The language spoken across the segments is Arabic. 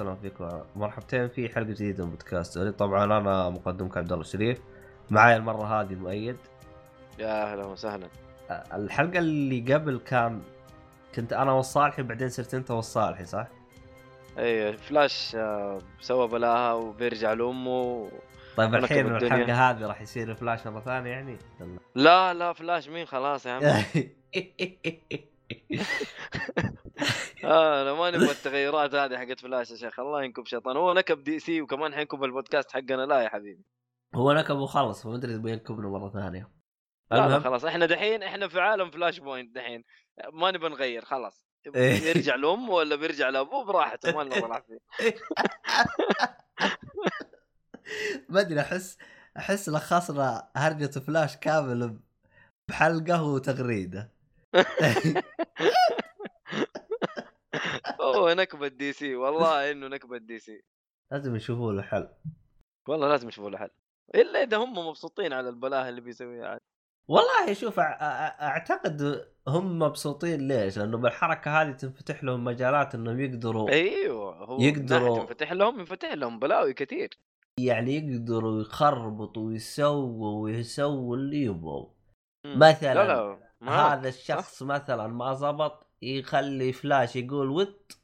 أهلا فيكم مرحبتين في حلقة جديدة من بودكاست طبعا أنا مقدمك عبد الله الشريف. معاي المرة هذه مؤيد. يا أهلا وسهلا. الحلقة اللي قبل كان كنت أنا والصالحي بعدين صرت أنت والصالحي صح؟ اي فلاش آه، سوى بلاها وبيرجع لأمه. طيب الحين. الحلقة هذه راح يصير فلاش مرة ثانية يعني؟ لا لا فلاش مين؟ خلاص يا عم آه أنا ما نبغى التغيرات هذه حقت فلاش يا شيخ. الله ينكب شيطان. هو نكب DC وكمان حينكب البودكاست حقنا. لا يا حبيبي. هو نكب وخلص. فما أدري تبغى ينكبنا لا لا المهم خلاص. إحنا دحين إحنا في عالم Flashpoint دحين. ما نبغى نغير خلاص. إيه. يرجع لامه ولا بيرجع لابوه براحته ما لنا فيه ما أدري احس أحس لخصنا هرجة فلاش كامل بحلقة وتغريدة. هو نكبة DC والله إنه نكبة DC لازم يشوفوا له حل والله لازم يشوفوا له حل إلا إذا هم مبسوطين على البلاهه اللي بيسويها عاد والله شوف أعتقد هم مبسوطين ليش؟ لأنه بالحركة هذه تنفتح لهم مجالات إنهم يقدروا أيوه هو يقدروا- ينفتح لهم ينفتح لهم بلاوي كثير. يعني يقدروا يخربطوا ويسووا ويسووا اللي يبغوا. مثلاً لا لا. ما هذا الشخص مثلا ما زبط يخلي فلاش يقول what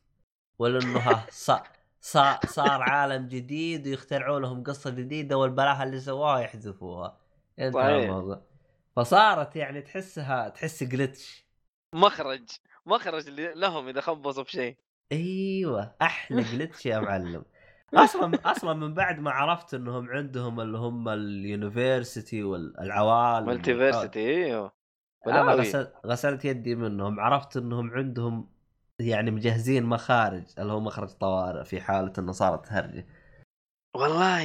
ولا انه ها صار صار, صار عالم جديد ويخترعوا لهم قصة جديدة والبلاهة اللي سواها يحذفوها. انتهى. الموضوع فصارت يعني تحسها تحس glitch مخرج مخرج اللي- لهم إذا خبصوا في شيء. أيوه أحلى glitch يا معلم. أصلا أصلا من بعد ما عرفت إنهم عندهم اللي هم ال universe والعوالم multiverse أيوه. أنا بلاوي. غسلت غسلت يدي منهم عرفت إنهم عندهم يعني مجهزين مخارج اللي هو مخرج طوارئ في حالة إنه صارت هرجة والله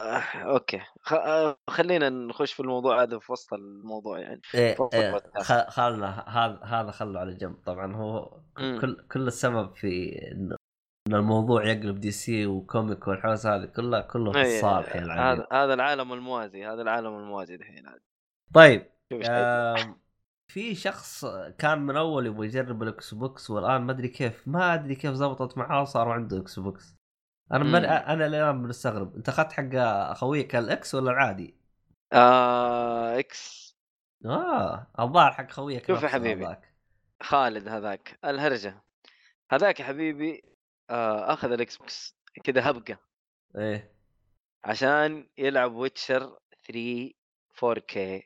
آه، أوكي خ... آه، خلينا نخش في الموضوع هذا في وسط الموضوع يعني إيه إيه البودكاست. خ- خلنا هذا هذا خله على جنب طبعا هو. كل كل السبب في انه إن الموضوع يقلب DC و comic والحوسة هذه كلها كله في إيه، الصالح يا العميل. هذا هذا العالم الموازي هذا العالم الموازي دحين عاد. طيب في شخص كان من أول يبغى يجرب ال Xbox والآن ما أدري كيف ما أدري كيف زبطت معاه وصار عنده Xbox أنا من. أنا الآن مستغرب أنت أخذت حق أخويك ال X ولا العادي؟ آه X آه الظاهر حق خويك شوف يا حبيبي. هذاك. خالد هذاك الهرجة هذاك يا حبيبي آه أخذ ال Xbox كذا هبقة إيه عشان يلعب Witcher 3 4K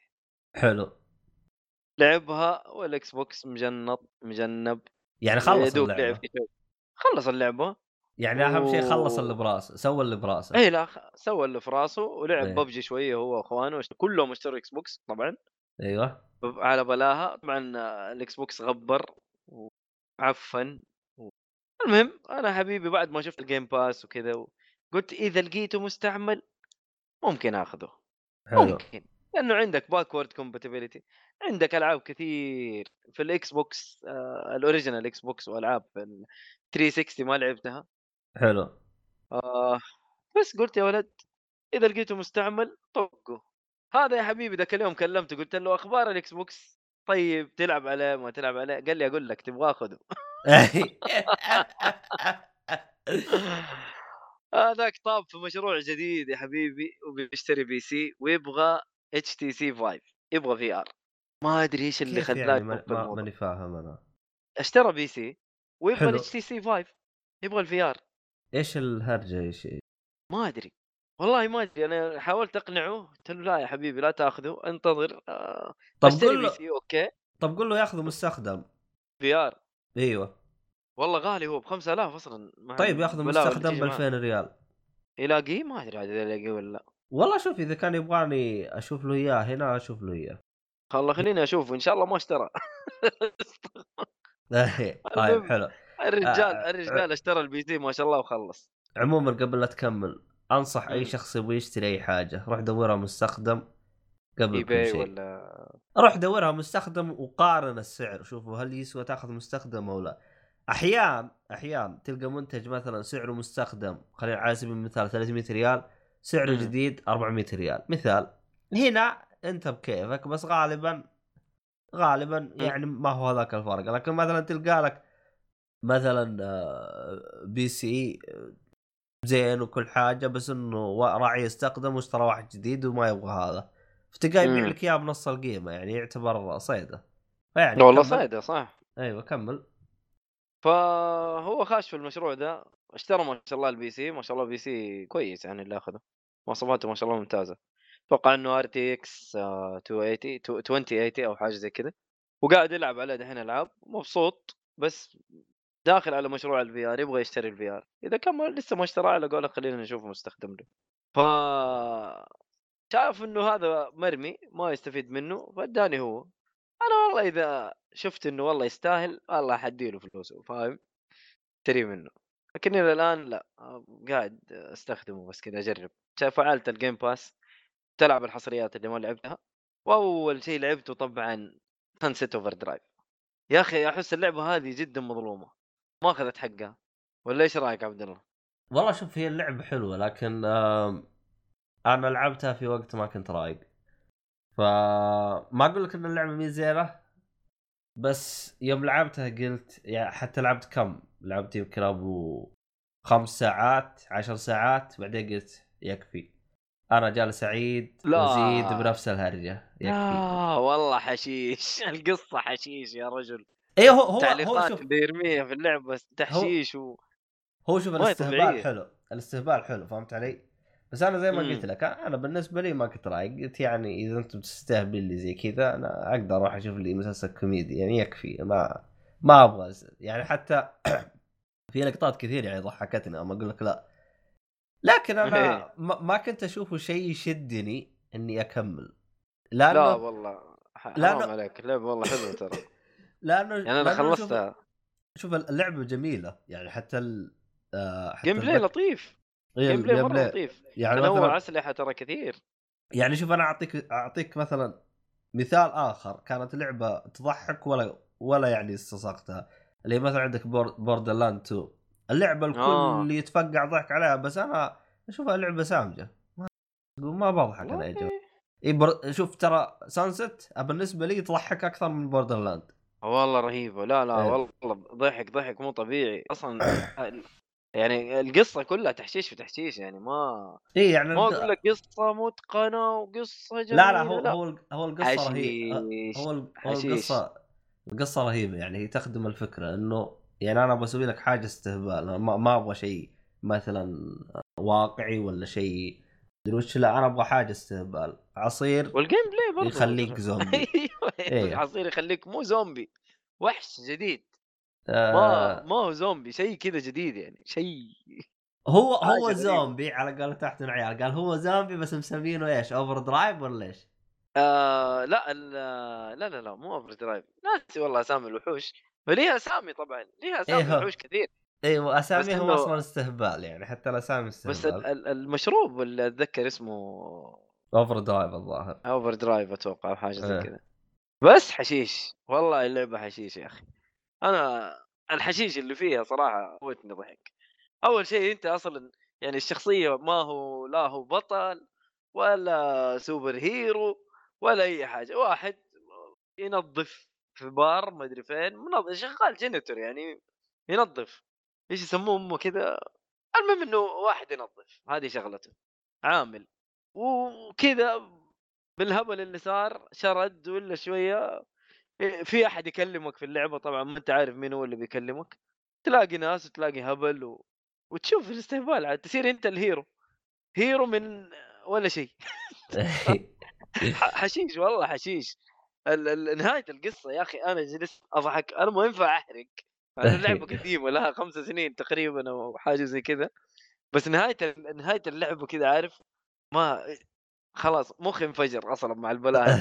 حلو. لعبها وال Xbox مجنط مجنب. يعني خلص اللعبة. لعب. خلص اللعبة. يعني أهم شيء خلص و- اللي براسه سوى اللي براسه. اي لا سوى اللي في راسه ولعب إيه. ببجي شوية هو وأخوانه كلهم اشتروا Xbox طبعا. أيوه. على بلاها. طبعا ال Xbox غبر وعفن و... المهم أنا حبيبي بعد ما شفت ال Game Pass وكذا و... قلت إذا لقيته مستعمل ممكن آخذه. حلو. ممكن. لأنه عندك backward compatibility عندك ألعاب كثير في ال Xbox آه ال original Xbox وألعاب في ال 360 ما لعبتها. حلو. آه بس قلت يا ولد إذا لقيته مستعمل طقه. هذا يا حبيبي ذاك اليوم كلمته قلت له أخبار ال Xbox طيب تلعب عليه ما تلعب عليه؟ قال لي أقول لك تبغى خذه هذاك طاب في مشروع جديد يا حبيبي وبيشتري PC ويبغى اتش تي سي 5 يبغى VR ما أدري إيش اللي خلاه يعني؟ ما-. ماني فاهم أنا. اشترى PC ويبغى. الاتش تي سي 5 يبغى ال VR إيش الهرجة إيش ما أدري. والله ما أدري. أنا حاولت أقنعه. قلت له لا يا حبيبي لا تأخذه. انتظر. آه طب قول له أوكي. طب قول له ياخذه مستخدم. VR إيوه. والله غالي هو ب 5000 أصلا. طيب ياخذه مستخدم ب معاه. 2000 ريال. يلاقيه؟ ما أدري عاد يلاقيه ولا لا. والله شوف إذا كان يبغاني أشوف له إياه هنا أشوف له إياه. خلا خليني أشوف إن شاء الله ما اشترى. طيب المهم. حلو. الرجال آه، الرجال اشترى ال PC ما شاء الله وخلص. عموما قبل لا تكمل أنصح أي. شخص يبغى يشتري أي حاجة. روح دورها مستخدم قبل كل شيء. ولا روح دورها مستخدم وقارن السعر. شوفوا هل يسوى تأخذ مستخدم أو لا. احيان احيان تلقى منتج مثلا سعره مستخدم خلينا على سبيل المثال 300 ريال. سعره. جديد 400 ريال. مثال هنا انت بكيفك بس غالبا غالبا يعني ما هو هذاك الفرق. لكن مثلا تلقى لك مثلا آه، PC آه، زين وكل حاجة بس إنه راعي يستخدم واشترى واحد جديد وما يبغى هذا. فتلقاه يبيع. لك إياه بنص القيمة يعني يعتبر صيدة. فيعني والله كمل. صايده صح. أيوه كمل. فهو خاش في المشروع ده. اشترى ما شاء الله ال PC. ما شاء الله ال PC كويس يعني اللي أخذه. مواصفاته ما شاء الله ممتازة. أتوقع إنه RTX 280 2080 أو حاجة زي كذا. وقاعد يلعب عليه دحين ألعاب مبسوط بس داخل على مشروع ال VR يبغى يشتري ال VR إذا كان ما- لسه ما اشتراه على قوله خلينا نشوف مستخدم له. ف شاف إنه هذا مرمي ما يستفيد منه فاداني هو. أنا والله إذا شفت إنه والله يستاهل والله حديله فلوسه فاهم؟ اشتري منه. لكن إلى الآن لا قاعد أستخدمه بس كذا أجرب فعلت ال Game Pass تلعب الحصريات اللي ما لعبتها وأول شيء لعبته طبعا Sunset Overdrive يا أخي أحس اللعبة هذه جدا مظلومة ما أخذت حقها ولا إيش رأيك عبد الله؟ والله شوف هي اللعبة حلوة لكن أنا لعبتها في وقت ما كنت رايق فما أقول لك إن اللعبة مي زينة بس يوم لعبتها قلت يعني حتى لعبت كم؟ لعبت يمكن ابو خمس ساعات عشر ساعات بعدين قلت يكفي. أنا جالس أعيد لا. وأزيد بنفس الهرجة. يكفي. آه والله حشيش. القصة حشيش يا رجل. إيه هو هو هو التعليقات شوف يرميها في اللعبه تحشيش و... هو شوف الاستهبال. حلو. الاستهبال حلو فهمت علي؟ بس أنا زي ما. قلت لك أنا بالنسبة لي ما كنت رايق. قلت يعني إذا أنتم تستهبل لي زي كذا أنا أقدر أروح أشوف لي مسلسل كوميدي. يعني يكفي. ما ما أبغى يعني حتى في لقطات كثير يعني ضحكتني أما أقول لك لا. لكن أنا إيه. ما ما كنت أشوفه شيء يشدني إني أكمل. لا لأنه والله لا، حرام لا. عليك. اللعبه والله حلوة ترى. لأنه يعني أنا لأنه شوف- خلصتها شوف اللعبة جميلة يعني حتى ال آه، حتى gameplay لطيف. إيه، gameplay مرة. لطيف. يعني تنوع مثلا أسلحة ترى كثير. يعني شوف أنا أعطيك أعطيك مثلا مثال آخر. كانت لعبة تضحك ولا ولا يعني استساقتها اللي مثلا عندك Borderlands 2 اللعبة الكل آه. اللي يتفقع ضحك عليها بس أنا أشوفها لعبة سامجة ما ما بضحك أنا يا جماعة إيه. شوف ترى Sunset بالنسبة لي تضحك أكثر من Borderlands والله رهيبة لا لا إيه. والله ضحك ضحك مو طبيعي أصلا يعني القصة كلها تحشيش في تحشيش يعني ما إي يعني ما أقول لك قصة متقنة وقصة جميله لا لا هو هو ال- هو القصة رهيبة هو. القصة القصة رهيبة يعني هي تخدم الفكرة إنه يعني أنا بسوي لك حاجة استهبال ما, ما أبغى شيء مثلا واقعي ولا شيء مدري وش لا أنا أبغى حاجة استهبال عصير وال gameplay برضه يخليك زومبي. أيوه إيه. العصير يخليك مو زومبي وحش جديد ما آه ما هو زومبي شيء كذا جديد يعني شيء هو هو. زومبي على قولة تحت عيال قال هو زومبي بس مسمينه إيش Overdrive ولا إيش؟ آه لا ال- لا لا لا مو Overdrive. ناسي والله أسامي الوحوش. فليها أسامي طبعا ليها أسامي إيه هو. وحوش كثير. إيوه اساميهم إنه- أصلا استهبال يعني حتى الأسامي بس ال- استهبال. ال- المشروب اللي أتذكر اسمه Overdrive الظاهر. Overdrive أتوقع أو حاجة زي إيه. كذا. بس حشيش. والله اللعبة حشيش يا أخي. أنا الحشيش اللي فيها صراحة موتني ضحك. أول شيء أنت أصلا يعني الشخصية ما هو لا هو بطل ولا superhero ولا أي حاجة واحد ينظف في بار ما أدري فين منظف شغال janitor يعني ينظف إيش يسموه أمه كذا المهم إنه واحد ينظف هذه شغلته عامل وكذا بالهبل اللي صار شرد ولا شوية إيه، في أحد يكلمك في اللعبة طبعا ما أنت عارف مين هو اللي بيكلمك تلاقي ناس وتلاقي هبل و... وتشوف الاستهبال عاد تصير أنت ال hero hero من ولا شيء. حشيش والله حشيش ال- ال- نهاية القصة يا أخي أنا جلست أضحك أنا ما ينفع أحرق اللعبة قديمة لها خمس سنين تقريبا أو حاجة زي كذا بس نهاية نهاية اللعبة كذا عارف ما خلاص مخي انفجر أصلا مع البلاء.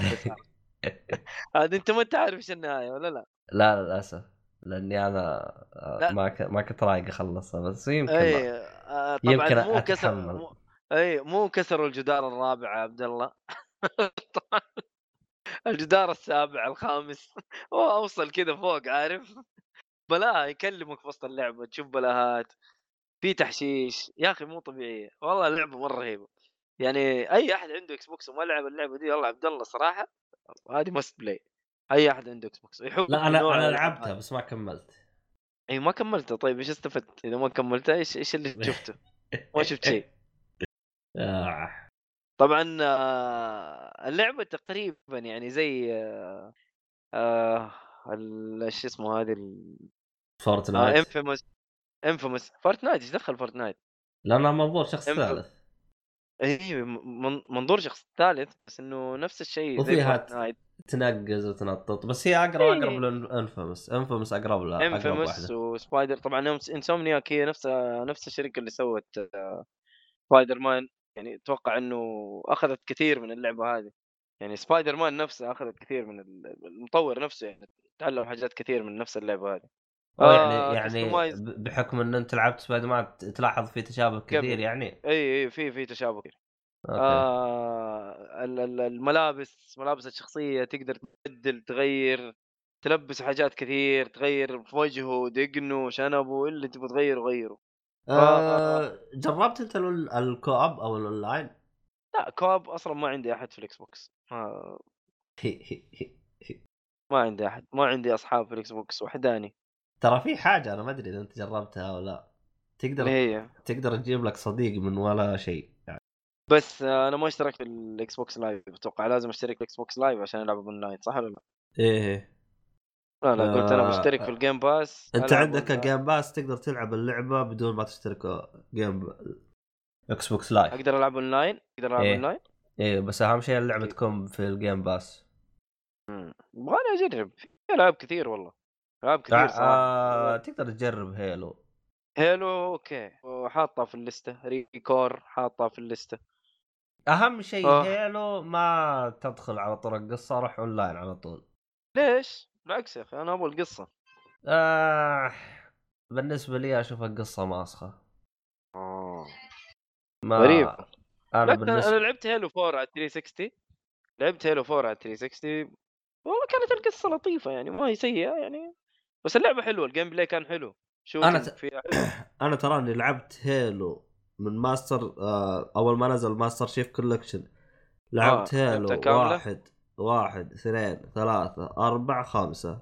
هذا أنت ما أنت عارف إيش النهاية ولا لا؟ لا للأسف لأني أنا آه، لا. ما ك... ما كنت رايق أخلصها بس يمكن اي. آه، طبعا يمكن مو كسر. مو... اي مو كسروا الجدار الرابع يا عبد الله الجدار السابع الخامس. أوصل كذا فوق عارف؟ بلاها يكلمك في وسط اللعبة تشوف بلاهات. في تحشيش. يا أخي مو طبيعية. والله اللعبة مرة رهيبة. يعني أي أحد عنده Xbox وما لعب اللعبة دي والله عبد الله صراحة هذه must play أي أحد عنده Xbox. يحب لا أنا أنا لعبتها. بس ما كملت. اي ما كملته طيب إيش استفدت؟ إذا ما كملته إيش إيش اللي شفته؟ ما شفت شيء. آه. طبعا آه، اللعبة تقريبا يعني زي آه، آه، ال- شو اسمه هذه Fortnite Infamous Infamous Fortnite إيش دخل Fortnite؟ لانها منظور شخص Infamous. ثالث اي من- منظور شخص ثالث بس إنه نفس الشيء زي وفيها تنقز وتنطط بس هي أقرب إيه. اقرب ل Infamous Infamous أقرب لها Infamous و Spider طبعا Insomniac هي نفس نفس الشركة اللي سوت سبايدر مان يعني أتوقع إنه أخذت كثير من اللعبة هذه. يعني سبايدر مان نفسه أخذت كثير من ال- المطور نفسه يعني تعلم حاجات كثير من نفس اللعبة هذه. آه، يعني يعني بحكم إن أنت لعبت سبايدر مان تلاحظ في تشابه كثير. يعني. إي إي في في تشابه كثير. أوكي. آه ال- ال- الملابس ملابس الشخصية تقدر تبدل تغير تلبس حاجات كثير تغير في وجهه دقنه شنبه اللي تبغى تغيره غيره. آه جربت انت ال- ال co-op أو الاونلاين؟ لا co-op أصلا ما عندي أحد في ال Xbox. ما, ما عندي أحد ما عندي أصحاب في ال Xbox وحداني. ترى في حاجة أنا ما أدري إذا أنت جربتها أو لا. تقدر هي تقدر تجيب لك صديق من ولا شيء. يعني بس أنا ما اشتركت في ال Xbox Live أتوقع لازم أشترك في ال Xbox Live عشان ألعب اونلاين صح ولا لا؟ إيه. لا لا قلت أنا آه، بشترك في ال Game Pass أنت عندك online. Game Pass تقدر تلعب اللعبة بدون ما تشترك Game Xbox Live أقدر ألعب أونلاين؟ أقدر ألعب إيه. أونلاين؟ إيه بس أهم شيء اللعبة أكيد. تكون في ال Game Pass مم. يبغالي أجرب. في ألعاب كثير والله. ألعاب كثير آه صراحة. تقدر تجرب Halo Halo أوكي. وحاطها في الليستة. ReCore حاطها في الليستة. أهم شيء آه. Halo ما تدخل على طرق قصه روح أونلاين على طول. ليش؟ بالعكس يا أخي أنا أبغى القصة. آه بالنسبة لي أشوف القصة ماسخة. آه. ما غريب. أنا لكن أنا بالنسبة لعبت Halo 4 على 360 لعبت Halo 4 على 360 والله كانت القصة لطيفة يعني ما هي سيئة يعني. بس اللعبة حلوة ال gameplay كان حلو. شو أنا ت- أنا تراني لعبت Halo من ماستر آه أول ما نزل Master Chief Collection لعبت آه، Halo؟ واحد. واحد اثنين ثلاثة أربعة خمسة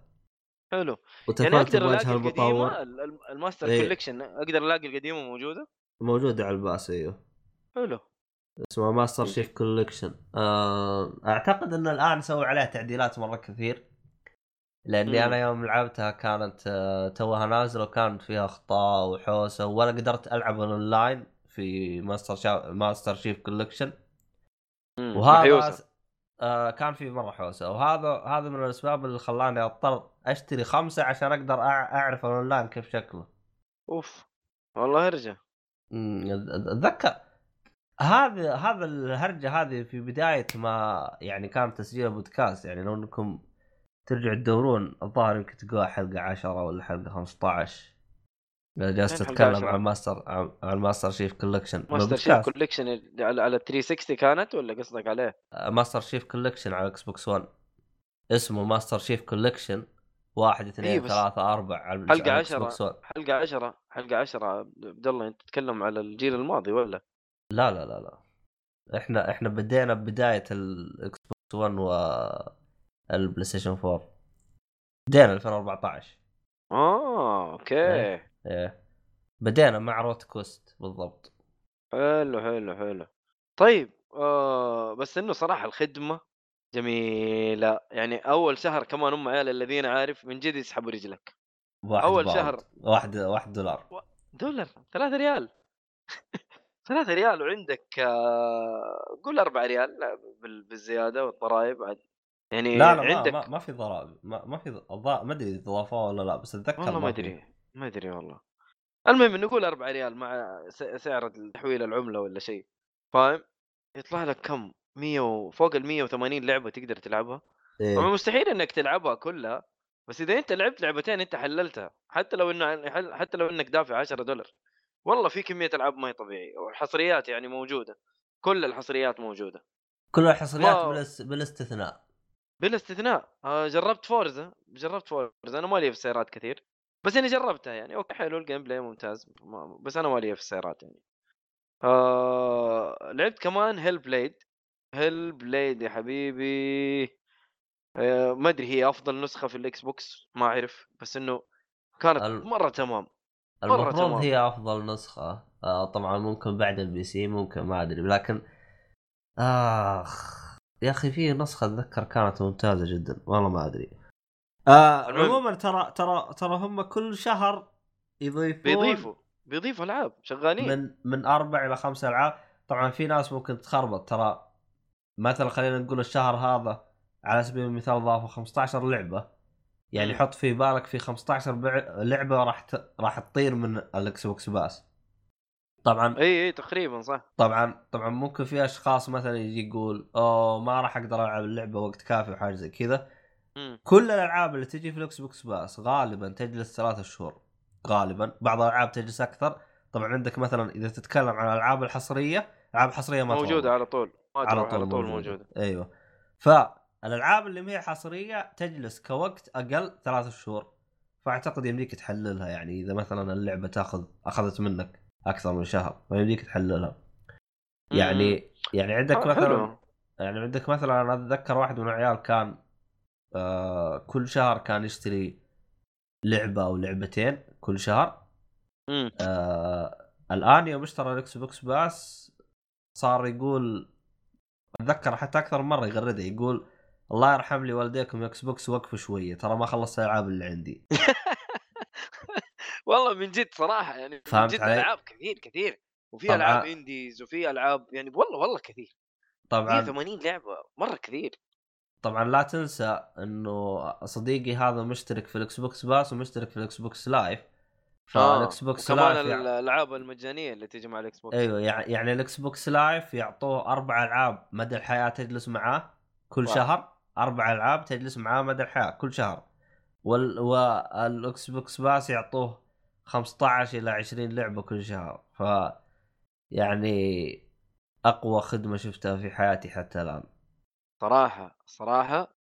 حلو. يعني بوجه ألاقي المطور. القديمة ال- ال- الماستر إيه. Collection أقدر ألاقي القديمة موجودة؟ موجودة على ال Pass إيوه. حلو. اسمه Master. Chief Collection آه أعتقد إن الآن سووا عليها تعديلات مرة كثير. لأني مم. أنا يوم لعبتها كانت آه، توها نازلة وكانت فيها أخطاء وحوسة ولا قدرت ألعب أونلاين في ماستر شا... Master Chief Collection. وهذا آه كان في مرة حوسة. وهذا هذا من الأسباب اللي خلاني أضطر أشتري خمسة عشان أقدر أعرف الأونلاين كيف شكله. أوف والله أت- أتذكر. هذا هذا الهرجة هذه في بداية ما يعني كان تسجيل بودكاست يعني لو إنكم ترجعوا تدورون الظاهر يمكن تلقوها حلقة 10 ولا حلقة 15 إذا جالس تتكلم 10? عن ماستر عن Master Chief Collection Master Chief Collection على على 360 كانت ولا قصدك عليه؟ Master Chief Collection على Xbox 1 اسمه Master Chief Collection واحد اثنين إيه ثلاثة أربعة على حلقة على ال X 10 box 1 حلقة 10 حلقة 10 عبد الله أنت تتكلم على الجيل الماضي ولا؟ لا لا لا لا. إحنا إحنا بدينا بداية ال Xbox 1 وال PlayStation 4 بدينا 2014 آه أوكي. إيه. بدينا مع روت كوست بالضبط. حلو حلو حلو. طيب آه بس إنه صراحة الخدمة جميلة. يعني أول شهر كمان أم عيال الذين عارف من جد يسحبوا رجلك. واحد أول باوند. شهر. واحد واحد دولار. دولار 3 ريال. 3 ريال وعندك آه قول 4 ريال بال- بالزيادة والضرائب عاد. يعني لا لا عندك ما, ما في ضرائب ما, ما في ض- ما أدري إذا ضافوها ولا لا بس أتذكر والله ما. أدري. ما أدري والله. المهم نقول 4 ريال مع سعر تحويل العملة ولا شيء. فاهم؟ يطلع لك كم؟ 100 و- فوق ال 180 لعبة تقدر تلعبها. طبعا إيه. مستحيل إنك تلعبها كلها بس إذا أنت لعبت لعبتين أنت حللتها حتى لو انه حتى لو إنك دافع 10 دولار. والله في كمية ألعاب ما هي طبيعية والحصريات يعني موجودة. كل الحصريات موجودة. كل الحصريات ما- بالاس... بالاستثناء بلا استثناء. آه، جربت Forza جربت Forza. أنا مالي في السيارات كثير. بس إني جربتها يعني. أوكي حلو ال gameplay ممتاز بس أنا مالي في السيارات يعني. آه لعبت كمان Hellblade Hellblade يا حبيبي. آه ما أدري هي أفضل نسخة في ال Xbox؟ ما أعرف. بس إنه كانت ال- مرة تمام. مرة المفروض تمام. هي أفضل نسخة. آه طبعا ممكن بعد ال PC ممكن ما أدري. لكن آخ يا أخي في نسخة أتذكر كانت ممتازة جدا. والله ما أدري. آه. عموما ترى ترى ترى هم كل شهر يضيفون بيضيفوا بيضيفوا ألعاب شغالين. من من أربع إلى خمس ألعاب. طبعا في ناس ممكن تخربط. ترى مثلا خلينا نقول الشهر هذا على سبيل المثال ضافوا 15 لعبة. يعني. حط في بالك في 15 بع- لعبة راح ت... راح تطير من ال Xbox Pass. طبعا إي إي تقريبا صح. طبعا طبعا ممكن في أشخاص مثلا يجي يقول أوه ما راح أقدر ألعب اللعبة وقت كافي وحاجة زي كذا. مم. كل الألعاب اللي تجي في ال Xbox Pass غالبا تجلس ثلاثة شهور. غالبا. بعض الألعاب تجلس أكثر. طبعا عندك مثلا إذا تتكلم عن الألعاب الحصرية العاب حصريه ما موجودة. على طول. ما على طول, على طول موجودة. موجودة. أيوه. فالالعاب اللي ما هي حصرية تجلس كوقت أقل ثلاثة شهور. فأعتقد يمديك تحللها يعني. إذا مثلا اللعبة تأخذ أخذت منك أكثر من شهر فيمديك تحللها. يعني يعني عندك مثلا. يعني عندك مثلا أنا أتذكر واحد من العيال كان آه كل شهر كان يشتري لعبة أو لعبتين كل شهر مم. آه الآن يوم اشترى ال Xbox Pass صار يقول أتذكر حتى أكثر من مرة يغرده يقول الله يرحم لي والديكم Xbox وقفوا شوية ترى ما خلصت الألعاب اللي عندي والله من جد صراحة يعني من فهمت جد علي؟ ألعاب كثير كثير وفي. ألعاب indies وفي ألعاب يعني والله والله كثير طبعا 80 لعبة مرة كثير طبعا لا تنسى إنه صديقي هذا مشترك في ال Xbox Pass ومشترك في ال Xbox Live فال Xbox Live يعني الألعاب المجانية اللي تجي مع ال Xbox أيوه يعني يعني ال Xbox Live يعطوه أربع ألعاب مدى الحياة تجلس معاه كل واو. شهر. أربع ألعاب تجلس معاه مدى الحياة كل شهر. وال وال Xbox Pass يعطوه 15 إلى 20 لعبة كل شهر. ف يعني أقوى خدمة شفتها في حياتي حتى الآن. صراحة صراحة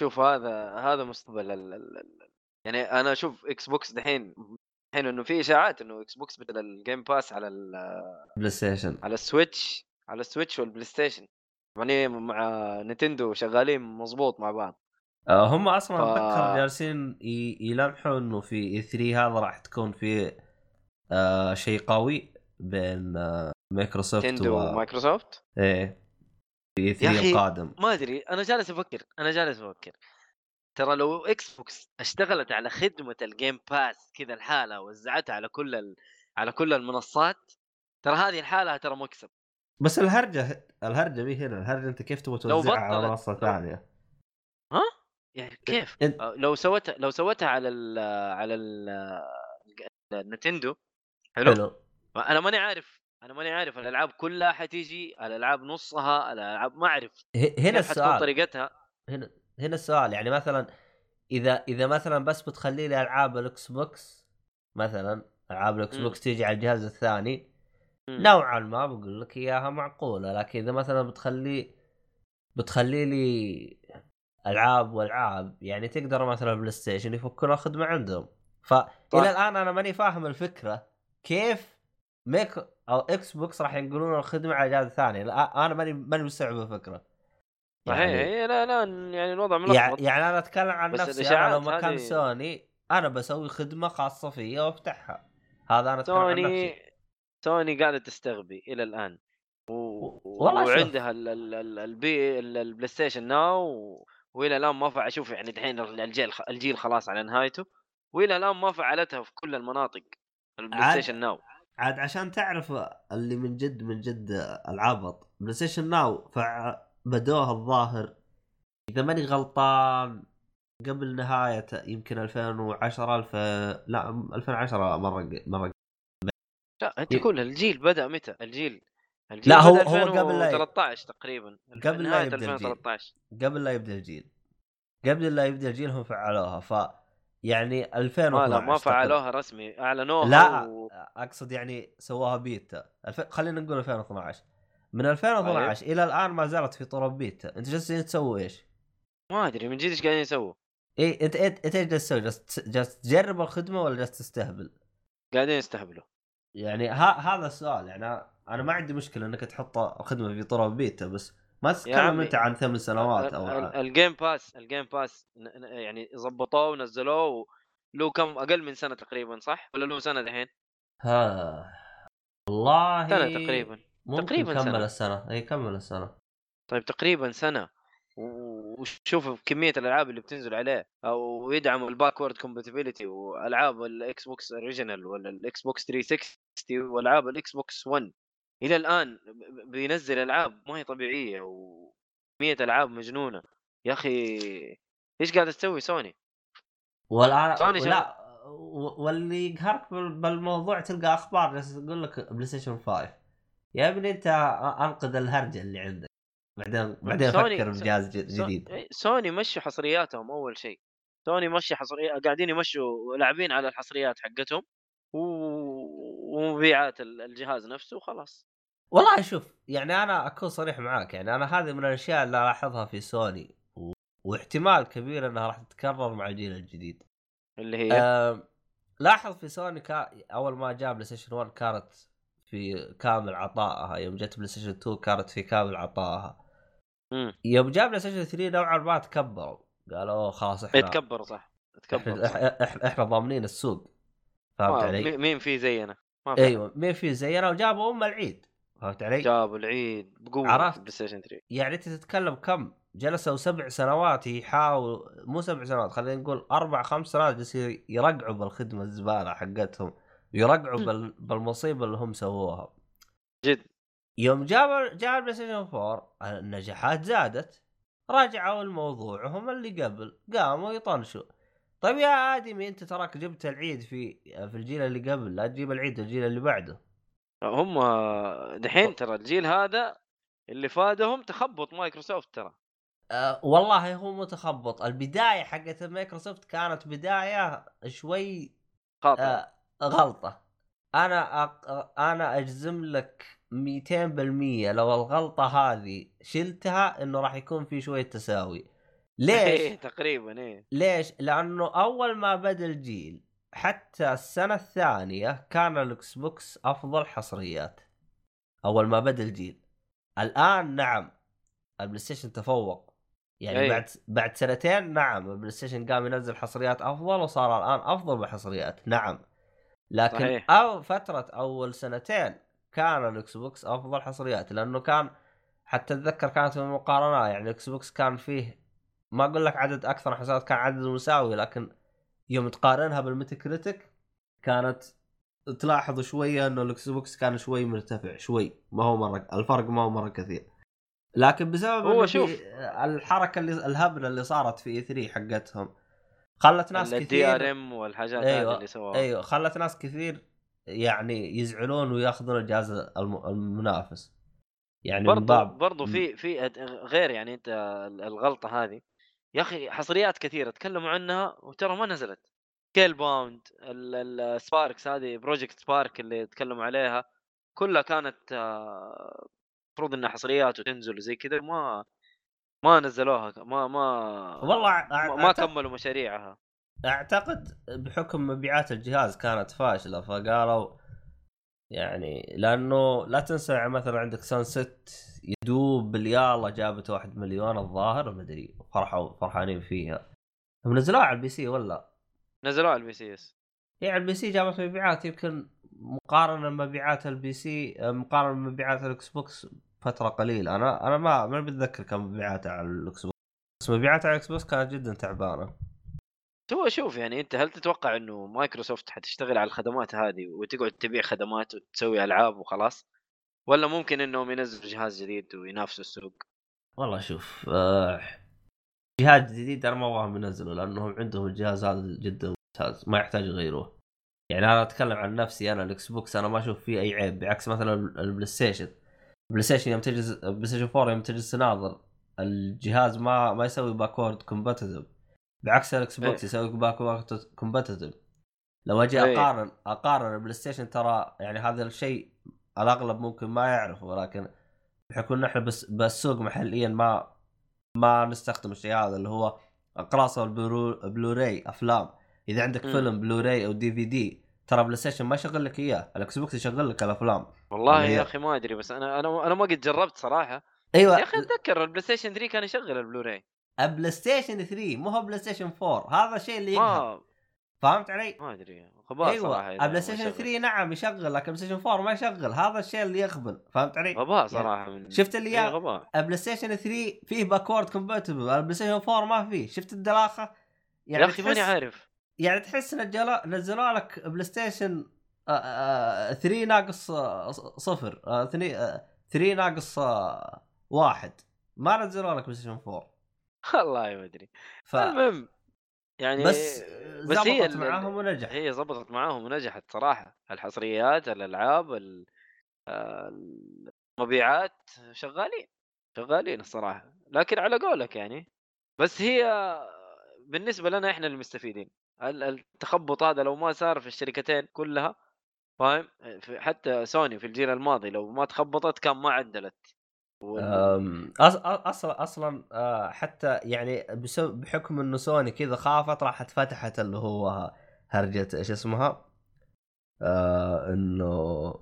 شوف هذا هذا مستقبل ال... ال... ال... يعني أنا أشوف Xbox دحين الحين إنه في إشاعات إنه Xbox بدل ال Game Pass على ال... بلاي ستيشن على السويتش على السويتش والبلاي ستيشن يعني مع نينتندو شغالين مظبوط مع بعض. آه، هم أصلا ف- أتذكر جالسين يلمحوا إنه في E3 هذا راح تكون في آه شيء قوي بين آه مايكروسوفت نينتندو و... ومايكروسوفت؟ إيه. في E3 يا أخي، القادم ما أدري أنا جالس أفكر أنا جالس أفكر. ترى لو Xbox اشتغلت على خدمة ال Game Pass كذا الحالة وزعتها على كل ال... على كل المنصات ترى هذه الحالة ترى مكسب. بس الهرجة الهرجة مي هنا الهرجة أنت كيف تبغى لو توزعها على منصة ثانية؟ يعني كيف؟ انت لو سوتها لو سوتها على ال على ال النتندو حلو؟ حلو. أنا ماني عارف أنا ماني عارف الألعاب كلها حتيجي الألعاب نصها الألعاب ما أعرف هنا السؤال طريقتها هنا هنا السؤال يعني مثلا إذا إذا مثلا بس بتخلي لي ألعاب ال Xbox مثلا ألعاب ال Xbox تيجي على الجهاز الثاني مم. نوعا ما بقول لك إياها معقولة لكن إذا مثلا بتخلي بتخلي لي ألعاب وألعاب يعني تقدر مثلا بلاي ستيشن يفكون الخدمه عندهم فالى. الآن أنا ماني فاهم الفكرة كيف ميك أو Xbox راح ينقلون الخدمة على جهاز ثاني. لا، أنا ماني ماني مستوعب الفكرة. صحيح هي لا لا يعني الوضع يعني, ملخبط. يعني أنا أتكلم عن نفسي أنا لو مكان هذه- سوني أنا بسوي خدمة خاصة فيا وأفتحها. هذا أنا أتكلم عن سوني نفسي. سوني قاعدة تستغبي إلى الآن. و... والله. وعندها ال... ال... ال... البي ال- ال PlayStation Now و... وإلى الآن ما فع أشوف يعني دحين الجيل الجيل خلاص على نهايته. وإلى الآن ما فعلتها في كل المناطق البلاي ستيشن ناو عاد عشان تعرف اللي من جد من جد العبط PlayStation Now فبدوها الظاهر إذا ماني غلطان قبل نهاية يمكن 2010 الف لا 2010 مرة مرة لا أنت كل الجيل بدأ متى؟ الجيل الجيل لا، هو- هو قبل لا ي- 2013 تقريبا قبل لا الجيل. 2013 قبل لا يبدأ الجيل. قبل لا يبدأ الجيل هم فعلوها ف يعني ما 2012 لا ما. فعلوها رسمي أعلنوها لا و... أقصد يعني سواها بيتا ألف... خلينا نقول 2012 من 2012 إلى الآن ما زالت في طرق بيتا أنت جالسين تسوي إيش؟ ما أدري من جد إيش قاعدين يسووا اي أنت أنت إيش جالس تسوي؟ جالس تجرب الخدمة ولا جالس تستهبل؟ قاعدين يستهبلوا يعني ها... هذا السؤال يعني أنا ما عندي مشكلة إنك تحط الخدمة في طرق بيتا بس ما تتكلم انت عن ثمان سنوات أو ال- ال Game Pass ال Game Pass يعني ظبطوه ونزلوه له كم أقل من سنة تقريبا صح؟ ولا له سنة دحين؟ ها والله سنة تقريبا. ممكن تقريباً كمل سنة. السنة. اي كمل السنة. طيب تقريبا سنة. وشوف كمية الألعاب اللي بتنزل عليه أو يدعم ال backward compatibility وألعاب ال Xbox Original ولا ال Xbox 360 وألعاب ال Xbox 1 إلى الآن بينزل ألعاب ما هي طبيعية وكميه ألعاب مجنونة. يا أخي إيش قاعد تسوي سوني؟ والان سوني لا واللي يقهرك بال- بالموضوع تلقى أخبار جالسه تقول لك بلاي ستيشن 5 يا ابني أنت أنقذ الهرجه اللي عندك. بعدين بعدين سوني- فكر بجهاز جديد. إيه، سوني مشوا حصرياتهم أول شيء. سوني مشي حصريات قاعدين يمشوا لاعبين على الحصريات حقتهم. و... ومبيعات ال- الجهاز نفسه وخلاص والله شوف يعني أنا أكون صريح معاك يعني أنا هذه من الأشياء اللي ألاحظها في سوني و... واحتمال كبير إنها راح تتكرر مع الجيل الجديد اللي هي أه... لاحظ في سوني كا... أول ما جاء بلاي ستيشن 1 كانت في كامل عطائها يوم جت بلاي ستيشن 2 كانت في كامل عطائها مم. يوم جاء بلاي ستيشن 3 نوعا ما تكبروا قالوا خلاص إحنا يتكبر صح يتكبر إحنا, صح. إحنا, ضامنين السوق فهمت علي؟ مي- مين في زينا ما في أيوه مين في زينا وجابوا أم العيد. فهمت علي؟ جابوا العيد بقوة عرفت؟ في البلاي ستيشن 3 يعني أنت تتكلم كم؟ جلسوا سبع سنوات يحاولوا مو سبع سنوات خلينا نقول أربع خمس سنوات جالسين يرقعوا بالخدمة الزبالة حقتهم. يرقعوا بال... بالمصيبة اللي هم سووها. جد. يوم جاب جاء البلاي ستيشن 4 النجاحات زادت. رجعوا لموضوعهم اللي قبل قاموا يطنشوا. طيب يا آدمي أنت تراك جبت العيد في في الجيل اللي قبل لا تجيب العيد الجيل اللي بعده. هم دحين ترى الجيل هذا اللي فادهم تخبط مايكروسوفت ترى. أه والله هو متخبط. البداية حقت مايكروسوفت كانت بداية شوي خاطئ أه غلطة. أنا أق... أنا أجزم لك 200% لو الغلطة هذه شلتها إنه راح يكون في شوية تساوي. ليش؟ إيه، تقريبا إيه. ليش؟ لأنه أول ما بدأ الجيل حتى السنة الثانية كان ال Xbox أفضل حصريات. أول ما بدأ الجيل. الآن نعم البلاي ستيشن تفوق. يعني أي. بعد بعد سنتين نعم البلاي ستيشن قام ينزل حصريات أفضل وصار الآن أفضل بالحصريات نعم. لكن صحيح. أو فترة أول سنتين كان الاكس بوكس أفضل حصريات لأنه كان حتى أتذكر كانت في المقارنة يعني الاكس بوكس كان فيه ما أقول لك عدد أكثر حصريات كان عدد مساوي لكن يوم تقارنها بال Metacritic كانت تلاحظ شوية إنه الاكس بوكس كان شوي مرتفع شوي ما هو مرة الفرق ما هو مرة كثير. لكن بسبب هو شوف. الحركة اللي الهبلة اللي صارت في E3 حقتهم خلت ناس ال DRM كثير والحاجات أيوة، هذه اللي سواها أيوه خلت ناس كثير يعني يزعلون وياخذون الجهاز الم- المنافس. يعني برضو برضو في في غير يعني أنت الغلطة هذه يا أخي حصريات كثيرة تكلموا عنها وترى ما نزلت. Scalebound ال Sparks هذه Project Spark اللي تكلموا عليها كلها كانت آه، المفروض إنها حصريات وتنزل وزي كذا ما ما نزلوها ما ما والله ما, ما أعتقد- كملوا مشاريعها. أعتقد بحكم مبيعات الجهاز كانت فاشلة فقالوا يعني لأنه لا تنسى يعني مثلا عندك Sunset يدوب باليالا جابت واحد مليون الظاهر ما أدري فرحوا فرحانين فيها. هم نزلوها على ال PC ولا؟ نزلوها على ال PCs هي على ال PC جابت مبيعات يمكن مقارنة مبيعات ال PC مقارنة بمبيعات الإكس بوكس فترة قليلة. أنا أنا ما ما بتذكر كم مبيعاتها على الإكس بوكس بس مبيعاتها على الإكس بوكس كانت جدا تعبانة. هو شوف يعني أنت هل تتوقع إنه مايكروسوفت حتشتغل على الخدمات هذه وتقعد تبيع خدمات وتسوي ألعاب وخلاص؟ ولا ممكن إنهم ينزلوا جهاز جديد وينافسوا السوق؟ والله شوف آه جهاز جديد أنا ما أبغاهم ينزلوا لأنهم عندهم الجهاز هذا جدا ممتاز ما يحتاج يغيروه. يعني أنا أتكلم عن نفسي أنا الاكس بوكس أنا ما أشوف فيه أي عيب بعكس مثلا البلاي ستيشن البلاي ستيشن يوم تجلس البلاي ستيشن 4 يوم تجلس تناظر الجهاز ما ما يسوي backward compatitive بعكس الاكس بوكس إيه. يسوي backward compatitive لو أجي إيه. اقارن أقارن البلاي ستيشن ترى يعني هذا الشيء الأغلب ممكن ما يعرفه ولكن بحكم إن إحنا بس بالسوق محليا ما ما نستخدم الشيء هذا اللي هو اقراص ال Blu Blu-ray أفلام. إذا عندك مم. فيلم بلوراي أو DVD ترى بلاي ستيشن ما يشغل لك إياه. الاكس بوكس يشغل لك الأفلام. والله يا أخي ما أدري بس أنا أنا أنا ما قد جربت صراحة. أيوه. يا أخي أتذكر البلاي ستيشن 3 كان يشغل البلوراي. البلاي ستيشن 3 مو هو بلاي ستيشن 4 هذا الشيء اللي يقهر فهمت علي؟ ما أدري غباء صراحة أيوه إذا البلاي ما ستيشن شغل. 3 نعم يشغل لكن البلاي ستيشن 4 ما يشغل هذا الشيء اللي يخبل فهمت علي؟ غباء صراحة من شفت اللي يا- غباء البلاي ستيشن 3 فيه backward compatible البلاي ستيشن 4 ما فيه شفت الدلاخة؟ يا أخي ماني عارف يعني تحس نزلوا نزلوا لك بلاي ستيشن 3 ناقص آه، صفر 3 ناقص آه، واحد ما نزلوا لك بلاي ستيشن 4 والله ما أدري. ف المهم يعني بس بس هي ال- معاهم ونجح هي زبطت معاهم ونجحت صراحة. الحصريات الألعاب ال- آه، المبيعات شغالين شغالين الصراحة. لكن على قولك يعني بس هي بالنسبة لنا إحنا المستفيدين. ال- التخبط هذا لو ما صار في الشركتين كلها فاهم؟ حتى سوني في الجيل الماضي لو ما تخبطت كان ما عدلت. أصلا أصلا آه، حتى يعني بحكم إنه سوني كذا خافت راحت فتحت اللي هو هرجة إيش اسمها؟ آه إنه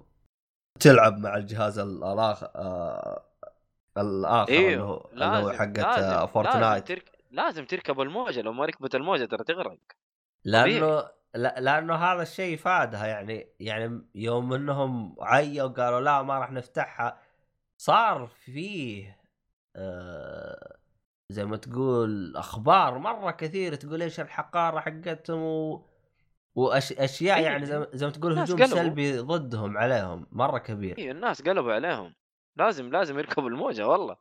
تلعب مع الجهاز الآخر آه الآخر اللي هو اللي هو لازم حقت لازم آه، لازم, Fortnite ترك... لازم تركب الموجة لو ما ركبت الموجة ترى تغرق. لأنه لا- لأنه هذا الشيء فادها يعني يعني يوم إنهم عيوا قالوا لا ما راح نفتحها صار فيه آه زي ما تقول أخبار مرة كثير تقول إيش الحقارة حقتهم و... واشياء إيه، يعني زي, ما- زي ما تقول هجوم قلبوا. سلبي ضدهم عليهم مرة كبير أيوه الناس قلبوا عليهم لازم لازم يركبوا الموجة والله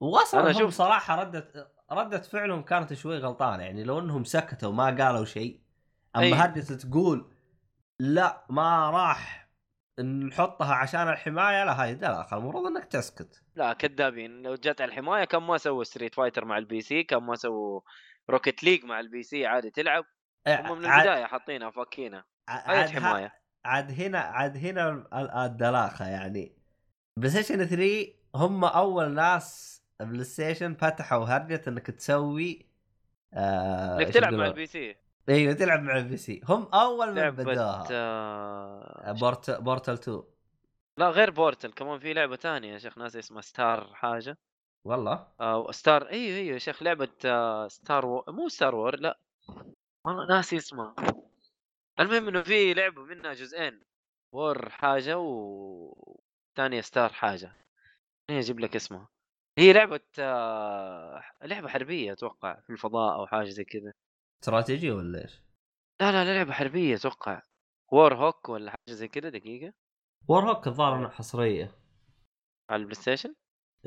واصلا أنا هم شوف- صراحة ردت ردت فعلهم كانت شوي غلطانة يعني لو إنهم سكتوا ما قالوا شيء أما أي. هرجة تقول لا ما راح نحطها عشان الحماية لا هاي دلاخه المفروض إنك تسكت. لا كذابين. لو جت على الحماية كان ما سووا Street Fighter مع ال PC كان ما سووا Rocket League مع ال PC عادي تلعب. هم من البداية حاطينها فاكينها اي عاد, حمايه عاد هنا عاد هنا ال- الدلاخة يعني. بلاي ستيشن 3 هم أول ناس بلاي ستيشن فتحوا هرجة إنك تسوي آه إنك تلعب مع؟ ال PC أيوه تلعب مع ال PC. هم أول من بدوها آه... Port Portal 2 لا غير Portal كمان في لعبة ثانية يا شيخ ناس اسمها Star حاجة. والله؟ آه Star أيوه أيوه يا شيخ لعبة آه Star و... مو Star War لا. والله ناسي اسمها. المهم إنه في لعبة منها جزئين War حاجة و ثانية Star حاجة. خليني أجيب لك اسمها. هي لعبة آه لعبة حربية أتوقع في الفضاء أو حاجة زي كذا. استراتيجي ولا إيش؟ لا لا لعبة حربية أتوقع. Warhawk ولا حاجة زي كذا دقيقة. Warhawk الظاهر إنها حصرية. على البلاي ستيشن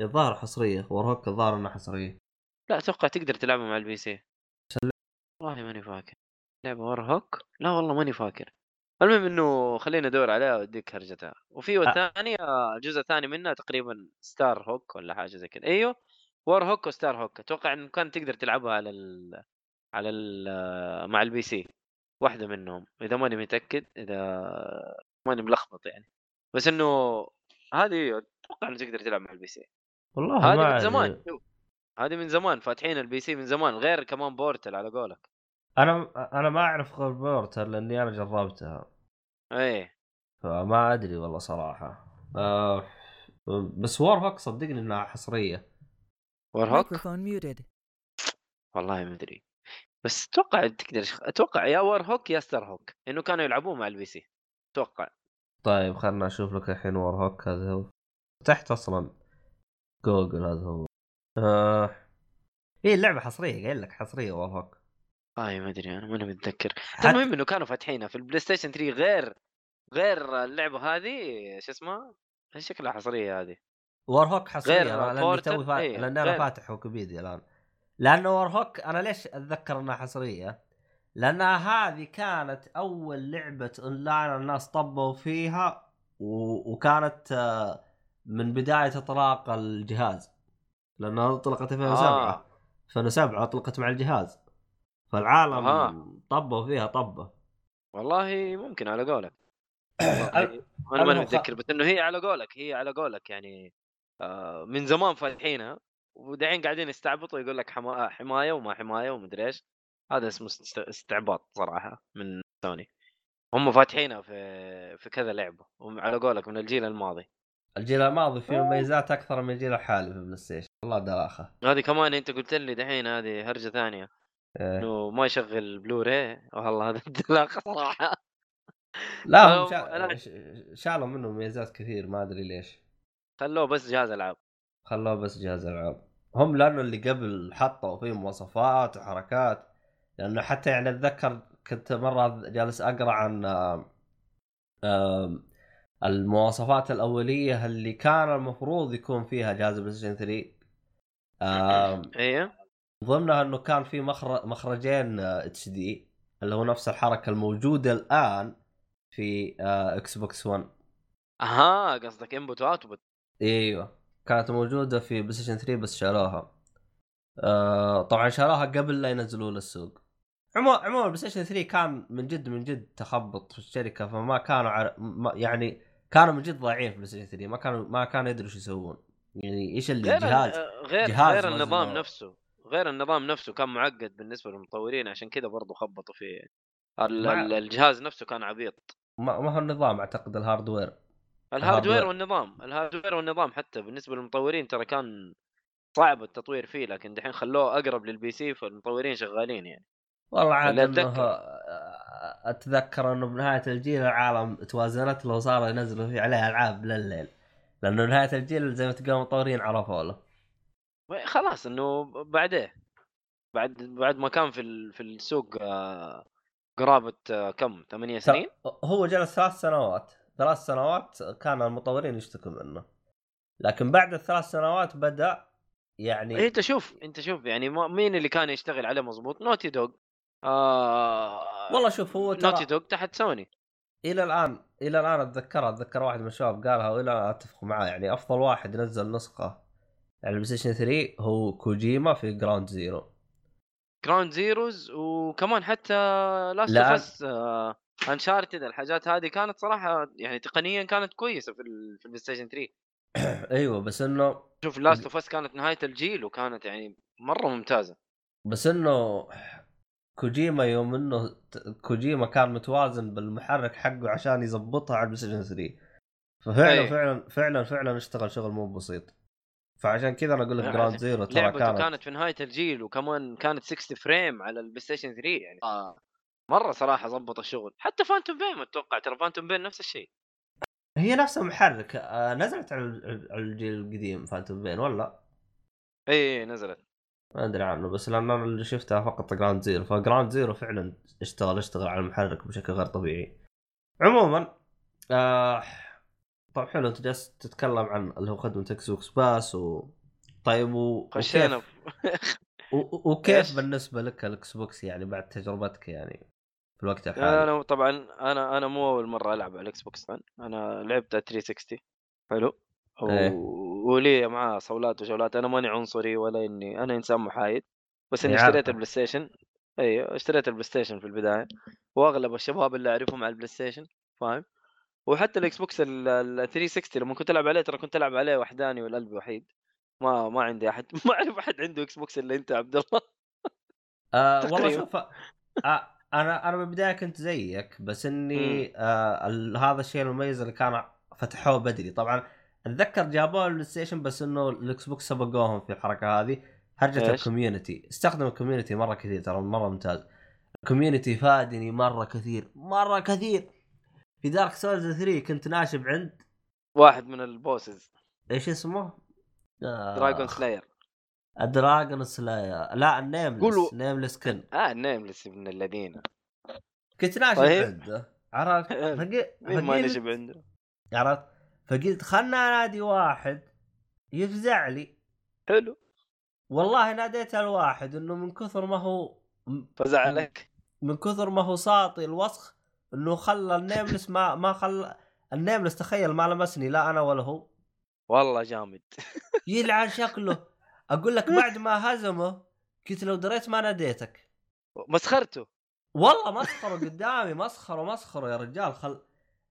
الظاهر حصرية. Warhawk الظاهر إنها حصرية. لا أتوقع تقدر تلعبها مع ال PC. والله ماني فاكر. لعبة Warhawk لا والله ماني فاكر. المهم إنه خلينا ندور عليها وأديك هرجتها. وفي الثانية الجزء الثاني منها تقريبا Starhawk ولا حاجة زي كذا. أيوه Warhawk و Starhawk أتوقع إنه كان تقدر تلعبها على ال على ال مع ال PC واحدة منهم إذا ماني متأكد إذا ماني ملخبط يعني. بس إنه هذه أتوقع إنه تقدر تلعب مع ال PC. والله ما هذه من. زمان هذه من زمان فاتحين ال PC من زمان غير كمان Portal على قولك. أنا أنا ما أعرف غير Portal لأني أنا جربتها. إيه. فما أدري والله صراحة. آه بس Warhawk صدقني إنها حصرية. Warhawk Microphone muted. والله ما أدري. بس أتوقع تقدر أتوقع يا Warhawk يا Starhawk انه كانوا يلعبوه مع ال PC أتوقع. طيب خلنا أشوف لك الحين Warhawk هذا هو. تحت أصلا جوجل هذا هو. آه. هي اللعبة حصرية قايل لك حصرية Warhawk اي ما أدري أنا ماني متذكر. حتى- المهم إنه كانوا فاتحينها في ال PlayStation 3 غير غير اللعبة هذه شو اسمها؟ شكلها حصرية هذه. Warhawk حصرية غير أنا لاني توي فا... إيه، لأن أنا. فاتح ويكيبيديا الآن. لأنه Warhawk أنا ليش أتذكر إنها حصرية؟ لأنها هذه كانت أول لعبة اونلاين الناس طبوا فيها و... وكانت آه، من بداية إطلاق الجهاز لأنها اطلقت 2007 آه. 2007 اطلقت مع الجهاز فالعالم آه. طبوا فيها طبه والله ممكن على قولك أنا ماني خ- متذكر بس إنه هي على قولك هي على قولك يعني آه من زمان فاتحينها ودحين قاعدين يستعبطوا يقول لك حما... حماية وما حماية ومدري إيش. هذا اسمه است- استعباط صراحة من سوني. هم فاتحينها في في كذا لعبة وعلى قولك من الجيل الماضي. الجيل الماضي فيه مميزات أكثر من الجيل الحالي في ال PlayStation. والله دلاخه هذه كمان أنت قلت لي دحين هذه هرجة ثانية. إيه. إنه ما يشغل بلوراي؟ والله هذا انطلاقه صراحة. لا هم شالوا منه ميزات كثير ما أدري ليش. خلوه بس جهاز ألعاب. خلوه بس جهاز ألعاب. هم لأنه اللي قبل حطوا فيه مواصفات وحركات لأنه حتى يعني أتذكر كنت مرة جالس أقرأ عن المواصفات الأولية اللي كان المفروض يكون فيها جهاز PlayStation 3 آم، أيوه ضمنها إنه كان في مخرج مخرجين HD اللي هو نفس الحركة الموجودة الآن في آه، Xbox 1 أها قصدك input و output إيوه. كانت موجودة في PlayStation 3 بس شالوها آه طبعا شالوها قبل لا ينزلوه للسوق عموما عموما Station 3 كان من جد من جد تخبط في الشركة فما كانوا عر... ما يعني كانوا من جد ضايعين في PlayStation 3 ما كانوا ما كانوا يدروا إيش يسوون. يعني إيش اللي غير جهاز ال- غير جهاز غير النظام وزنه. نفسه. غير النظام نفسه كان معقد بالنسبة للمطورين عشان كذا برضو خبطوا فيه. مع- الجهاز نفسه كان عبيط. ما, ما هو النظام أعتقد ال hardware ال hardware. والنظام ال hardware والنظام حتى بالنسبة للمطورين ترى كان صعب التطوير فيه لكن دحين خلوه أقرب لل PC فالمطورين شغالين يعني. والله عاد إنه أتذكر. أتذكر إنه بنهاية الجيل العالم توازنت له وصاروا ينزلوا فيه عليه ألعاب لليل لأنه نهاية الجيل زي ما تقول المطورين عرفوا له. خلاص إنه بعديه. بعد بعد ما كان في في السوق آه، قرابة آه، كم ثمانية سنين؟ هو جلس ثلاث سنوات. ثلاث سنوات كان المطورين يشتكوا منه. لكن بعد الثلاث سنوات بدأ يعني إيه، انت شوف انت شوف يعني مين اللي كان يشتغل عليه مضبوط؟ Naughty Dog آه والله شوف هو Naughty ترى Dog تحت سوني إلى الآن إلى الآن اتذكرها أتذكر واحد من الشباب قالها وإلى الآن أتفق معاه. يعني أفضل واحد نزل نسخة على ال PlayStation 3 هو كوجيما في Ground Zero Ground Zeroes وكمان حتى Last لا. of Us Uncharted الحاجات هذه كانت صراحة يعني تقنيا كانت كويسة في في ال PlayStation 3 أيوه بس إنه شوف Last of Us كانت نهاية الجيل وكانت يعني مرة ممتازة. بس إنه كوجيما يوم إنه كوجيما كان متوازن بالمحرك حقه عشان يظبطها على ال PlayStation 3 ففعلا أي. فعلا فعلا فعلا اشتغل شغل مو بسيط. فعشان كذا أنا أقول لك لا، Ground Zero ترى كانت كانت في نهاية الجيل وكمان كانت 60 frame على ال PlayStation 3 يعني. آه. مرة صراحة ظبط الشغل. حتى Phantom Pain أتوقع ترى Phantom Pain نفس الشيء. هي نفس المحرك آه، نزلت على ال- على الجيل القديم Phantom Pain ولا؟ إي نزلت. ما أدري عنه بس لأن أنا اللي شفتها فقط Ground Zero ف Ground Zero فعلا اشتغل اشتغل على المحرك بشكل غير طبيعي. عموما آه طب حلو أنت جالس تتكلم عن اللي هو خدمة Xbox Pass و طيب و... خشينا. وكيف؟ بالنسبة لك ال Xbox يعني بعد تجربتك يعني؟ في الوقت الحالي. أنا طبعا أنا أنا مو أول مرة ألعب على ال Xbox 1 أنا لعبت 360 حلو. و... إيه. ولي معاه صولات وجولات أنا ماني عنصري ولا إني أنا إنسان محايد. بس إني إيه، اشتريت. ال PlayStation أيوه اشتريت ال PlayStation في البداية. وأغلب الشباب اللي أعرفهم على ال PlayStation فاهم؟ وحتى ال Xbox ال ال 360 لما كنت ألعب عليه ترى كنت ألعب عليه وحداني والقلب وحيد. ما ما عندي أحد ما أعرف أحد عنده Xbox إلا أنت عبد الله. آه والله. شوف آه أنا أنا بالبداية كنت زيك بس إني آه هذا الشيء المميز اللي كان فتحوه بدري. طبعا أتذكر جابوه ال PlayStation بس إنه ال Xbox سبقوهم في الحركة هذه. هرجة؟ الكوميونتي. استخدم الكوميونتي مرة كثير ترى مرة ممتاز. الكوميونتي فادني مرة كثير مرة كثير. في دارك سولز 3 كنت ناشب عند واحد من البوسز. إيش اسمه؟ آه. دراجون سلاير. دراجون سلاير لا النيملس قولوا- نيملس كن آه النيملس من الذين. كنت ناشب طيب. عنده. عرفت؟ فقلت مين ما فقلت- نجب عنده. عرفت؟ فقلت خلنا انادي واحد يفزع لي. حلو. والله ناديت الواحد إنه من كثر ما هو فزعلك من كثر ما هو ساطي الوسخ إنه خلى النيملس ما ما خلى النيملس تخيل ما لمسني لا أنا ولا هو. والله جامد. يلعن شكله. أقول لك بعد ما هزمه قلت لو دريت ما ناديتك. مسخرته. والله مسخرة قدامي مسخرة مسخرة يا رجال. خل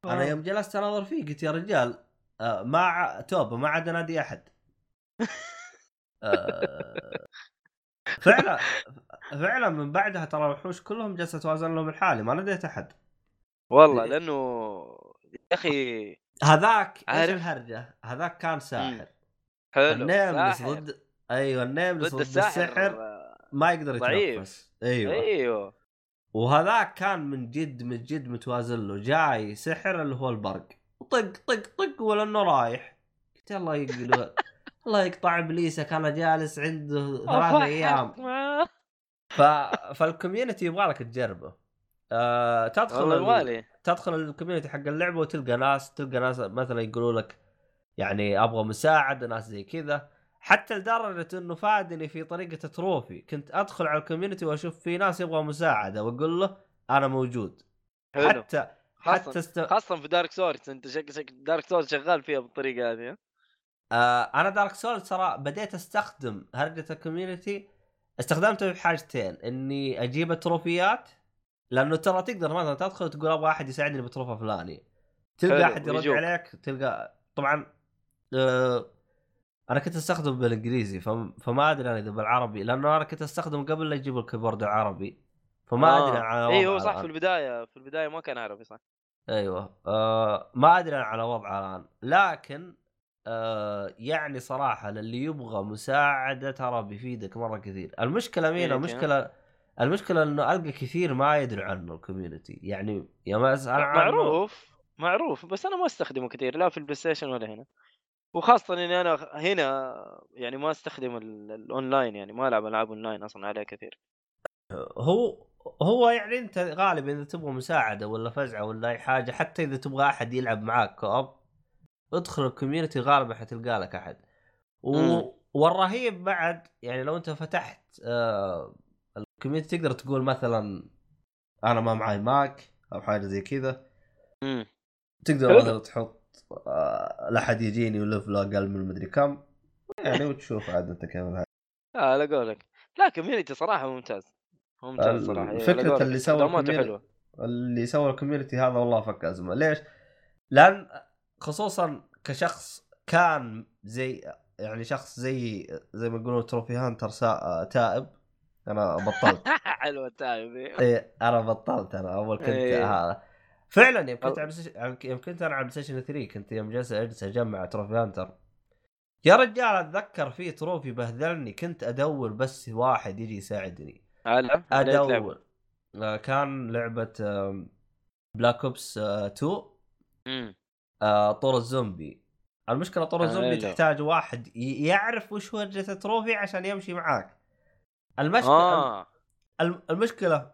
أنا يوم جلست أناظر فيه قلت يا رجال آه، ما ع- توبه ما عاد أنادي أحد. آه، فعلا فعلا من بعدها ترى الوحوش كلهم جالسه توازن لهم الحالي ما ناديت أحد. والله. لأنه يا أخي هذاك إيش عارف. الهرجة؟ هذاك كان ساحر. حلو ساحر. ضد أيوه النيملس ضد السحر آه، ما يقدر. يتنفس. أيوه. أيوه. وهذاك كان من جد من جد متوازن له. جاي سحر اللي هو البرق. طق طق طق ولا إنه رايح. قلت الله يقلب. الله يقطع إبليسك أنا جالس عنده ثلاثة أيام. ف... فال community يبغى لك تجربه. آه تدخل ال- تدخل ال community حق اللعبة وتلقى ناس تلقى ناس مثلا يقولوا لك يعني أبغى مساعدة ناس زي كذا. حتى لدرجة إنه فادني في طريقة trophy. كنت أدخل على ال community وأشوف في ناس يبغى مساعدة وأقول له أنا موجود. حلو. حتى حتى خاصة است... خاصة في Dark Souls أنت شك شك Dark Souls شغال فيها بالطريقة هذه؟ آه أنا Dark Souls ترى بديت أستخدم هرجة ال community. استخدمتها في حاجتين إني أجيب التروفيات لأنه ترى تقدر مثلا تدخل تقول أبغى أحد يساعدني ب trophy فلاني. تلقى أحد يرد. عليك تلقى طبعا آه أنا كنت استخدم بالإنجليزي فم... فما أدري أنا إذا بالعربي لأنه أنا كنت استخدم قبل لا يجيب ال keyboard العربي فما آه. أدري على اي هو وضعه صح الآن. في البداية في البداية ما كان عربي صح. أيوه. آه ما أدري أنا على وضعه الآن. لكن آه يعني صراحة للي يبغى مساعدة ترى بيفيدك مرة كثير. المشكلة مين؟ إيه، المشكلة المشكلة إنه ألقى كثير ما يدري عنه ال community. يعني يا ما أسأل عنه معروف معروف بس أنا ما أستخدمه كثير لا في ال PlayStation ولا هنا. وخاصة إني أنا هنا يعني ما أستخدم ال- الأونلاين يعني ما ألعب ألعاب أونلاين أصلا عليه كثير. هو هو يعني أنت غالبا إذا تبغى مساعدة ولا فزعة ولا أي حاجة حتى إذا تبغى أحد يلعب معاك co-op ادخل ال community غالبا حتلقى لك أحد. و... مم. والرهيب بعد يعني لو أنت فتحت آه ال community تقدر تقول مثلا أنا ما معي ماك أو حاجة زي كذا. تقدر تحط. لا أحد يجيني level ه أقل من مدري كم يعني وتشوف عاد أنت كيف الحال. لا على قولك لا community صراحة ممتاز ممتاز إيه، فكرة قولك. اللي سوى اللي سوى ال community هذا والله فك أزمة ليش؟ لأن خصوصا كشخص كان زي يعني شخص زي زي ما يقولون trophy hunter. تائب أنا بطلت التعب إيه. إيه أنا بطلت أنا أول كنت إيه. هذا فعلا يوم كنت على يوم كنت أنا على PlayStation 3 كنت يوم جالس أجلس أجمع trophy hunter يا رجال أتذكر في trophy بهذلني كنت أدور بس واحد يجي يساعدني. لعبة. أدور. آه، كان لعبة Black Ops 2 امم آه، طور الزومبي. المشكلة طور الزومبي حلو. تحتاج واحد يعرف وش وجهه ال trophy عشان يمشي معاك. المشكلة الم- المشكلة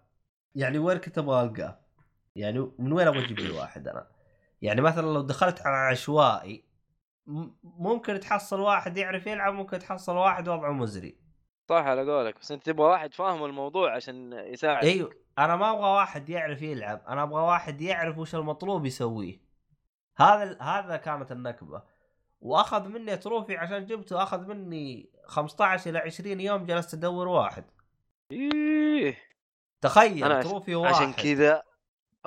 يعني وين كنت أبغى ألقاه؟ يعني من وين أبغى أجيب لي واحد أنا؟ يعني مثلا لو دخلت على عشوائي ممكن تحصل واحد يعرف يلعب ممكن تحصل واحد وضعه مزري. صح على قولك. بس أنت تبغى واحد فاهم الموضوع عشان يساعد أيوه. أنا ما أبغى واحد يعرف يلعب أنا أبغى واحد يعرف وش المطلوب يسويه. هذا هذا كانت النكبة. وأخذ مني تروفي عشان جبته أخذ مني 15 إلى 20 يوم جلست أدور واحد. إيه. تخيل trophy واحد. عشان كذا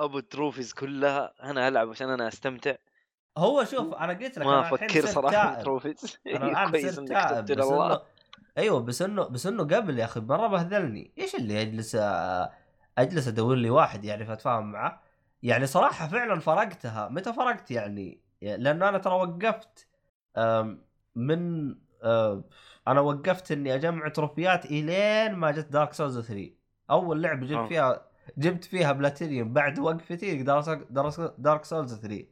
أبو ال trophies كلها أنا العب عشان أنا أستمتع. هو شوف أنا قلت لك ما أفكر صراحة. بال trophies أنا الآن كويس إنك تبت بس الله أيوه بس إنه بس إنه قبل يا أخي مرة بهذلني. إيش اللي أجلس أجلس أدور لي واحد يعرف أتفاهم معه؟ يعني صراحة فعلا فرقتها. متى فرقت يعني؟ لأنه أنا ترى وقفت من أنا وقفت إني أجمع تروفيات إلين ما جت Dark Souls 3 أول لعبة جبت آه. فيها جبت فيها بلاتينيوم بعد وقفتي Dark Souls 3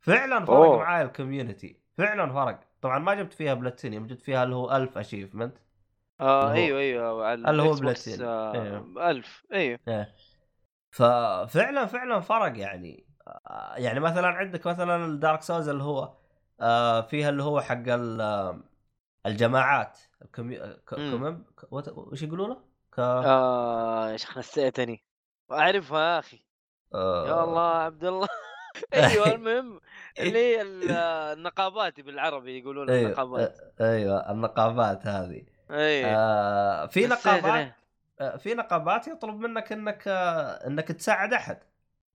فعلا فرق أوه. معاي ال community فعلا فرق طبعا ما جبت فيها بلاتينيوم جبت فيها اللي هو 1000 achievement آه أيوه أيوه على اللي هو ال Xbox، بلاتين. آه إيه. ألف أيوه إيه. ففعلا فعلا فرق يعني آه، يعني مثلا عندك مثلا ال Dark Souls اللي هو آه، فيها اللي هو حق ال- الجماعات الكمي... ك... مم. كمم... ك... وات- وش يقولوا له؟ ك... آه يا شيخ نسيتني اعرفها يا أخي. آه، يا الله عبد الله. أيوه المهم اللي هي ال- النقابات بالعربي يقولون أيوه النقابات. آه، أيوه النقابات هذه. إي آه في نقابات. آه، في نقابات يطلب منك إنك آه، إنك تساعد أحد.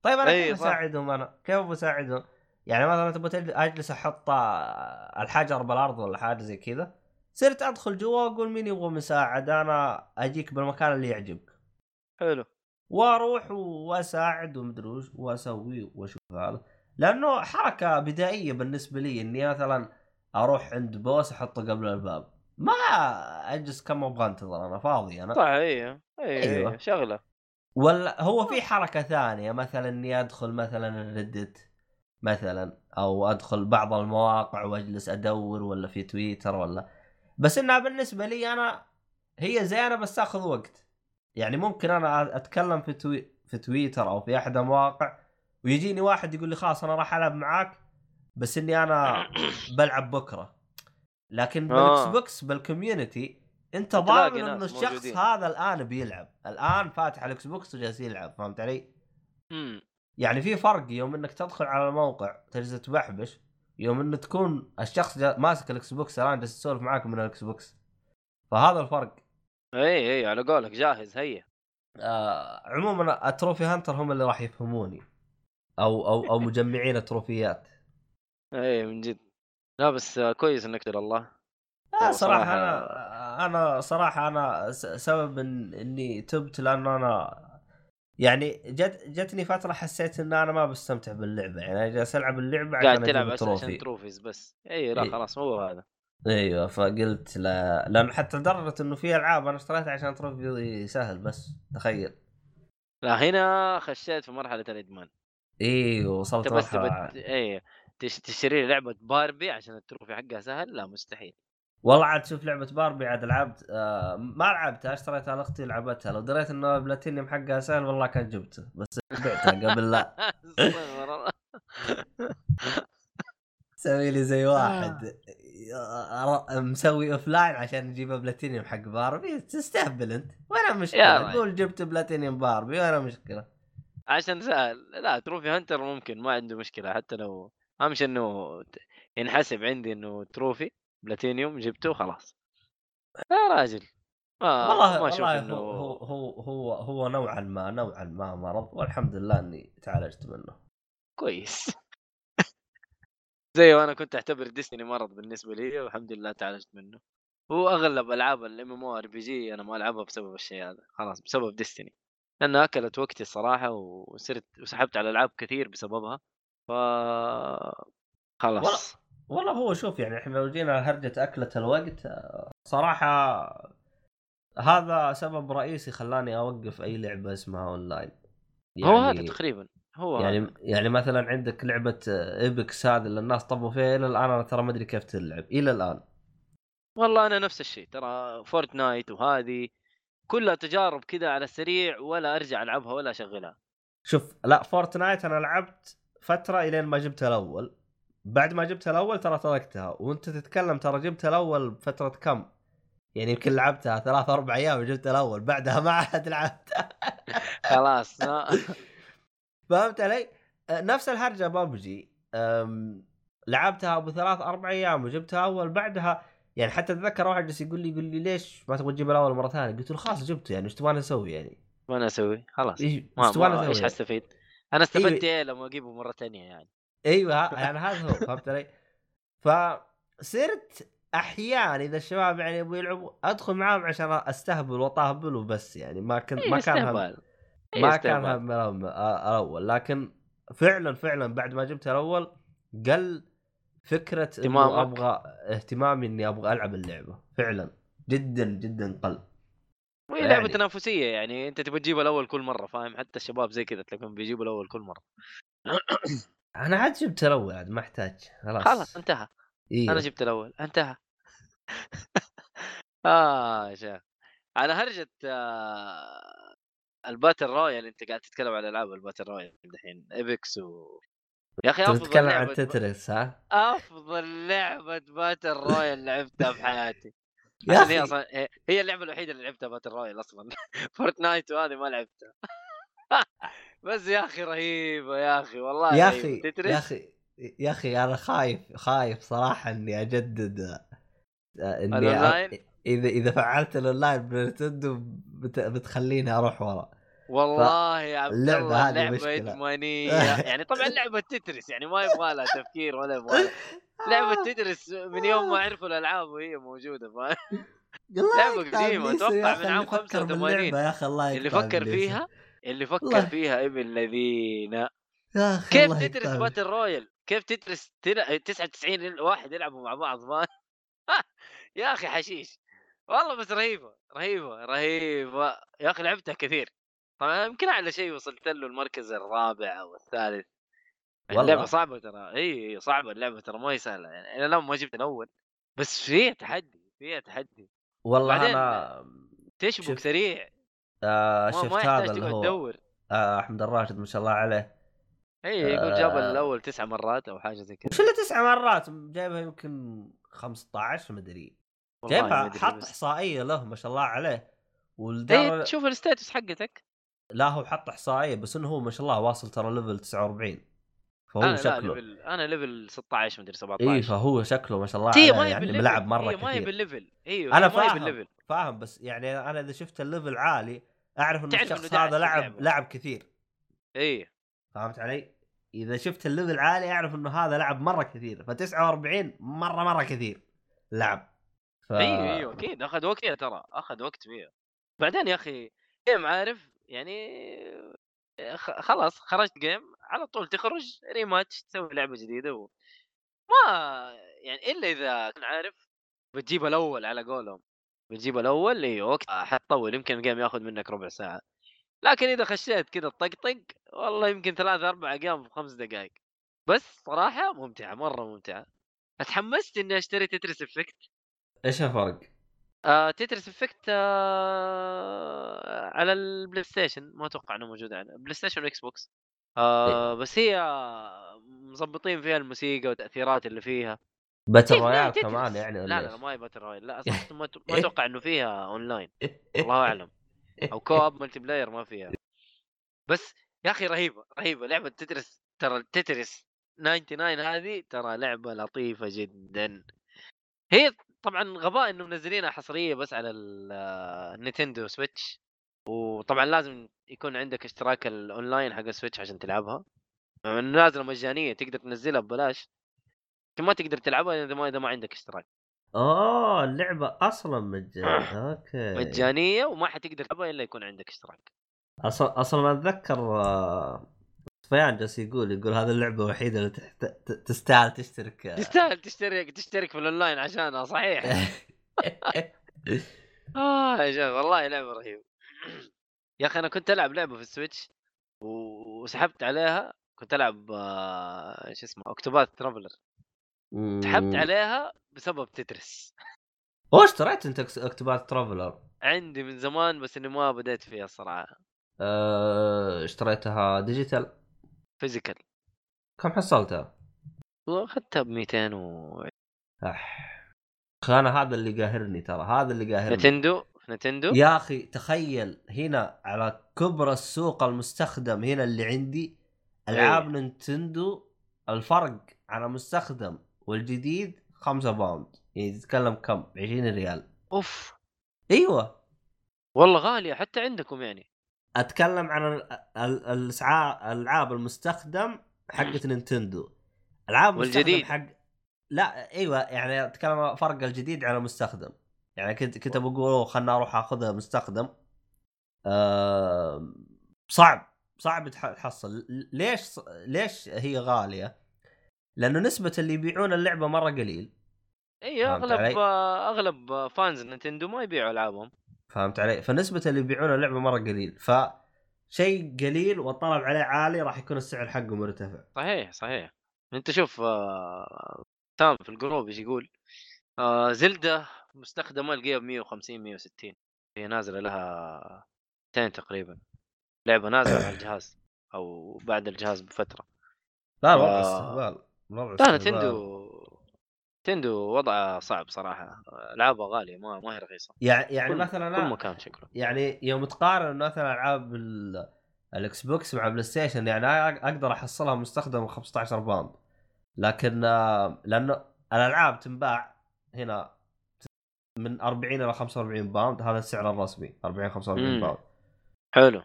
طيب أنا كيف. أساعدهم أنا؟ كيف بساعدهم؟ يعني مثلا تبغى أجلس أحط آه، الحجر بالأرض ولا حاجة زي كذا صرت أدخل جوا وأقول مين يبغى مساعدة أنا أجيك بالمكان اللي يعجبك. حلو. وأروح واساعد ومدري وش واسوي واشوف هذا. لأنه حركة بدائية بالنسبة لي إني مثلا أروح عند بوس أحطه قبل الباب ما أجلس كم أبغى أنتظر أنا فاضي أنا. صح أيوه أيوه أيوة. أيوه. شغلة. ولا هو في حركة ثانية مثلا إني أدخل مثلا ال Reddit مثلا أو أدخل بعض المواقع وأجلس أدور ولا في تويتر ولا. بس إنها بالنسبة لي أنا هي زينة بس تأخذ وقت. يعني ممكن أنا أتكلم في توي... في تويتر أو في أحد المواقع ويجيني واحد يقول لي خلاص أنا راح ألعب معاك بس إني أنا بلعب بكرة لكن بال X آه. box بال community أنت ضامن إنه الشخص موجودين. هذا الآن بيلعب الآن فاتح ال Xbox وجالس يلعب فهمت علي؟ امم يعني في فرق يوم إنك تدخل على الموقع تجلس تبحبش يوم انه تكون الشخص ماسك ال Xbox الآن جالس يسولف معاك من ال Xbox فهذا الفرق إي إي على قولك جاهز هيا. آه عموما ال trophy hunter هم اللي راح يفهموني. أو أو أو مجمعين التروفيات. إي من جد. لا بس كويس إنك الله. آه صراحة صراحة- أنا أنا صراحة أنا س- سبب إن إني تبت لأنه أنا يعني جت جتني فترة حسيت إن أنا ما بستمتع باللعبة. يعني أنا جالس ألعب اللعبة قاعد عشان تلعب أجيب عشان trophies بس. إي لا. خلاص هو هذا. أيوه فقلت لا. لأن حتى لدرجة إنه في ألعاب أنا اشتريتها عشان trophy سهل بس تخيل. لا هنا خشيت في مرحلة الإدمان. إيوه وصلت تبت... اي تش... تشتري لعبة باربي عشان ال trophy حقها سهل؟ لا مستحيل. والله عاد شوف لعبة باربي عاد لعبت آه ما لعبتها اشتريتها لأختي لعبتها. لو دريت إنه البلاتينيوم حقها سهل والله كان جبته بس بعتها قبل لا. سوي لي زي واحد. آه، مسوي offline عشان يجيب بلاتينيوم حق باربي تستهبل أنت. وين يا المشكلة راجل. قول جبت بلاتينيوم باربي وين المشكلة عشان سهل لا trophy hunter ممكن ما عنده مشكلة. حتى لو أهم شيء إنه ينحسب عندي إنه trophy platinum جبته خلاص يا راجل. ما والله ما أشوف إنه هو هو هو هو نوعا ما نوعا ما مرض والحمد لله إني تعالجت منه. كويس. زي وأنا كنت أعتبر Destiny مرض بالنسبة لي والحمد لله تعالجت منه. هو أغلب ألعاب ال MMORPG أنا ما ألعبها بسبب الشيء هذا خلاص بسبب Destiny لانها أكلت وقتي الصراحة وصرت وسحبت على ألعاب كثير بسببها. ف خلاص. والله هو شوف يعني إحنا لو جينا هرجة أكلة الوقت صراحة هذا سبب رئيسي خلاني أوقف أي لعبة اسمها أونلاين هو هذا تقريبا. هو يعني هذا. يعني مثلا عندك لعبة Apex هذه اللي الناس طبوا فيها إلى الآن أنا ترى ما أدري كيف تلعب إلى الآن. والله أنا نفس الشيء ترى Fortnite وهذه كلها تجارب كذا على السريع ولا أرجع ألعبها ولا أشغلها. شوف لا فورتنايت أنا لعبت فترة إلين ما جبت الأول. بعد ما جبت الأول ترى تركتها وأنت تتكلم ترى جبت الأول بفترة كم؟ يعني يمكن لعبتها ثلاث أربع أيام وجبت الأول بعدها ما عاد لعبتها. خلاص فهمت علي؟ آه، نفس الهرجه ببجي لعبتها أبو ثلاث أربع أيام وجبتها أول بعدها يعني حتى أتذكر واحد جالس يقول لي يقول لي ليش ما تبغى تجيب الأول مرة ثانية؟ قلت له خلاص جبته يعني إيش تبغاني أسوي يعني؟ ما أنا أسوي خلاص إيش أسوي؟ إيش؟ حستفيد؟ أنا استفدت إيوه. إيه لما أجيبه مرة ثانية يعني إيوه يعني هذا هو فهمت علي؟ فصرت أحيانا إذا الشباب يعني يبغوا يلعبوا أدخل معاهم عشان أستهبل واطهبل وبس يعني ما كنت إيه ما كان ما كان. هم الأول- الأول لكن فعلا فعلا بعد ما جبت الأول قل فكرة إنه اهتمامك. أبغى اهتمامي إني أبغى ألعب اللعبة. فعلا. جدا جدا قل. وهي لعبة يعني- تنافسية يعني أنت تبغى تجيب الأول كل مرة فاهم؟ حتى الشباب زي كذا تلاقيهم بيجيبوا الأول كل مرة. أنا عاد جبت الأول عاد ما أحتاج. خلاص. خلاص انتهى. إيه. أنا جبت الأول انتهى. آه يا شيخ. على هرجة آه ال battle royale أنت قاعد تتكلم على ألعاب ال battle royale الحين Apex و يا أخي أفضل تتكلم عن Tetris ها؟ أفضل لعبة battle royale لعبتها في حياتي يا عشان هي. أصلا هي- اللعبة الوحيدة اللي لعبتها battle royale أصلا. Fortnite وهذه ما لعبتها. بس يا أخي رهيبة يا أخي والله يا. أخي يا أخي يا أخي أنا خايف خايف صراحة إني أجدد آه، إني اذا إذا فعلت ال online ب Nintendo بت... بتخليني أروح ورا والله يا عبد الله لعبة. إدمانية يعني طبعا لعبة تترس يعني ما يبغى لها تفكير ولا يبغى لعبة تترس من يوم ما عرفوا الألعاب وهي موجودة الله إبليسه أتوقع يا أخي من عام اللي فكر 85. باللعبة يا أخي الله اللي فكر. فيها اللي فكر والله. فيها ابن الذين كيف الله تترس باتل رويال كيف تترس تل- 99 واحد يلعبوا مع بعض ما يا أخي حشيش والله بس رهيبة رهيبة رهيبة. يا أخي لعبتها كثير. طبعا يمكن أعلى شيء وصلت له المركز الرابع أو الثالث. اللعبه والله. صعبة ترى. إي صعبة اللعبة ترى ما هي سهلة. يعني أنا لما ما جبت الأول بس فيها تحدي فيها تحدي. والله أنا تشبك شفت سريع. آه شفت ما هذا اللي هو تدور. آه أحمد الراشد ما شاء الله عليه. إي يقول جاب آه. الأول تسع مرات أو حاجة زي كذا. وش اللي تسع مرات؟ جايبها يمكن 15 مدري والله ما جايبها أدري حط بس. إحصائية له ما شاء الله عليه. اي والدر تشوف ال stats حقتك. لا هو حط إحصائية بس إنه هو ما شاء الله واصل ترى level 49 فهو لا شكله. level أنا level 16 مدري 17 اي فهو شكله ما شاء الله عليه ما يعني ملعب مرة هي ما هي كثير بال level إيوه أنا ما فاهم بال level فاهم بس يعني أنا إذا شفت ال level عالي أعرف ان تعرف إنه الشخص هذا لعب. لعب كثير. اي فهمت علي؟ إذا شفت ال level عالي أعرف إنه هذا لعب مرة كثير. ف 49 مرة مرة كثير. لعب. ف... إيوه إيوه أكيد أخذ وقت فيها ترى أخذ وقت فيها. بعدين يا أخي game عارف يعني خ- خلاص خرجت game على طول تخرج rematch تسوي لعبة جديدة و... ما يعني إلا إذا كنت عارف بتجيب الأول على قولهم. بتجيب الأول أيوه وقت حتطول يمكن ال game ياخذ منك ربع ساعة. لكن إذا خشيت كذا طقطق والله يمكن ثلاث أربع أيام في خمس دقائق بس صراحة ممتعة مرة ممتعة. اتحمست إني أشتري Tetris Effect إيش الفرق؟ آه Tetris Effect آه على ال PlayStation ما أتوقع إنه موجود على PlayStation و Xbox. آه بس هي مظبطين فيها الموسيقى والتأثيرات اللي فيها. battle royale. كمان يعني لا ولا لا, لا؟ ما هي battle royale لا أت- ما أتوقع إنه فيها اونلاين الله أعلم. أو co-op multiplayer ما فيها. بس يا أخي رهيبة رهيبة. لعبة Tetris ترى Tetris 99 هذه ترى لعبة لطيفة جدا. هي طبعا غباء إنه منزلينها حصرية بس على ال- ال Nintendo Switch وطبعا لازم يكون عندك اشتراك الأونلاين حق ال Switch عشان تلعبها. نازلة مجانية تقدر تنزلها ببلاش. لكن ما تقدر تلعبها إذا ما إذا ما عندك اشتراك. اوه اللعبة أصلا مجانية. okay. مجانية وما حتقدر تلعبها إلا يكون عندك اشتراك. أصلا أصلا أتذكر آه، صفيان جالس يقول يقول هذه اللعبة الوحيدة اللي تحت... تستاهل تشترك. تستاهل تشترك تشترك في الأونلاين عشانها صحيح. آه يا شباب والله لعبة رهيبة. يا أخي أنا كنت ألعب لعبة في ال Switch وسحبت عليها كنت ألعب آه، شو اسمه Octopath Traveler. سحبت عليها بسبب Tetris. أوه اشتريت أنت Octopath Traveler؟ عندي من زمان بس إني ما بديت فيها الصراحه أه... اشتريتها digital. physical. كم حصلتها؟ واخذتها ب 200 و أح. أنا هذا اللي قاهرني ترى هذا اللي قاهرني. نتندو؟ نتندو؟ يا أخي تخيل هنا على كبر السوق المستخدم هنا اللي عندي ألعاب Nintendo الفرق على مستخدم والجديد 5 pound. يعني تتكلم كم؟ 20 ريال. أوف. أيوه. والله غالية حتى عندكم يعني. أتكلم عن ال- ال- الاسعار الألعاب المستخدم حقت Nintendo. ألعاب والجديد. حق لا إيوه يعني أتكلم فرق الجديد على المستخدم يعني كنت كنت بقول خلنا أروح أخذها مستخدم. آه صعب صعب تح- تحصل. ليش ليش هي غالية؟ لأنه نسبة اللي يبيعون اللعبة مرة قليل. اي اغلب أغلب fans Nintendo ما يبيعوا ألعابهم. فهمت علي؟ فنسبة اللي يبيعون اللعبة مرة قليل ف شيء قليل والطلب عليه عالي راح يكون السعر حقه مرتفع صحيح صحيح انت شوف آه، تام في ال group إيش يقول آه Zelda مستخدمة القيها ب 150 160 هي نازلة لها سنتين تقريبا لعبة نازلة على الجهاز أو بعد الجهاز بفترة لا الوضع آه. استهبال لا. نتندو نتندو وضعها صعب صراحة. العابها غالية ما ما هي رخيصة. يعني يعني كل- مثلا كل مكان شكله. يعني يوم تقارن مثلا ألعاب ال- الاكس بوكس مع بلاي ستيشن يعني أقدر أحصلها مستخدم 15 pound. لكن آه، لأنه الألعاب تنباع هنا من 40 إلى 45 pound. هذا السعر الرسمي 40 45 مم. pound. حلو.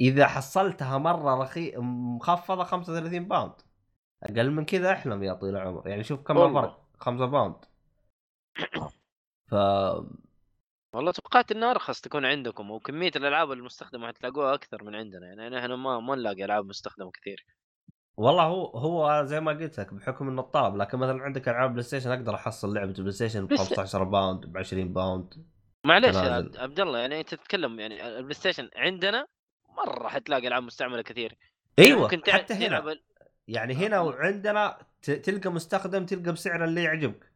إذا حصلتها مرة رخي مخفضة 35 pound. أقل من كذا أحلم يا طويل العمر. يعني شوف كم. الفرق 5 pound. ف والله توقعت انها أرخص تكون عندكم وكمية الألعاب المستخدمة حتلاقوها أكثر من عندنا. يعني إحنا ما ما نلاقي ألعاب مستخدمة كثير. والله هو هو زي ما قلت لك بحكم إنه الطلب لكن مثلا عندك ألعاب بلاي ستيشن أقدر أحصل لعبة بلاي ستيشن ب بس- 15 pound ب 20 pound. معليش يا. عبد- الله يعني أنت تتكلم يعني البلاي ستيشن عندنا مرة حتلاقي ألعاب مستعملة كثير. يعني أيوه ممكن تع- حتى تلعب هنا ال- يعني هنا وعندنا ت- تلقى مستخدم تلقى بسعر اللي يعجبك.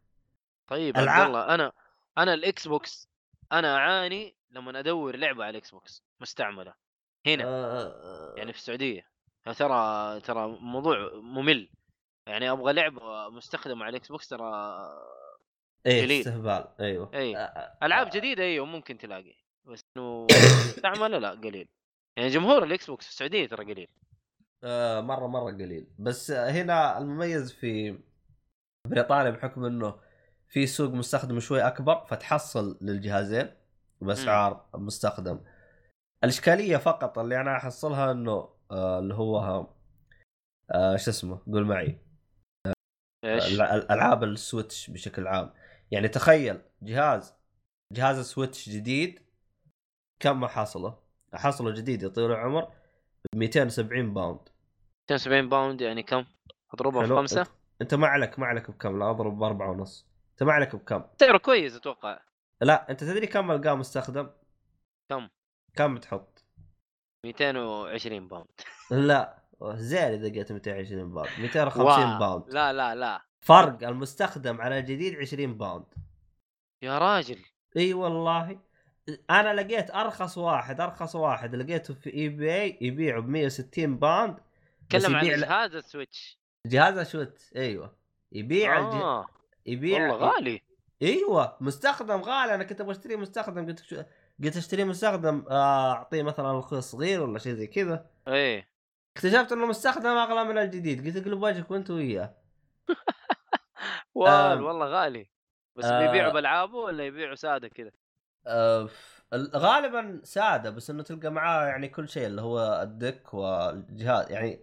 طيب الع- عبد الله أنا أنا الإكس بوكس أنا أعاني لما أدور لعبة على الإكس بوكس مستعملة. هنا. آه يعني في السعودية. ترى ترى موضوع ممل. يعني أبغى لعبة مستخدمة على الإكس بوكس ترى إيه. استهبال. أيوه. اي آه، ألعاب جديدة أيوه ممكن تلاقي. بس إنه مستعملة لا قليل. يعني جمهور الإكس بوكس في السعودية ترى قليل. آه مرة مرة قليل. بس هنا المميز في بريطانيا بحكم إنه في سوق مستخدم شوي أكبر فتحصل للجهازين بأسعار مستخدم. الإشكالية فقط اللي أنا أحصلها إنه آه اللي هو آه شو اسمه؟ قول معي. إيش؟ الع- الألعاب ال Switch بشكل عام. يعني تخيل جهاز جهاز Switch جديد كم حاصله؟ حاصله جديد يطول العمر 270 باوند. 270 باوند يعني كم؟ اضربها في حلو. خمسه انت, ما عليك ما عليك بكم لا أضرب بأربعة ونص. أنت ما عليك بكم. سعره كويس أتوقع. لا أنت تدري كم القاه مستخدم؟ كم؟ كم تحط؟ 220 pound. لا. زين إذا لقيت 220 pound. 250 wow. pound. لا لا لا. فرق المستخدم على الجديد 20 pound. يا راجل. إي والله. أنا لقيت أرخص واحد أرخص واحد. لقيته في eBay يبيعه ب 160 pound. تكلم عن جهاز السويتش. جهاز شوت أيوه. يبيع الج... آه. يبيع والله غالي. أيوه. مستخدم غالي. أنا كنت أبغى أشتري مستخدم. قلت شو... قلت أشتري مستخدم آه، أعطيه مثلا أخوي صغير ولا شيء زي كذا. إيه. اكتشفت إنه مستخدم أغلى من الجديد. قلت أقلب وجهك وأنت وياه. آم. والله غالي. بس آه. بيبيعوا بألعابه ولا يبيعوا سادة كذا؟ آه، غالبا ساده بس إنه تلقى معاه يعني كل شيء اللي هو الدك والجهاز. يعني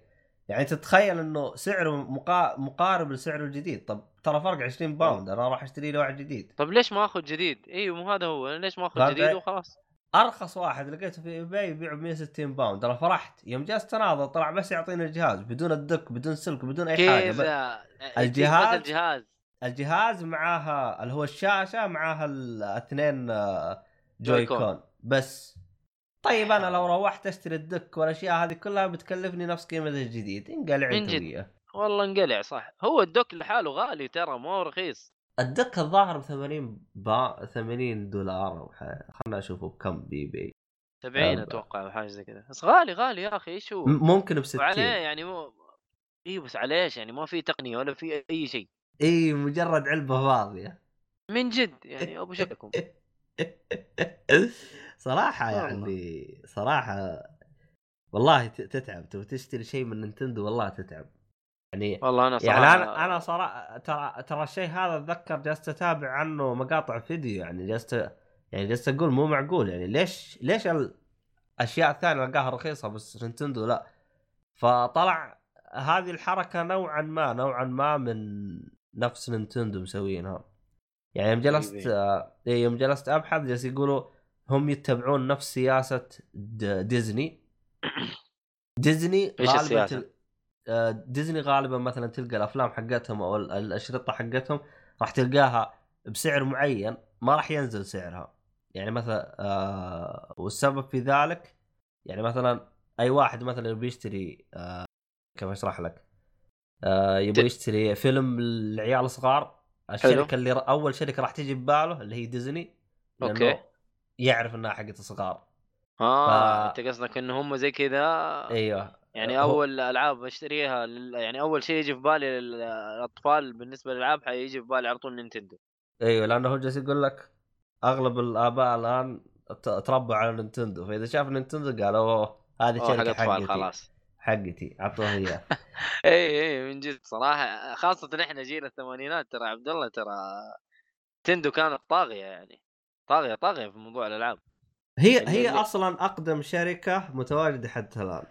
يعني تتخيل إنه سعره مقا... مقارب لسعره الجديد. طب ترى فرق 20 pound أنا راح أشتري لي واحد جديد. طب ليش ما آخذ جديد؟ أيوه مو هذا هو. ليش ما آخذ جديد؟ وخلاص؟ أرخص واحد لقيته في eBay يبيعه ب 160 pound. أنا فرحت. يوم جلست اناظر طلع بس يعطيني الجهاز بدون ال dock بدون سلك بدون أي حاجة. يا- الجهاز- الجهاز. الجهاز معاها اللي هو الشاشة معاها الاثنين آه، Joy Joy-Con. Con بس. طيب أنا لو روحت أشتري ال dock والأشياء هذه كلها بتكلفني نفس قيمة الجديد. انقلع من جد. والله انقلع صح. هو ال dock لحاله غالي ترى مو رخيص. ال dock الظاهر ب 80 با 80 دولار أو خلنا أشوفه بكم ب eBay. 70 آه، أتوقع أو حاجة زي كذا. بس غالي غالي يا أخي إيش هو؟ ممكن ب 60 وعليه يعني مو أيوه بس عليه يعني؟ ما في تقنية ولا في أي شيء. إي مجرد علبة فاضية. من جد يعني ابو شكلكم صراحة. يعني صراحة والله تتعب. تبغى تشتري شيء من نينتندو والله تتعب. يعني والله أنا صراحة يعني أنا أنا صراحة ترى ترى الشيء هذا أتذكر جلست أتابع عنه مقاطع فيديو يعني جلست يعني جلست أقول مو معقول يعني ليش ليش الأشياء الثانية ألقاها رخيصة بس نينتندو لا؟ فطلع هذه الحركة نوعا ما نوعا ما من نفس نينتندو مسوينها يعني يوم جلست طيب. آه، إيه، يوم جلست أبحث جالس يقولوا هم يتبعون نفس سياسة ديزني ديزني غالبا. آه، ديزني غالبا مثلا تلقى الأفلام حقتهم أو ال- الأشرطة حقتهم راح تلقاها بسعر معين ما راح ينزل سعرها يعني مثلا آه والسبب في ذلك يعني مثلا أي واحد مثلا يبي يشتري آه كيف أشرح لك آه يبغى يشتري فيلم للعيال الصغار. الشركة اللي ر- أول شركة راح تجي بباله اللي هي ديزني okay. يعرف إنها حقت الصغار. آه ف- أنت قصدك ان هم زي كذا أيوه. يعني هو- أول ألعاب أشتريها لل... يعني أول شيء يجي في بالي للأطفال بالنسبة للألعاب حيجي في بالي على طول نينتندو. أيوه لأنه هو جالس يقول لك أغلب الآباء الآن تربوا على نينتندو. فإذا شاف نينتندو قالوا أوه هذه شركة حقتي. خلاص. حقتي اعطوها اياه اي اي من جد صراحة خاصة إحنا جيل الثمانينات ترى عبد الله ترى نينتندو كانت طاغيه يعني طاغية طاغية في موضوع الألعاب. هي هي أصلا أقدم شركة متواجدة حتى الآن.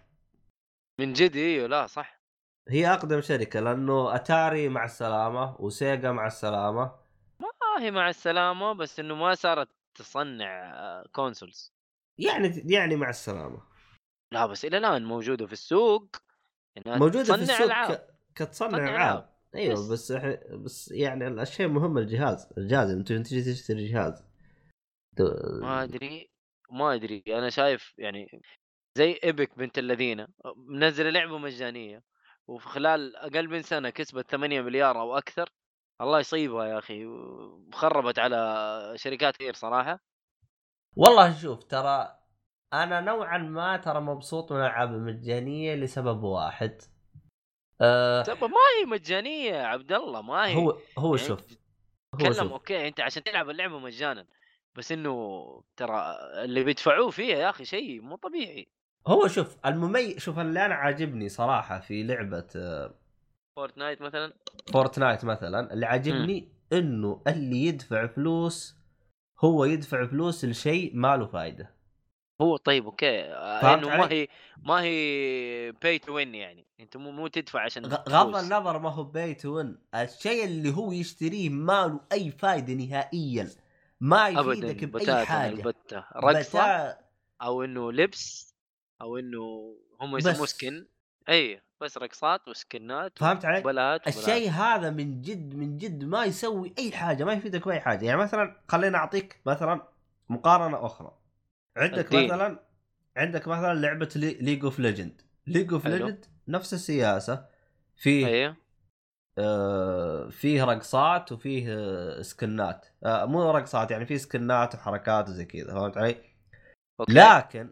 من جد أيوه لا صح. هي أقدم شركة لأنه أتاري مع السلامة وسيجا مع السلامة. ما هي مع السلامة بس إنه ما صارت تصنع آه، consoles يعني يعني مع السلامة. لا بس إلى الآن موجودة في السوق موجودة في السوق العاب. كتصنع تصنع العاب. أيوه بس. بس بس يعني الشيء مهم الجهاز الجهاز انت تجي تشتري جهاز ت- ما أدري ما أدري أنا شايف يعني زي إيبك بنت الذين منزلة لعبة مجانية وفي خلال أقل من سنة كسبت 8 مليار أو أكثر الله يصيبها يا أخي وخربت على شركات كثير صراحة والله شوف ترى أنا نوعا ما ترى مبسوط من الالعاب المجانية لسبب واحد. آه سبب ما هي مجانية يا عبد الله ما هي. هو هو يعني شوف تتكلم شوف. أوكي أنت عشان تلعب اللعبة مجانا بس إنه ترى اللي بيدفعوه فيها يا أخي شيء مو طبيعي. هو شوف المميز شوف اللي أنا عاجبني صراحة في لعبة آه، Fortnite مثلا؟ Fortnite مثلا اللي عاجبني إنه اللي يدفع فلوس هو يدفع فلوس لشيء ما له فائده هو طيب أوكي فهمت انه ما؟ هي ما هي pay to win يعني. أنت مو مو تدفع عشان غض. النظر ما هو بيت وين الشيء اللي هو يشتريه ما له أي فائده نهائيا. ما يفيدك بأي حاجة. البتة. رقصة بتا- أو إنه لبس أو إنه هم يسموه. skin إي بس رقصات و skin ات فهمت علي؟ وبلاوات. الشيء هذا من جد من جد ما يسوي أي حاجة ما يفيدك بأي حاجة. يعني مثلا خليني أعطيك مثلا مقارنة أخرى. عندك الدين. مثلا عندك مثلا لعبة League of Legends League of. Legends نفس السياسة فيه آه فيه رقصات وفيه آه skin ات آه مو رقصات يعني فيه skin ات وحركات وزي كذا فهمت علي؟ أوكي لكن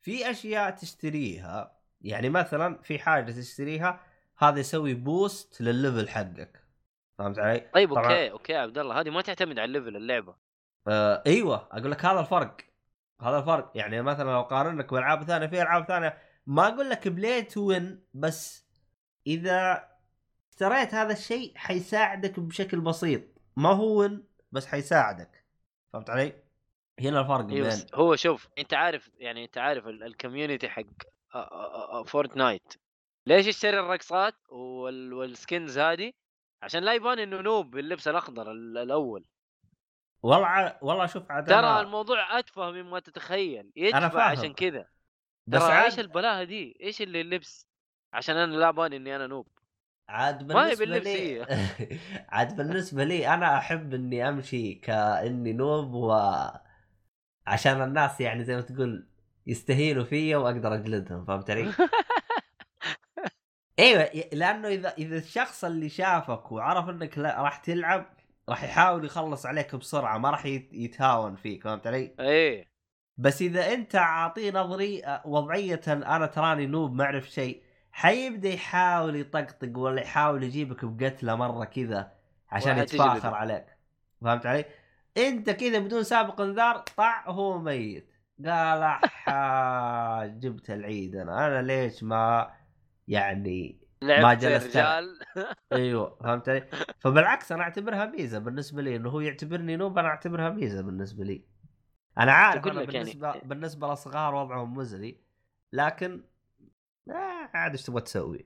في أشياء تشتريها يعني مثلا في حاجة تشتريها هذا يسوي boost لل level حقك فهمت علي؟ طيب أوكي أوكي عبد الله هذه ما تعتمد على ال level اللعبة آه إيوه أقول لك هذا الفرق هذا الفرق يعني مثلا لو قارنك بألعاب ثانية في ألعاب ثانية ما أقول لك pay to win بس إذا اشتريت هذا الشيء حيساعدك بشكل بسيط. ما هو win بس حيساعدك. فهمت علي؟ هنا الفرق أيوه بين هو شوف أنت عارف يعني أنت عارف ال- ال community حق آ- آ- آ- Fortnite ليش يشتري الرقصات وال... والسكنز هذه؟ عشان لا يبان إنه نوب باللبس الأخضر ال- الأول. والله والله شوف عاد ترى أنا الموضوع أتفه مما تتخيل أنا يدفع فاهم. عشان كذا بس ترى إيش عاد البلاهة دي إيش اللي اللبس عشان أنا لا بان إني أنا نوب عاد بالنسبة لي. عاد بالنسبة لي أنا أحب إني أمشي كإني نوب و عشان الناس يعني زي ما تقول يستهينوا فيا وأقدر اجلدهم فهمت علي؟ إيوه لأنه إذا إذا الشخص اللي شافك وعرف إنك راح تلعب راح يحاول يخلص عليك بسرعة ما راح يت- يتهاون فيك فهمت علي؟ إيه بس إذا أنت عاطيه نظري وضعية أنا تراني نوب ما أعرف شيء حيبدأ يحاول يطقطق ولا يحاول يجيبك بقتله مرة كذا عشان. يتفاخر عليك فهمت علي؟ أنت كذا بدون سابق انذار طع هو ميت قال جبت العيد أنا أنا ليش ما يعني لعبت جلست. رجال أيوه فهمت علي؟ فبالعكس أنا أعتبرها ميزة بالنسبة لي إنه هو يعتبرني نوب أنا أعتبرها ميزة بالنسبة لي. أنا عارف لك يعني- بالنسبة يعني... بالنسبة للصغار وضعهم مزري لكن آه عاد إيش تبغى تسوي؟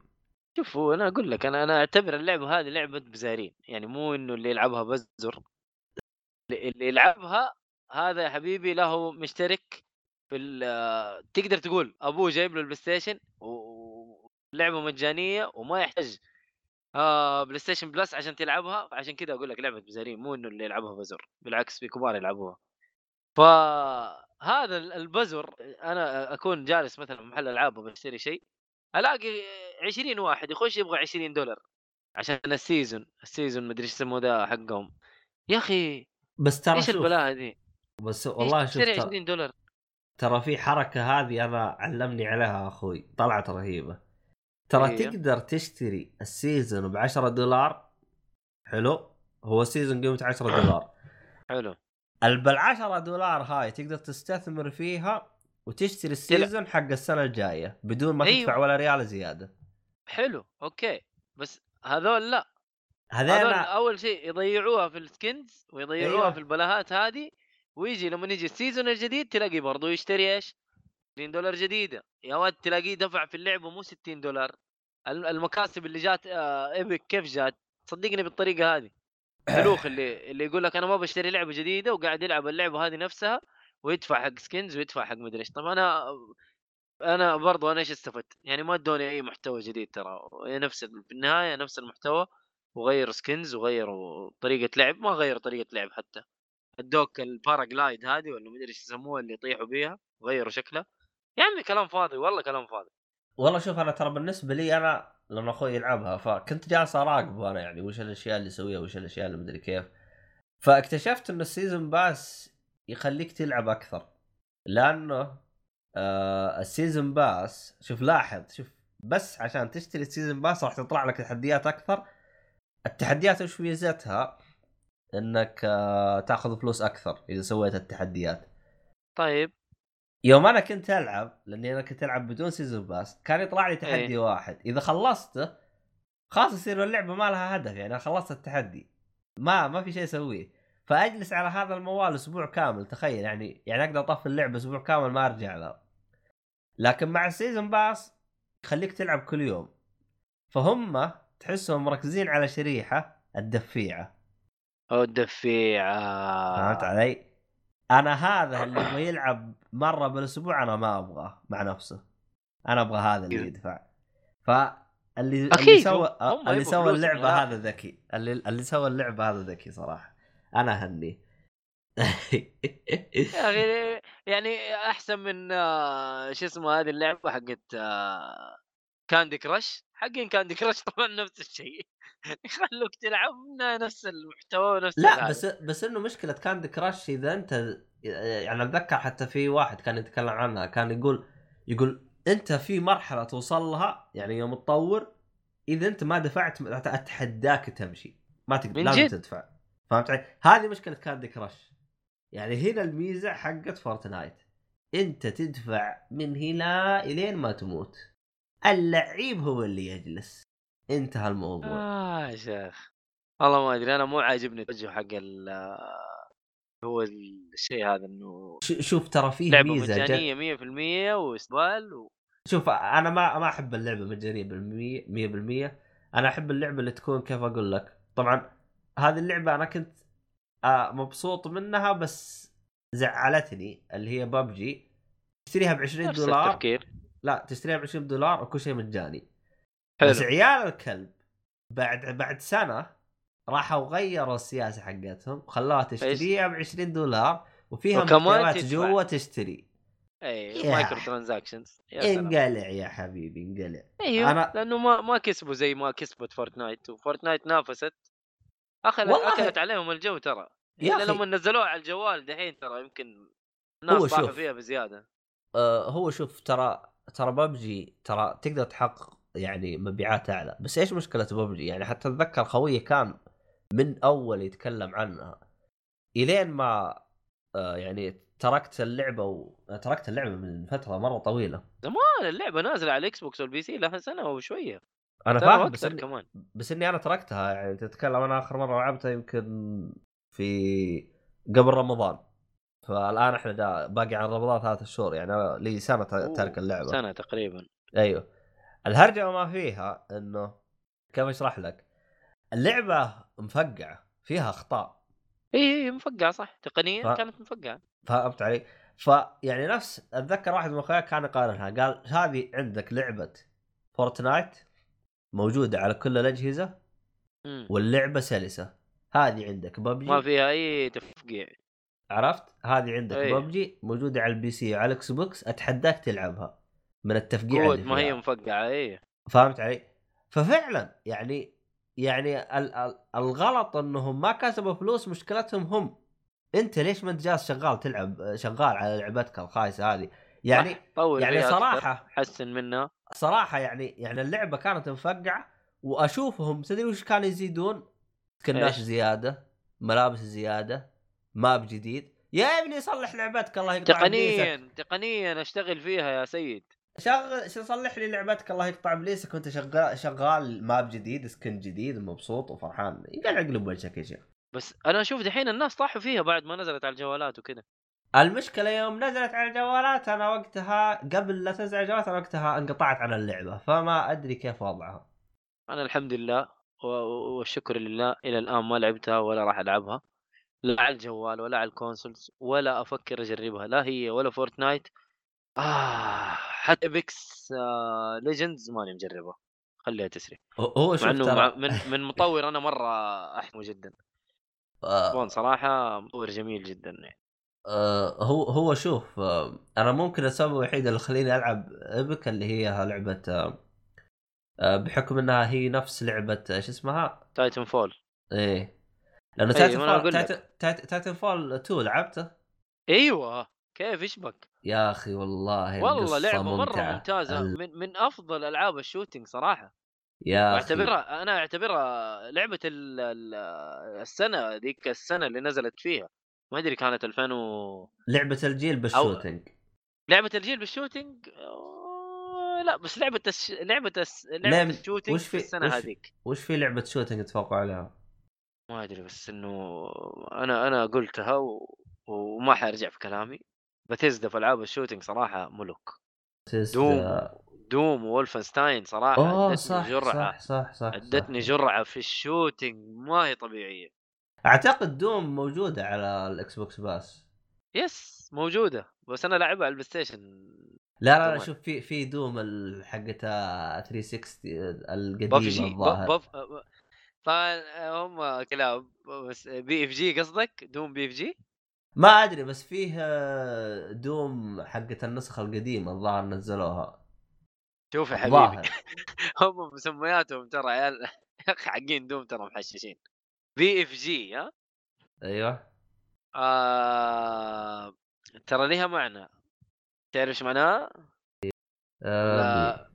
شوف هو أنا أقول لك أنا أنا أعتبر اللعبه هذه لعبة بزارين يعني مو إنه اللي يلعبها بزر اللي يلعبها هذا يا حبيبي له مشترك في تقدر تقول أبوه جايب له ال PlayStation ولعبه مجانية وما يحتاج آه PlayStation Plus عشان تلعبها عشان كذا أقول لك لعبة بزارين مو إنه اللي يلعبها بزر بالعكس في كبار يلعبوها. فهذا ال- البزر أنا أكون جالس مثلا في محل ألعاب وبشتري شيء ألاقي 20 واحد يخش يبغى 20 دولار عشان ال season ال season مدري إيش يسموه ذا حقهم. يا أخي بس ترى إيش البلاهة دي؟ بس والله شوف تشتري ترى, 20 دولار؟ ترى في حركة هذه أنا علمني عليها أخوي طلعت رهيبة. ترى هي؟ تقدر تشتري ال season ب 10 دولار حلو هو ال season قيمته 10 دولار حلو بال 10 دولار هاي تقدر تستثمر فيها وتشتري ال season حق السنة الجاية بدون ما أيوة. تدفع ولا ريال زيادة حلو أوكي بس هذول لا هذول هذول أول شيء يضيعوها في ال skins ويضيعوها أيوة. في البلاهات هذه ويجي لما يجي ال season الجديد تلاقي برضه يشتري إيش؟ 20 دولار جديدة. يا ولد تلاقيه دفع في اللعبه مو 60 دولار. الم- المكاسب اللي جات آه Epic كيف جات؟ صدقني بالطريقة هذه. فلوس اللي اللي يقول لك أنا ما بشتري لعبة جديدة وقاعد يلعب اللعبة هذه نفسها ويدفع حق skins ويدفع حق مدري إيش. طب أنا أنا برضو أنا إيش استفدت؟ يعني ما ادوني أي محتوى جديد ترى. هي نفس في النهاية نفس المحتوى وغيروا skins وغيروا طريقة لعب. ما غيروا طريقة لعب حتى. ادوك ال paraglide هذه ولا مدري إيش يسموها اللي يطيحوا بيها غيروا شكلها. يا عمي كلام فاضي والله كلام فاضي. والله شوف أنا ترى بالنسبة لي أنا لما أخوي يلعبها فكنت جالس اراقبه أنا يعني وش الأشياء اللي يسويها وش الأشياء اللي مدري كيف. فاكتشفت انه ال season pass يخليك تلعب أكثر لأنه آه ال season pass شوف لاحظ شوف بس عشان تشتري ال season pass راح تطلع لك تحديات أكثر. التحديات وش ميزتها؟ إنك آه تأخذ فلوس أكثر إذا سويت التحديات. طيب. يوم أنا كنت العب لاني أنا كنت العب بدون season pass كان يطلع لي تحدي إيه. واحد. اذا خلصته خلاص يصير اللعبة ما لها هدف يعني أنا خلصت التحدي. ما ما في شيء اسويه. فأجلس على هذا الموال أسبوع كامل تخيل يعني يعني أقدر أطفي اللعبة أسبوع كامل ما أرجع لها لكن مع ال season pass يخليك تلعب كل يوم. فهم تحسهم مركزين على شريحة الدفيعة. أو الدفيعة. فهمت علي؟ أنا هذا اللي يبغى يلعب مرة بالأسبوع أنا ما أبغاه مع نفسه. أنا أبغى هذا اللي يدفع. فاللي اللي أكيد، سوى اللي سوى اللعبة الآخر. هذا ذكي. اللي اللي سوى اللعبة هذا ذكي صراحة. أنا هني يا أخي يعني أحسن من آه، شو اسمه هذه اللعبة حقت آه، كاندي كراش حقين كاندي كراش طبعا نفس الشيء يخلوك تلعب نفس المحتوى ونفس لا. بس بس إنه مشكلة كاندي كراش إذا أنت يعني أتذكر حتى في واحد كان يتكلم عنها كان يقول يقول أنت في مرحلة توصل لها يعني يوم تطور إذا أنت ما دفعت أتحداك تمشي ما تقدر لازم؟ تدفع فهمت علي؟ هذه مشكلة كاندي كراش يعني هنا الميزة حقت فورتنايت أنت تدفع من هنا إلين ما تموت اللعيب هو اللي يجلس. انتهى الموضوع. آه يا شيخ. والله ما أدري أنا مو عاجبني التوجه حق ال هو الشيء هذا إنه شوف ترى فيه لعبة ميزة جد. مجانية 100% واستقبال و... شوف أنا ما ما أحب اللعبة مجانية بالمية 100% أنا أحب اللعبة اللي تكون كيف أقول لك. طبعا هذه اللعبة أنا كنت آه، مبسوط منها بس زعلتني اللي هي ببجي تشتريها ب 20 نفس دولار. التفكير. لا تشتريها ب 20 دولار وكل شيء مجاني. حلو. بس عيال الكلب بعد بعد سنة راحوا غيروا السياسة حقتهم خلوها تشتريها ب 20 دولار وفيها تدفع. جوا تشتري. اي. مايكرو ترانزاكشنز انقلع يا حبيبي انقلع. أيوه أنا- لأنه ما ما كسبوا زي ما كسبت Fortnite و Fortnite نافست. اخذت والله- اكلت عليهم الجو ترى. يا إلا أخي. لما نزلوها على الجوال دحين ترى يمكن الناس طاحوا. فيها بزيادة. آه، هو شوف ترى ترى ببجي ترى تقدر تحقق يعني مبيعات أعلى. بس إيش مشكلة ببجي؟ يعني حتى أتذكر خويه كان من أول يتكلم عنها. إلين ما آه، يعني تركت اللعبة و... تركت اللعبة من فترة مرة طويلة. آه، اللعبة نازلة على ال Xbox وال PC لها سنة وشويه أنا فاهم بس إني... كمان. بس إني أنا تركتها يعني تتكلم أنا آخر مرة لعبتها يمكن في قبل رمضان. فالآن إحنا دا باقي عن رمضان ثلاث شهور يعني لي سنة تارك اللعبة. سنة تقريبا. أيوه. الهرجة وما فيها إنه كيف أشرح لك؟ اللعبة مفقعة فيها أخطاء. إي إي مفقعة صح. تقنيا ف- كانت مفقعة. فهمت علي؟ فيعني نفس أتذكر واحد من اخوياي كان يقارنها قال هذه عندك لعبة Fortnite موجودة على كل الأجهزة. واللعبة سلسة هذه عندك ببجي ما فيها أي تفقيع. عرفت؟ هذه عندك أي. ببجي موجودة على ال PC وعلى ال Xbox أتحداك تلعبها من التفقيع اللي ما هي. مفقعة اي فهمت علي؟ ففعلا يعني يعني ال- ال- الغلط إنهم ما كسبوا فلوس مشكلتهم هم أنت ليش ما أنت جالس شغال تلعب شغال على لعبتك الخايسة هذه يعني طور يعني صراحة حسن منها صراحة يعني يعني اللعبة كانت مفقعة وأشوفهم تدري وش كانوا يزيدون؟ سكنات إيش؟ زيادة ملابس زيادة ماب جديد. يا ابني صلح لعبتك الله يقطع تقنيا تقنيا أشتغل فيها يا سيد. شغل صلح لي لعبتك الله يقطع ابليسك. وأنت شغال شغال ماب جديد سكن جديد مبسوط وفرحان. يقلع قلب وجهك يا شيخ. بس أنا أشوف دحين الناس طاحوا فيها بعد ما نزلت على الجوالات وكذا. المشكلة يوم نزلت على الجوالات أنا وقتها قبل لا تنزل على الجوالات أنا وقتها انقطعت عن اللعبة فما أدري كيف وضعها. أنا الحمد لله والشكر لله إلى الآن ما لعبتها ولا راح ألعبها. لا على الجوال ولا على ال consoles ولا أفكر أجربها لا هي ولا Fortnite آه حتى Apex Legends ماني مجربه خليها تسري. هو- شوف مع إنه مع من من مطور أنا مرة احبه جدا. آه، Respawn صراحة مطور جميل جدا يعني. آه، هو هو شوف آه، أنا ممكن السبب الوحيد اللي خليني ألعب Apex اللي هي لعبة آه، آه، بحكم إنها هي نفس لعبة آه، شو اسمها؟ Titanfall إيه. لأنه Titanfall. Titan- fall 2 لعبته؟ أيوه كيف إيش بك؟ يا أخي والله والله لعبة مرة ممتعة. ممتازة ال- من من أفضل ألعاب ال shooting صراحة يا أخي واعتبرها أنا أعتبرها لعبة ال- ال- السنة ذيك السنة اللي نزلت فيها ما أدري كانت 2000 و... لعبة الجيل بال shooting لعبة الجيل بال shooting لا بس لعبة الش... لعبة الس... لعب- لعبه ال shooting وش في السنة وش- هذيك وش في لعبة shooting تفوقوا عليها؟ ما أدري بس إنه أنا أنا قلتها و... وما حارجع في كلامي بتزدا في ألعاب ال shooting صراحة ملوك Doom Doom و Wolfenstein صراحة اوه أدتني صح جرعة صح صح صح أدتني صح. جرعة في ال shooting ما هي طبيعية أعتقد Doom موجودة على ال Xbox Pass yes موجودة بس أنا لاعبها على ال PlayStation لا لا لا. شوف في في Doom حقتها 360 BFG القديمة الظاهر. فهم كلاب بس BFG قصدك؟ Doom BFG ما أدري بس فيه آه، Doom حقت النسخة القديمة الظاهر نزلوها. شوف يا حبيبي هم مسمياتهم ترى عيال يا أخي حقين Doom ترى محششين. BFG ها؟ أيوه. آه... ترى ليها معنى. تعرف إيش معناها؟ آه،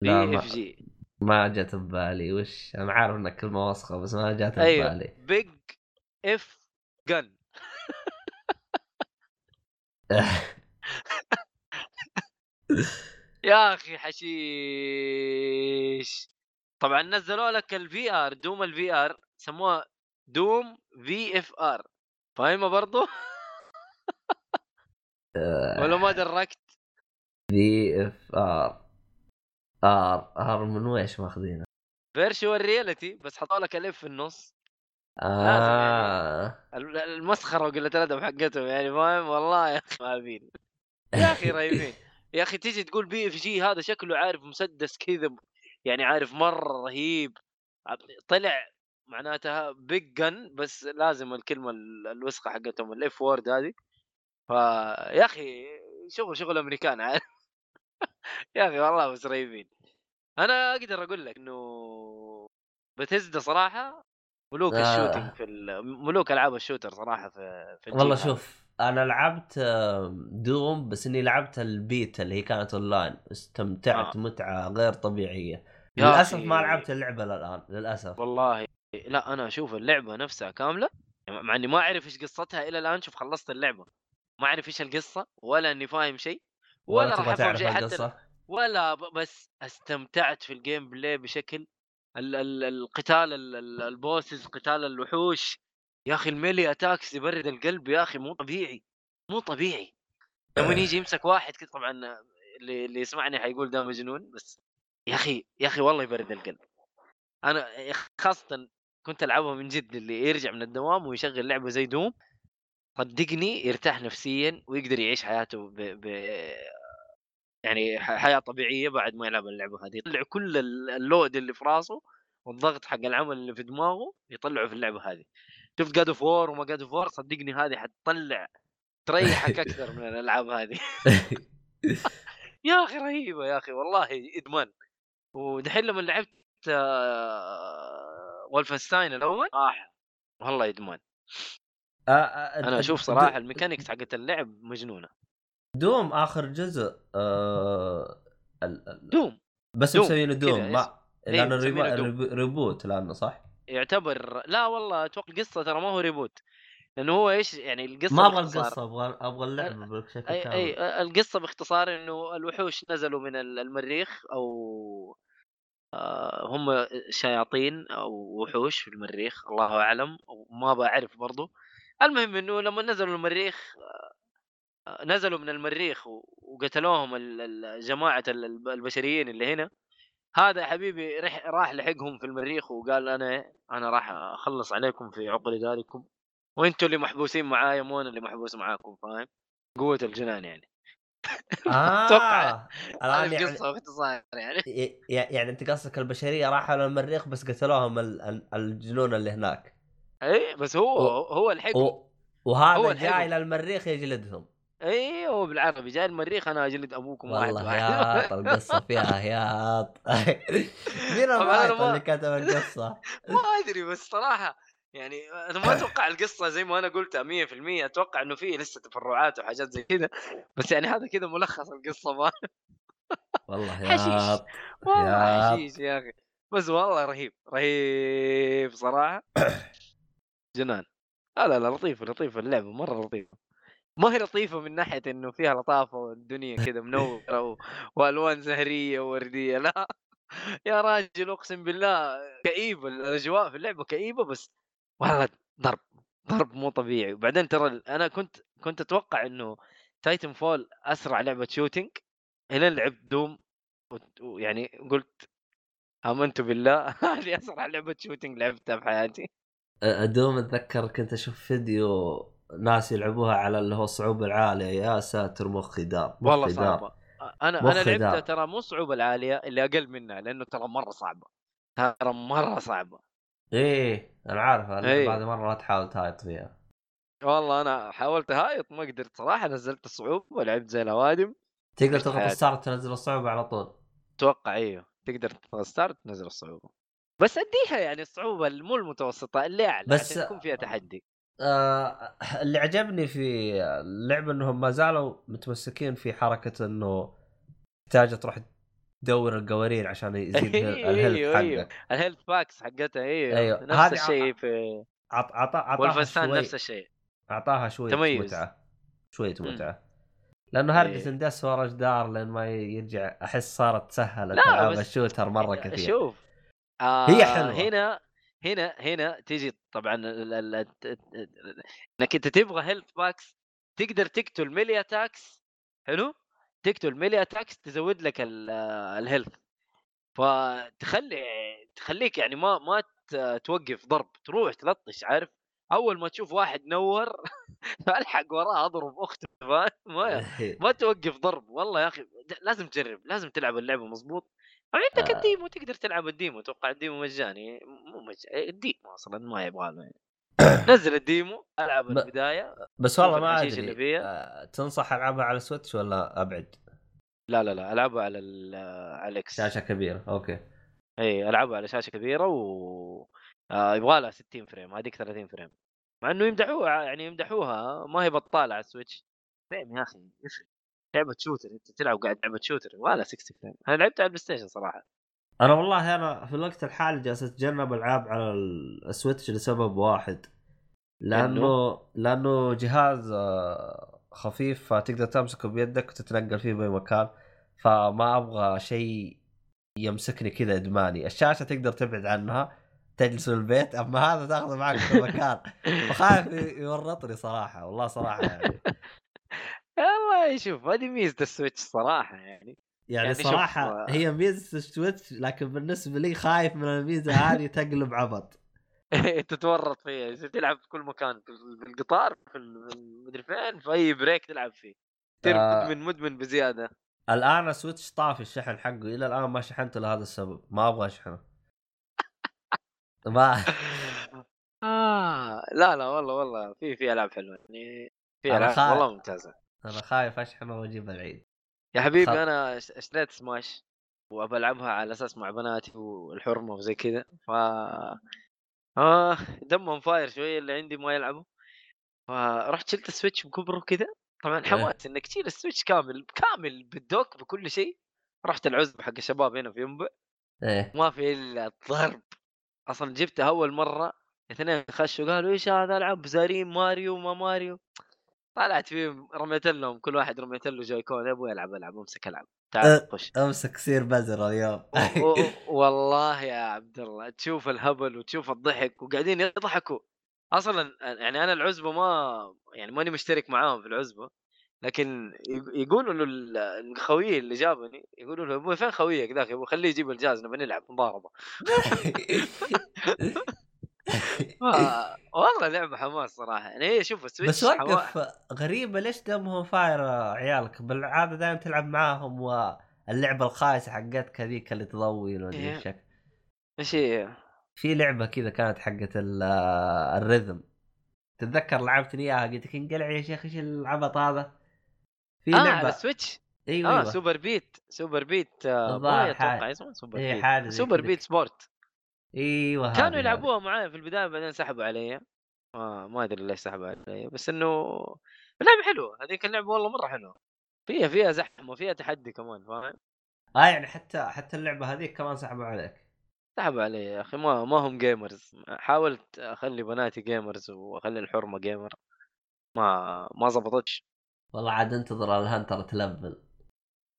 لا BFG ما جت ببالي وش؟ أنا عارف انها كلمة وسخه بس ما جت أيوه. ببالي big F gun يا أخي حشيش. طبعا نزلوا لك ال VR Doom ال VR سموها Doom VFR فاهمة برضو؟ ولا ما دركت؟ VFR R R من ويش ماخذينه؟ virtual reality بس حطوا لك ال F في النص. آه. ال- المسخرة وقلة الأدب حقتهم يعني فاهم؟ والله يا أخي مالين يا أخي رهيبين. يا أخي تيجي تقول BFG هذا شكله عارف مسدس كذا يعني عارف مرة رهيب. طلع معناتها big gun بس لازم الكلمة ال- الوسخة حقتهم ال F word هذه. فيا أخي شغل شغل أمريكان عارف. يا أخي والله بس رهيبين أنا أقدر أقول لك إنه بتزدا صراحة ملوك آه. ال shooting في ملوك ألعاب ال shooter صراحة في في والله. شوف أنا لعبت Doom بس إني لعبت البيتا اللي هي كانت أونلاين استمتعت آه. متعة غير طبيعية للأسف. ما لعبت اللعبة الان للأسف والله لا أنا أشوف اللعبة نفسها كاملة مع إني ما أعرف إيش قصتها إلى الآن شوف خلصت اللعبة ما أعرف إيش القصة ولا إني فاهم شيء ولا راح افهم تعرف شيء حتى ولا بس استمتعت في ال gameplay بشكل ال- ال- القتال ال- ال- ال bosses قتال الوحوش. يا أخي ال melee attacks يبرد القلب يا أخي مو طبيعي مو طبيعي. لما يجي يمسك واحد كذا طبعا اللي, اللي يسمعني حيقول ده مجنون بس يا أخي يا أخي والله يبرد القلب. أنا خاصة كنت ألعبها من جد اللي يرجع من الدوام ويشغل لعبة زي Doom صدقني يرتاح نفسيا ويقدر يعيش حياته ب... ب... يعني حياة طبيعية بعد ما يلعب اللعبة هذه يطلع كل ال- ال load اللي في راسه والضغط حق العمل اللي في دماغه يطلعه في اللعبة هذه. شفت God of War وما God of War صدقني هذه حتطلع تريحك أكثر من الألعاب هذه. يا أخي رهيبة يا أخي والله إدمان. ودحين لما لعبت آه، Wolfenstein الأول آه والله إدمان. آه، آه، أنا أشوف صراحة ال mechanics حقت اللعب مجنونة. Doom آخر جزء آه ال- ال- Doom. بس مسوينه كذا Doom. ما إيه، لأنه reboot لأنه صح؟ يعتبر لا والله أتوقع القصة ترى ما هو reboot. لأنه هو إيش يعني القصة ما أبغى القصة أبغى أبغى اللعبة بشكل أي كامل. اي القصة باختصار إنه الوحوش نزلوا من ال- المريخ أو آه، هم شياطين أو وحوش في المريخ الله أعلم وما بعرف برضو. المهم إنه لما نزلوا المريخ آه، نزلوا من المريخ وقتلوهم جماعة ال- الب- البشريين اللي هنا. هذا يا حبيبي رح راح لحقهم في المريخ وقال أنا أنا راح أخلص عليكم في عقر داركم. وأنتم اللي محبوسين معايا مو أنا اللي محبوس معاكم فاهم؟ قوة الجنان يعني. الان هذه يعني باختصار يعني. يعني أنت قصدك البشرية راحوا للمريخ بس قتلوهم ال- ال- الجنون اللي هناك. اي بس هو و- هو الحكم و... وهذا جاي. للمريخ يجلدهم. اي هو بالعربي جاي المريخ أنا أجلد أبوكم واحد والله واحد. يا القصة فيها ياط مين ما- اللي كتب القصة؟ ما أدري بس صراحة يعني أنا ما أتوقع القصة زي ما أنا قلتها 100% أتوقع إنه في لسه تفرعات وحاجات زي كذا بس يعني هذا كذا ملخص القصة ما والله حشيش. ياط والله يا- حشيش يا أخي. بس والله رهيب رهيب صراحة. جنان. لا لا لا لطيفة لطيفة اللعبة مرة لطيفة. ما هي لطيفة من ناحية إنه فيها لطافة والدنيا كذا منورة. وألوان زهرية ووردية لا يا راجل أقسم بالله كئيبة الأجواء في اللعبة كئيبة بس والله ضرب ضرب مو طبيعي وبعدين ترى أنا كنت كنت أتوقع إنه Titanfall أسرع لعبة shooting الين لعبت Doom ويعني قلت آمنت بالله هذه أسرع لعبة shooting لعبتها في حياتي Doom أتذكر كنت أشوف فيديو ناس يلعبوها على اللي هو الصعوبه العالية. يا ساتر مخي دار والله دار. صعبة. أنا أنا لعبتها. ترى مو الصعوبه العالية اللي أقل منها لأنه ترى مرة صعبة. ترى مرة صعبة. إيه أنا عارف إيه. بعد مره تحاول تهايط فيها. والله أنا حاولت اهايط ما قدرت صراحة نزلت الصعوبه ولعبت زي الاوادم تقدر تضغط. start تنزل الصعوبه على طول. أتوقع أيوه تقدر تضغط start تنزل الصعوبه بس أديها يعني الصعوبة مو المتوسطة اللي أعلى بس- بس يكون فيها تحدي. آه اللي عجبني في اللعبة إنهم ما زالوا متمسكين في حركة إنه تحتاج تروح تدور القوارير عشان يزيد أيوه، ال health أيوه، أيوه. حقك ال health packs حقتها أيوه أيوه. نفس الشيء في عط عط عطاها شوي نفس الشيء اعطاها شوية تميز. متعة شوية. متعة لأنه هرجة إيه. اندس ورا جدار لين ما يرجع أحس صارت سهلت لا، العاب بس- ال shooter مرة كثير شوف آه هي حلوة. هنا هنا هنا تيجي طبعا إنك أنت تبغى health packs تقدر تقتل melee attacks حلو؟ تقتل melee attacks تزود لك ال- ال health فتخلي تخليك يعني ما ما توقف ضرب تروح تلطش عارف؟ أول ما تشوف واحد نور ألحق وراه أضرب أخته؟ ما ما توقف ضرب. والله يا أخي لازم تجرب لازم تلعب اللعبة مظبوط عندك آه. ال demo تقدر تلعب ال demo أتوقع ال demo مجاني مو مجاني ال demo أصلا ما يبغى له يعني. نزل ال demo ألعب ب- البداية بس والله ما أدري. آه، تنصح ألعبها على سويتش ولا أبعد؟ لا لا لا ألعبها على ال- على الاكس شاشة كبيرة أوكي. إي ألعبها على شاشة كبيرة و آه يبغى لها 60 frame هذيك 30 frame. مع إنه يمدحوها يعني يمدحوها ما هي بطالة على السويتش. frame يا أخي يفرق لعبة shooter أنت تلعب قاعد لعبة shooter 60 frame أنا لعبتها على البلاي ستيشن صراحة. أنا والله أنا في الوقت الحالي جالس أتجنب ألعاب على السويتش لسبب واحد. لأنه لأنه جهاز آه، خفيف فتقدر تمسكه بيدك وتتنقل فيه بأي مكان فما أبغى شيء يمسكني كذا إدماني. الشاشة تقدر تبعد عنها تجلس في البيت أما هذا تاخذه معك في مكان. وخايف يورطني صراحة والله صراحة يعني. والله شوف هذه ميزة السويتش صراحة يعني. يعني, يعني شوف، صراحة آه. هي ميزة السويتش لكن بالنسبة لي خايف من الميزة هذه تقلب عبط. تتورط فيها تلعب في كل مكان في ال- في القطار في ال- في المدري فين في أي break تلعب فيه. تصير آه. مدمن مدمن بزيادة. الآن السويتش طافي الشحن حقه إلى الآن ما شحنته لهذا السبب. ما أبغى أشحنه. ما آه لا لا والله والله في في ألعاب حلوة يعني في ألعاب والله ممتازة. أنا خايف أشحنه وأجيب العيد. يا حبيبي أنا اش- اشتريت سماش؟ وأبى ألعبها على أساس مع بناتي والحرمة وزي كذا. ف آه دمهم فاير شوية اللي عندي ما يلعبوا. فرحت شلت السويتش بكبره كذا طبعا إيه. حماس إنك تشيل السويتش كامل كامل بال dock بكل شيء. رحت العزب حق الشباب هنا في ينبع. إيه. ما في إلا الضرب. أصلا جبتها أول مرة. اثنين خشوا قالوا إيش هذا العب زارين؟ ماريو ما ماريو. طلعت فيهم رميت لهم كل واحد رميت له جويكون أبغى العب العب امسك العب تعال أه. خش. امسك سير بزر اليوم. والله يا عبد الله تشوف الهبل وتشوف الضحك وقاعدين يضحكوا. أصلا يعني أنا العزبة ما يعني ماني مشترك معاهم في العزبة لكن يق- يقولوا له ال- الخوي اللي جابني يقولوا له أبوي فين خويك ذاك؟ أبوي خليه يجيب الجهاز نبي نلعب مضاربة. والله لعبة حماس صراحة. يعني هي شوف السويتش بس وقف غريبة ليش دمهم فاير عيالك؟ بالعادة دائما تلعب معاهم واللعبة الخايسة حقتك هذيك اللي تضوي ولا إيه. إيش إيش هي؟ في لعبة كذا كانت حقت ال- ال rhythm تتذكر لعبتني إياها؟ قلت لك انقلع يا شيخ إيش العبط هذا؟ في آه على لعبه السويتش إيوه آه سوبر بيت سوبر بيت آه أتوقع اسمه سوبر إيه، بيت سوبر. بيت سبورت إيوه كانوا. يلعبوها معايا في البداية بعدين سحبوا علي. ما ما أدري ليش سحبوا علي بس إنه اللعبة حلوة. هذيك اللعبة والله مرة حلوة. فيها فيها زحمة فيها تحدي كمان فاهم؟ آه يعني حتى حتى اللعبة هذيك كمان سحبوا عليك. سحبوا علي يا أخي. ما ما هم gamers حاولت أخلي بناتي gamers وأخلي الحرمة gamer ما ما زبطتش. والله عاد انتظر الهنتر تلفل.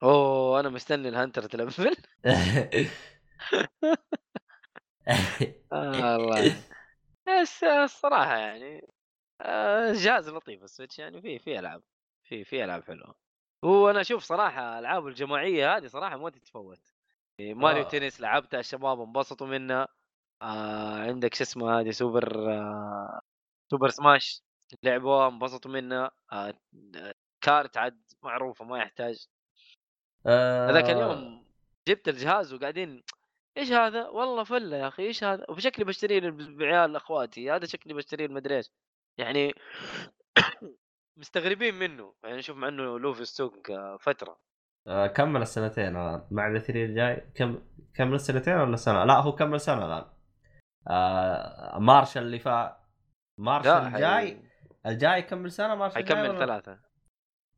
أوه أنا مستني الهنتر تلفل. آه الله بس الصراحة يعني آه، جهاز لطيف السويتش يعني في في ألعاب في في ألعاب حلوة. وأنا أشوف صراحة ألعاب الجماعية هذه صراحة ما تتفوت. إيه، ماريو آه. تنس لعبتها الشباب انبسطوا منها آه عندك شو اسمه هذه سوبر آه سوبر سماش لعبوها انبسطوا منها آه كارت عاد معروفة ما يحتاج. آه، هذاك اليوم جبت الجهاز وقاعدين إيش هذا؟ والله فلة يا أخي إيش هذا؟ وشكلي بشتريه بعيال أخواتي هذا شكلي بشتريه المدري إيش يعني مستغربين منه يعني شوف مع إنه له في السوق آه، فترة آه، كمل السنتين الآن مع الاثري الجاي كم كمل السنتين ولا سنة؟ لا هو كمل سنة الآن آه مارشال اللي فا مارشال لا الجاي حي... الجاي يكمل سنة مارشال الجاي حيكمل؟ ثلاثة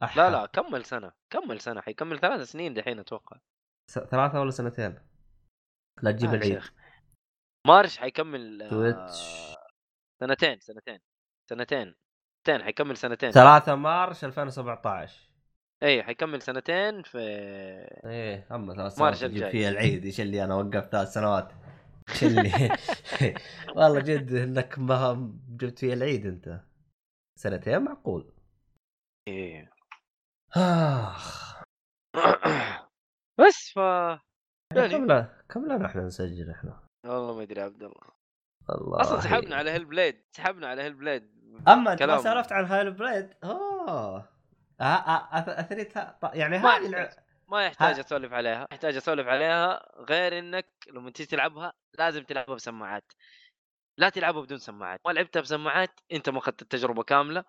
أح- لا لا كمل سنة كمل سنة حيكمل ثلاث سنين دحين أتوقع ثلاثة ولا سنتين؟ لا تجيب آه العيد. مارش حيكمل آه، تويتش سنتين سنتين سنتين سنتين حيكمل سنتين. 3 مارش 2017 اي حيكمل سنتين في إيه أما ثلاث مارش سنوات تجيب الجاي. فيها العيد إيش اللي أنا وقفت ثلاث سنوات؟ إيش اللي والله جد إنك ما جبت فيها العيد أنت. سنتين معقول. إيه. آخ. بس ف يعني كم لنا إحنا نسجل إحنا؟ والله ما أدري عبد الله. والله أصلا سحبنا على هيل بليد سحبنا على هيل بليد أما أنت ما. سالفت عن هايل بليد أوه. آه آه أث- أثريتها. ط- يعني هذه ما يحتاج أسولف عليها يحتاج أسولف عليها غير إنك لما تيجي تلعبها لازم تلعبها بسماعات. لا تلعبها بدون سماعات. ما لعبتها بسماعات أنت ما أخذت التجربة كاملة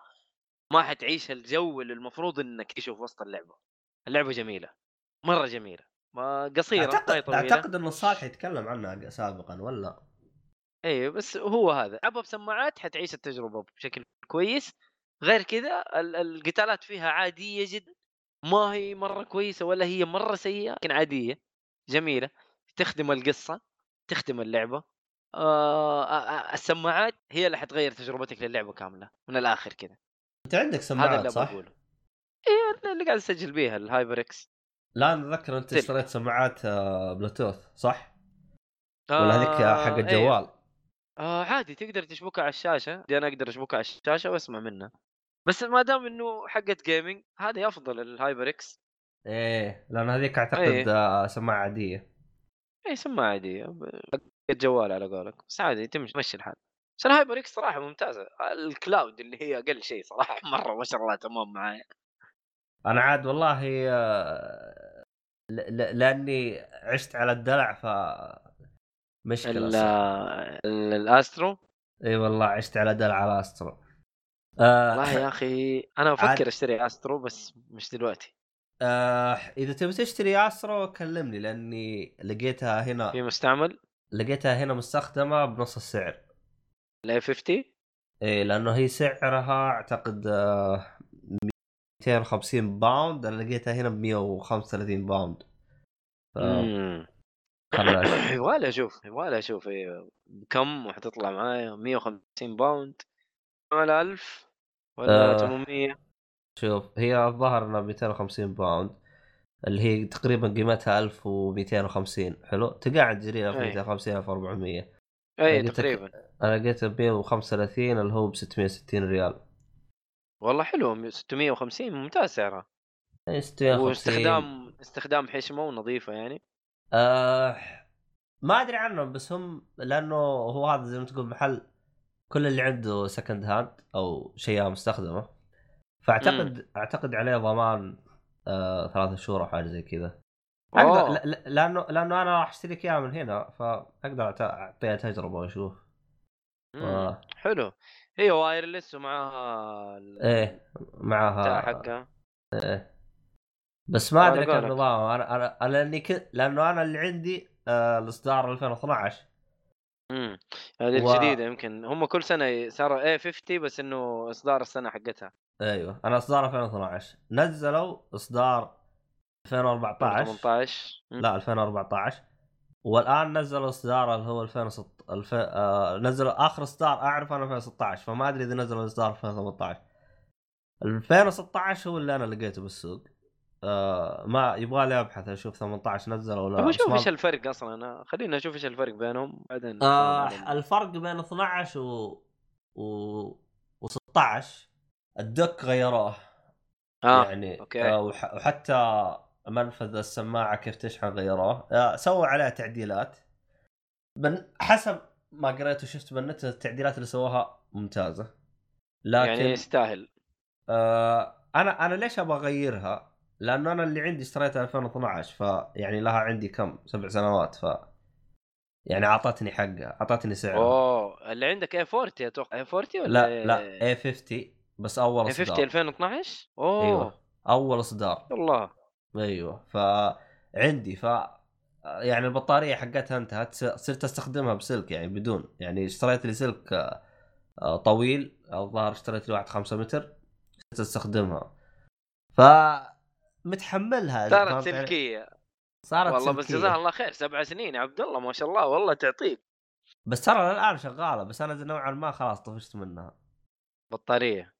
ما حتعيش الجو اللي المفروض إنك في وسط اللعبة. اللعبة جميلة مرة جميلة. ما قصيرة هي أعتقد انه صالح يتكلم عنها سابقا ولا؟ أيوه بس هو هذا. العبها بسماعات حتعيش التجربة بشكل كويس. غير كذا ال- القتالات فيها عادية جدا. ما هي مرة كويسة ولا هي مرة سيئة لكن عادية. جميلة. تخدم القصة تخدم اللعبة. آه السماعات هي اللي حتغير تجربتك للعبة كاملة من الآخر كذا. أنت عندك هذا سماعات اللي صح؟ بقوله إيه اللي قاعد اسجل بيها الـ HyperX. لا أنا أتذكر أنت. اشتريت سماعات آه، بلوتوث صح؟ ولا هذيك حق إيه. الجوال؟ آه عادي تقدر تشبكها على الشاشة دي أنا أقدر اشبكها على الشاشة وأسمع منها بس ما دام إنه حقت gaming هذه أفضل الـ HyperX إيه لأن هذيك أعتقد إيه. آه، سماعة عادية اي سماعة عادية حقت جوال على قولك بس عادي تمشي تمشي الحال بس الـ HyperX صراحة ممتازة الـ Cloud اللي هي أقل شيء صراحة مرة ما شاء الله تمام معايا أنا عاد والله آه، ل- ل- لأني عشت على الدلع ف مشكلة ال-. ال- الـ Astro؟ إي والله عشت على دلع على Astro. آه والله يا أخي أنا عاد- أفكر أشتري Astro بس مش دلوقتي. آه إذا تبي تشتري Astro كلمني لأني لقيتها هنا في مستعمل؟ لقيتها هنا مستخدمة بنص السعر. الـ A50 إيه لأنه هي سعرها أعتقد آه، 250 pound أنا لقيتها هنا ب 135 pound. ف أشوف. يبغالي أشوف يبغالي أشوف إيه، بكم وحتطلع معايا؟ 150 pound. على 1000 ولا آه. 800 شوف هي الظاهر إنها 250 pound. اللي هي تقريبا قيمتها 1250 حلو؟ تقاعد تجريها في أي. 250 1400 اي تقريبا. أنا لقيتها ب 135 اللي هو ب 660 ريال. والله حلو 650 ممتاز سعرها. يعني 650 واستخدام استخدام حشمة ونظيفة يعني. آه ما أدري عنهم بس هم لأنه هو هذا زي ما تقول محل كل اللي عنده second hand أو شيء مستخدمة. فأعتقد أعتقد عليه ضمان آه ثلاثة شهور أو حاجة زي كذا. أقدر أوه. ل- ل- لأنه لأنه أنا راح أشتري اياه من هنا فأقدر أعت- أعطيها تجربة وأشوف. مم. آه. حلو. هي wireless ومعها ال- إيه معها حقها إيه. بس ما أدري كيف قولك. نظامه. أنا أنا أنا لأني ك... لأنه أنا اللي عندي آه الإصدار 2012 امم هذه و- الجديدة يمكن. هم كل سنة صاروا اي 50 بس إنه إصدار السنة حقتها. أيوه. أنا إصدار 2012 نزلوا إصدار 2014 18 مم. لا 2014 والآن نزلوا إصدار اللي هو 2006 الف... آه... نزلوا آخر إصدار أعرف أنا 2016 فما أدري إذا نزلوا إصدار 2018 2016 هو اللي أنا لقيته بالسوق آه ما يبغى لي أبحث أشوف 18 نزل ولا أبغى بس أشوف ما- إيش الفرق أصلا أنا خلينا نشوف إيش الفرق بينهم بعدين آه. الفرق بين 12 و و و16 الدك غيروه آه يعني أوكي. آه وح... وحتى منفذ السماعة كيف تشحن غيروه آه سووا عليها تعديلات. من حسب ما قريت وشفت بالنت التعديلات اللي سووها ممتازة. لكن يعني يستاهل. آه أنا أنا ليش أبغى أغيرها؟ لأنه أنا اللي عندي اشتريتها 2012 فيعني لها عندي كم؟ سبع سنوات ف يعني أعطتني حقها أعطتني سعرها. أوه اللي عندك اي 40 أتوقع اي 40 ولا لا لا اي 50 بس أول اي 50 إصدار. 2012 اوه أيوه أول إصدار. والله أيوه. فعندي ف يعني البطارية حقتها انتهت صرت أستخدمها بسلك يعني بدون. يعني اشتريت لي سلك آه، آه، طويل الظاهر اشتريت لي واحد 5 متر صرت أستخدمها. ف متحملها صارت؟ سلكية. صارت والله بس سلكية. جزاه الله خير سبع سنين يا عبد الله ما شاء الله والله تعطيك. بس ترى الآن شغالة بس أنا نوعا ما خلاص طفشت منها. بطارية.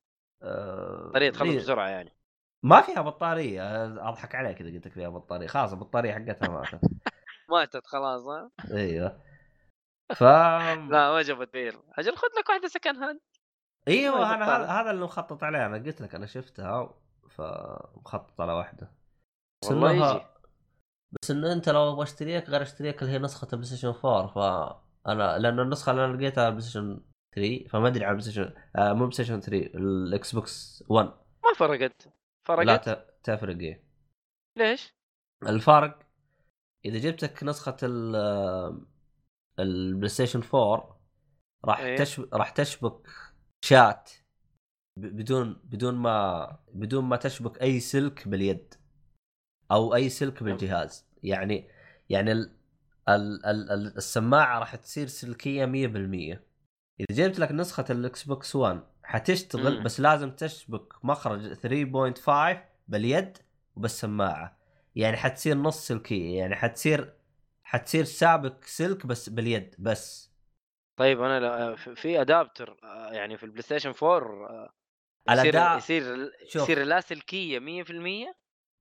أه... بطارية تخلص بسرعة يعني. ما فيها بطارية أضحك عليك إذا قلت لك فيها بطارية. خلاص البطارية حقتها ماتت. ماتت خلاص ها؟ إيوه. ف لا ما جابت بير. أجل خذ لك واحدة سكن هاند أيوه أنا. هذا هذا اللي مخطط عليه. أنا قلت لك أنا شفتها فمخطط على واحدة. بس والله إنها- يجي. بس انه أنت لو أبغى أشتريك غير أشتريك اللي هي نسخة البلاي ستيشن 4 فانا لأنه النسخة اللي أنا لقيتها البلاي ستيشن 3 فما أدري عن البلاي ستيشن آه مو بلاي ستيشن 3 الاكس بوكس 1 ما فرقت. فرقت لا ت- تفرق إيه. ليش؟ الفرق إذا جبتك نسخة ال الـ PlayStation 4 راح إيه. تشب... راح تشبك شات بدون بدون ما بدون ما تشبك أي سلك باليد أو أي سلك بالجهاز. يعني يعني ال... ال... ال... ال- السماعة راح تصير سلكية 100% إذا جبت لك نسخة الإكس بوكس 1 حتشتغل مم. بس لازم تشبك مخرج 3.5 باليد وبالسماعه يعني حتصير نص سلكية يعني حتصير حتصير سابك سلك بس باليد بس. طيب أنا لا- في- ادابتر آه، يعني في البلاي ستيشن 4 آه، يصير يصير شوف. يصير لاسلكيه 100%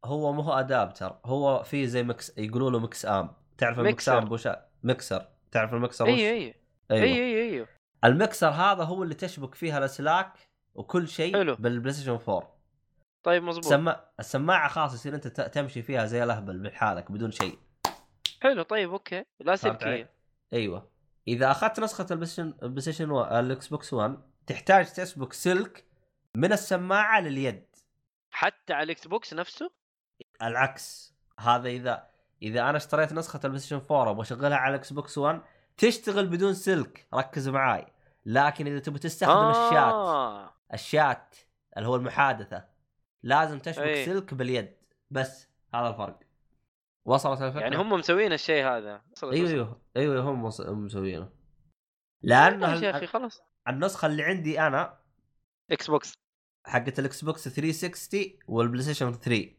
هو مو هو ادابتر هو في زي مكس يقولوا له مكس آم. تعرف المكس. آم وش مكسر تعرف المكسر وش؟ أيوه أيوه. أيوه أيوه أيوه المكسر هذا هو اللي تشبك فيها الاسلاك وكل شيء حلو. بالـ PlayStation 4 طيب مزبوط سما... السماعة خلاص يصير أنت تمشي فيها زي الأهبل بحالك بدون شيء. حلو طيب أوكي؟ لاسلكيه أيوه. إذا أخذت نسخة الـ PlayStation الـ PlayStation و- الاكس بوكس 1 تحتاج تشبك سلك من السماعة لليد. حتى على الـ Xbox نفسه؟ العكس. هذا اذا إذا أنا اشتريت نسخة الـ PlayStation 4 وأبغى أشغلها على الاكس بوكس 1 تشتغل بدون سلك ركز معاي لكن إذا تبي تستخدم آه. الـ chat. الـ chat اللي هو المحادثة لازم تشبك أي. سلك باليد بس هذا الفرق وصلت الفكرة يعني هم مسوين الشيء هذا وصلت- أيوه. أيوه أيوه هم مسوينه لأن لأن يا أخي خلاص النسخة اللي عندي أنا Xbox حقت الـ Xbox 360 والـ PlayStation 3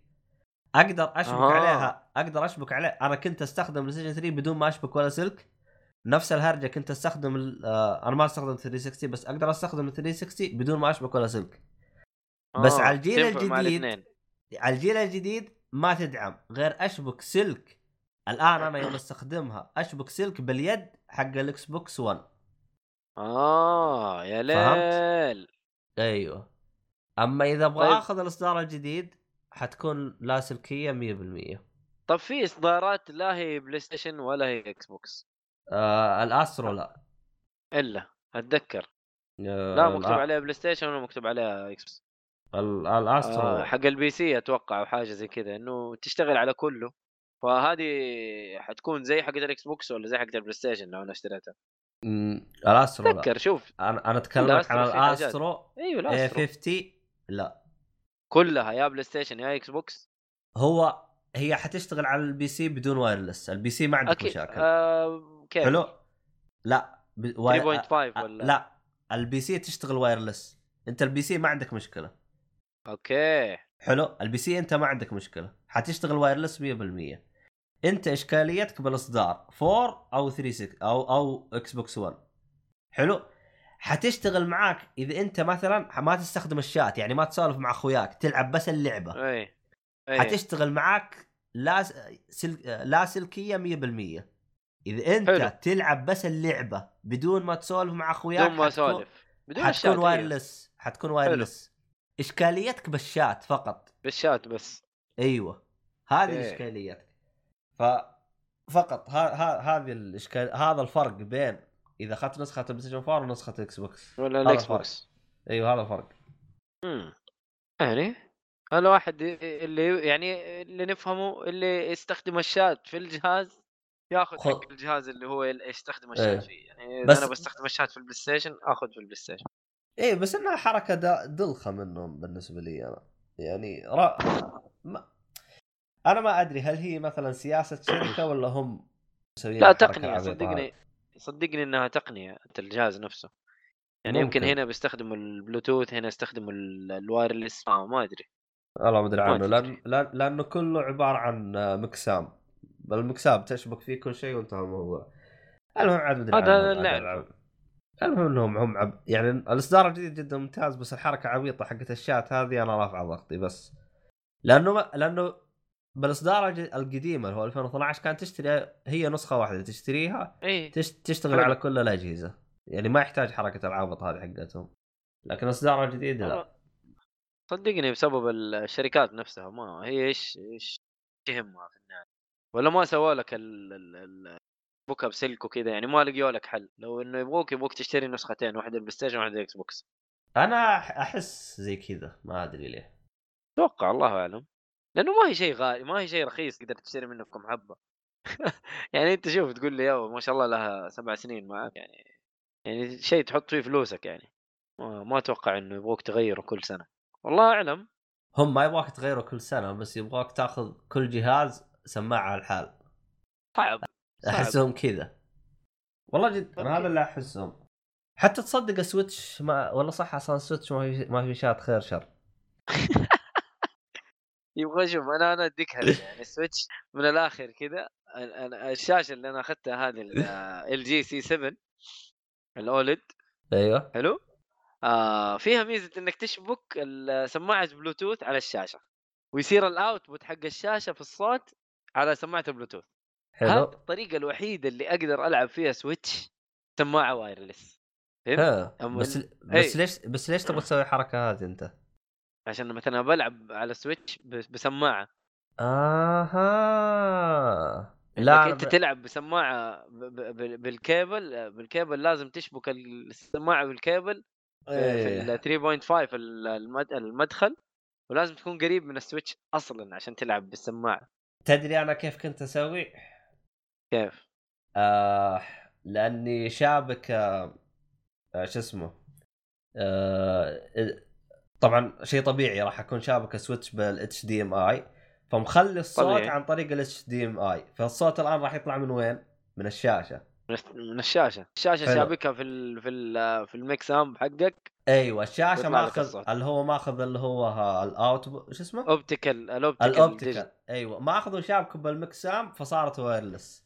أقدر أشبك آه. عليها أقدر أشبك عليه أنا كنت أستخدم PlayStation 3 بدون ما أشبك ولا سلك نفس الهرجة كنت أستخدم آه أنا ما أستخدم 360 بس أقدر أستخدم ال 360 بدون ما أشبك ولا سلك بس على الجيل الجديد-. على الجيل الجديد ما تدعم غير أشبك سلك الآن أنا يوم أستخدمها أشبك سلك باليد حق الاكس بوكس 1 آه يا فهمت؟ ليل أيوه أما إذا أبغى. طيب. آخذ الإصدار الجديد حتكون لاسلكيه 100% طب في إصدارات لا هي PlayStation ولا هي Xbox آه الـ Astro لا. إلا أتذكر. آه لا مكتوب الأ- عليها PlayStation ولا مكتوب عليها Xbox. ال- الـ Astro آه حق الـ PC أتوقع أو حاجة زي كذا إنه تشتغل على كله. فهذه حتكون زي حقت الـ Xbox ولا زي حقت الـ PlayStation لو أنا اشتريتها. مم، الـ Astro لا. تذكر شوف. أنا أنا أتكلم عن. الـ Astro إيوه اي لا 50 لا. كلها يا PlayStation يا Xbox. هو هي حتشتغل على ال PC بدون wireless. ال PC ما عندك أكيد. مشاكل. آه كيف؟ حلو لا ب... واي- 3.5 أ- ولا؟ لا ال PC تشتغل wireless أنت ال PC ما عندك مشكلة. أوكي. حلو؟ ال PC أنت ما عندك مشكلة. حتشتغل wireless 100% أنت إشكاليتك بالإصدار 4 أو 3 أو أو Xbox 1 حلو؟ حتشتغل معاك إذا أنت مثلا ما تستخدم الشات يعني ما تسولف مع أخوياك تلعب بس اللعبة. اي اي حتشتغل معاك لا س- سل... لا سلكية 100% إذا أنت حلو. تلعب بس اللعبة بدون ما تسولف مع أخوياك بدون ما اسولف بدون حتكون. وايرلس حتكون wireless إشكاليتك بالشات فقط. بالشات بس. أيوه. هذه أوكي. الاشكاليات ف فقط. ها ها هذه الاشكال هذا الفرق بين إذا أخذت نسخة ال PlayStation 4 ونسخة Xbox ولا هذا ال Xbox. أيوه هذا الفرق. امم يعني الواحد اللي يعني اللي نفهمه اللي يستخدم الشات في الجهاز ياخذ خذ. حق الجهاز اللي هو يستخدم إيه. الشات فيه يعني بس- أنا بستخدم الشات في ال PlayStation آخذ في ال PlayStation إيه بس إنها حركة دا- دلخة منهم بالنسبة لي أنا يعني را... ما... أنا ما أدري هل هي مثلا سياسة شركة ولا هم لا تقنية صدقني؟ صدقني إنها تقنية أنت الجهاز نفسه يعني يمكن ممكن. هنا بيستخدموا البلوتوث هنا يستخدموا ال- ال wireless ما أدري والله ما أدري عنه لأن لأنه كله عبارة عن MixAmp بال MixAmp تشبك فيه كل شيء وانتهى الموضوع. المهم عاد ما ادري هذا. العب. المهم انهم هم عب... يعني الإصدار الجديد جدا ممتاز بس الحركة عبيطة حقت الشات هذه أنا رافعه ضغطي بس. لأنه ما... لأنه بالإصدار القديم اللي هو 2012 كانت تشتري هي نسخة واحدة تشتريها اي تش... تشتغل حلو. على كل الأجهزة. يعني ما يحتاج حركة العابط هذه حقتهم. لكن الاصدار الجديد لا. صدقني بسبب الشركات نفسها ما هي إيش إيش تهمها ولا ما سووا لك ال- ال- ال- بوكها بسلك وكذا يعني ما لقيوا لك حل. لو إنه يبغوك يبغوك تشتري نسختين واحدة ال PlayStation وواحده Xbox. أنا أحس زي كذا ما أدري ليه. أتوقع الله أعلم. لأنه ما هي شيء غالي ما هي شيء رخيص تقدر تشتري منه كم حبة. يعني أنت شوف تقول لي يا ما شاء الله لها سبع سنين معك يعني يعني شيء تحط فيه فلوسك يعني. ما, ما أتوقع إنه يبغوك تغيره كل سنة. والله أعلم. هم ما يبغاك تغيره كل سنة بس يبغاك تأخذ كل جهاز سماعة على الحال. صعب. أحسهم كذا. والله جد أنا هذا اللي أحسهم. حتى تصدق ال Switch ما والله صح أصلا ال Switch ما في ما في شات خير شر. يبغى شوف أنا أنا أديك يعني ال Switch من الآخر كذا ال- ال- الشاشة اللي أنا أخذتها هذه LG C7 ال OLED. أيوه. حلو؟ آه فيها ميزة إنك تشبك ال- سماعه بلوتوث على الشاشة ويصير ال output حق الشاشة في الصوت على سماعه البلوتوث هذه الطريقة الوحيدة اللي أقدر ألعب فيها Switch سماعة wireless فهمت؟ بس ال- بس أي. ليش بس ليش تبغى تسوي الحركة هذه أنت؟ عشان مثلا بلعب على Switch بسماعة آها لا أنت تلعب بسماعة ب- ب- ب- بال cable بال cable لازم تشبك السماعة بالكيبل في إيه. ال 3.5 ال- المد- المدخل ولازم تكون قريب من ال Switch أصلا عشان تلعب بالسماعة تدري أنا كيف كنت أسوي؟ كيف؟ آه لأني شابك آه شو اسمه آه طبعا شيء طبيعي راح أكون شابك Switch بال HDMI فمخلي الصوت طبيعي. عن طريق ال HDMI فالصوت الآن راح يطلع من وين؟ من الشاشة من الشاشة الشاشة حلو. شابكها في ال في ال في ال MixAmp حقك أيوه الشاشه ماخذ. اللي هو ماخذ اللي هو ال out شو اسمه؟ optical ال optical ال optical أيوه ماخذه شابكه بال MixAmp فصارت wireless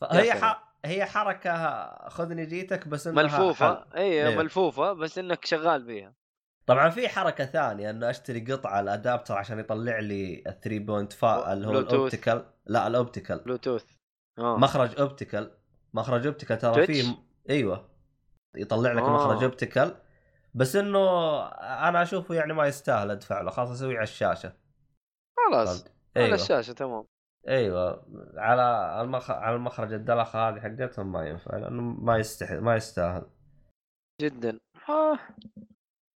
فهي. ح... هي حركة خذني جيتك بس إنها ملفوفة حل. اي إيه. ملفوفة بس إنك شغال بيها طبعا في حركة ثانية إنه أشتري قطعة ال adapter عشان يطلع لي ال 3.5 اللي هو Bluetooth. ال optical لا ال optical Bluetooth آه مخرج optical مخرج optical ترى؟ فيه أيوه يطلع لك آه. مخرج optical بس إنه أنا أشوفه يعني ما يستاهل أدفع له خلاص أسويه على الشاشة. خلاص فهمت؟ على الشاشة تمام. أيوه. على المخ... على المخرج الدلخه هذه حقتهم ما ينفع لأنه ما يستح... ما يستاهل. جدا. آه.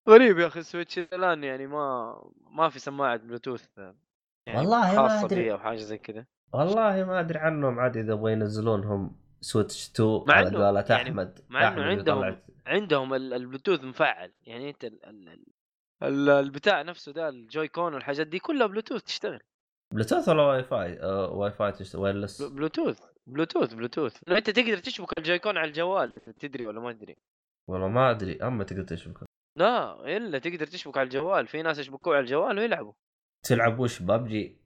غريب يا أخي ال Switch الآن يعني ما ما في سماعة بلوتوث يعني والله ما. فيها أو حاجة زي كذا. والله ما أدري عنهم عاد إذا يبغوا ينزلونهم Switch 2 مع على قولة يعني أحمد مع اللي عندهم- طلعت. عندهم ال- البلوتوث مفعل. يعني أنت ال- ال- ال- ال- البتاع نفسه ده ال Joy-Con والحاجات دي كلها بلوتوث تشتغل. بلوتوث ولا واي فاي؟ آه واي فاي تشت... wireless Blue- Bluetooth Bluetooth Bluetooth. أنت تقدر تشبك ال Joy-Con على الجوال تدري ولا ما تدري؟ والله ما أدري اما تقدر تشبك. لا إلا تقدر تشبك على الجوال. في ناس يشبكوه على الجوال ويلعبوا. تلعب وش ببجي؟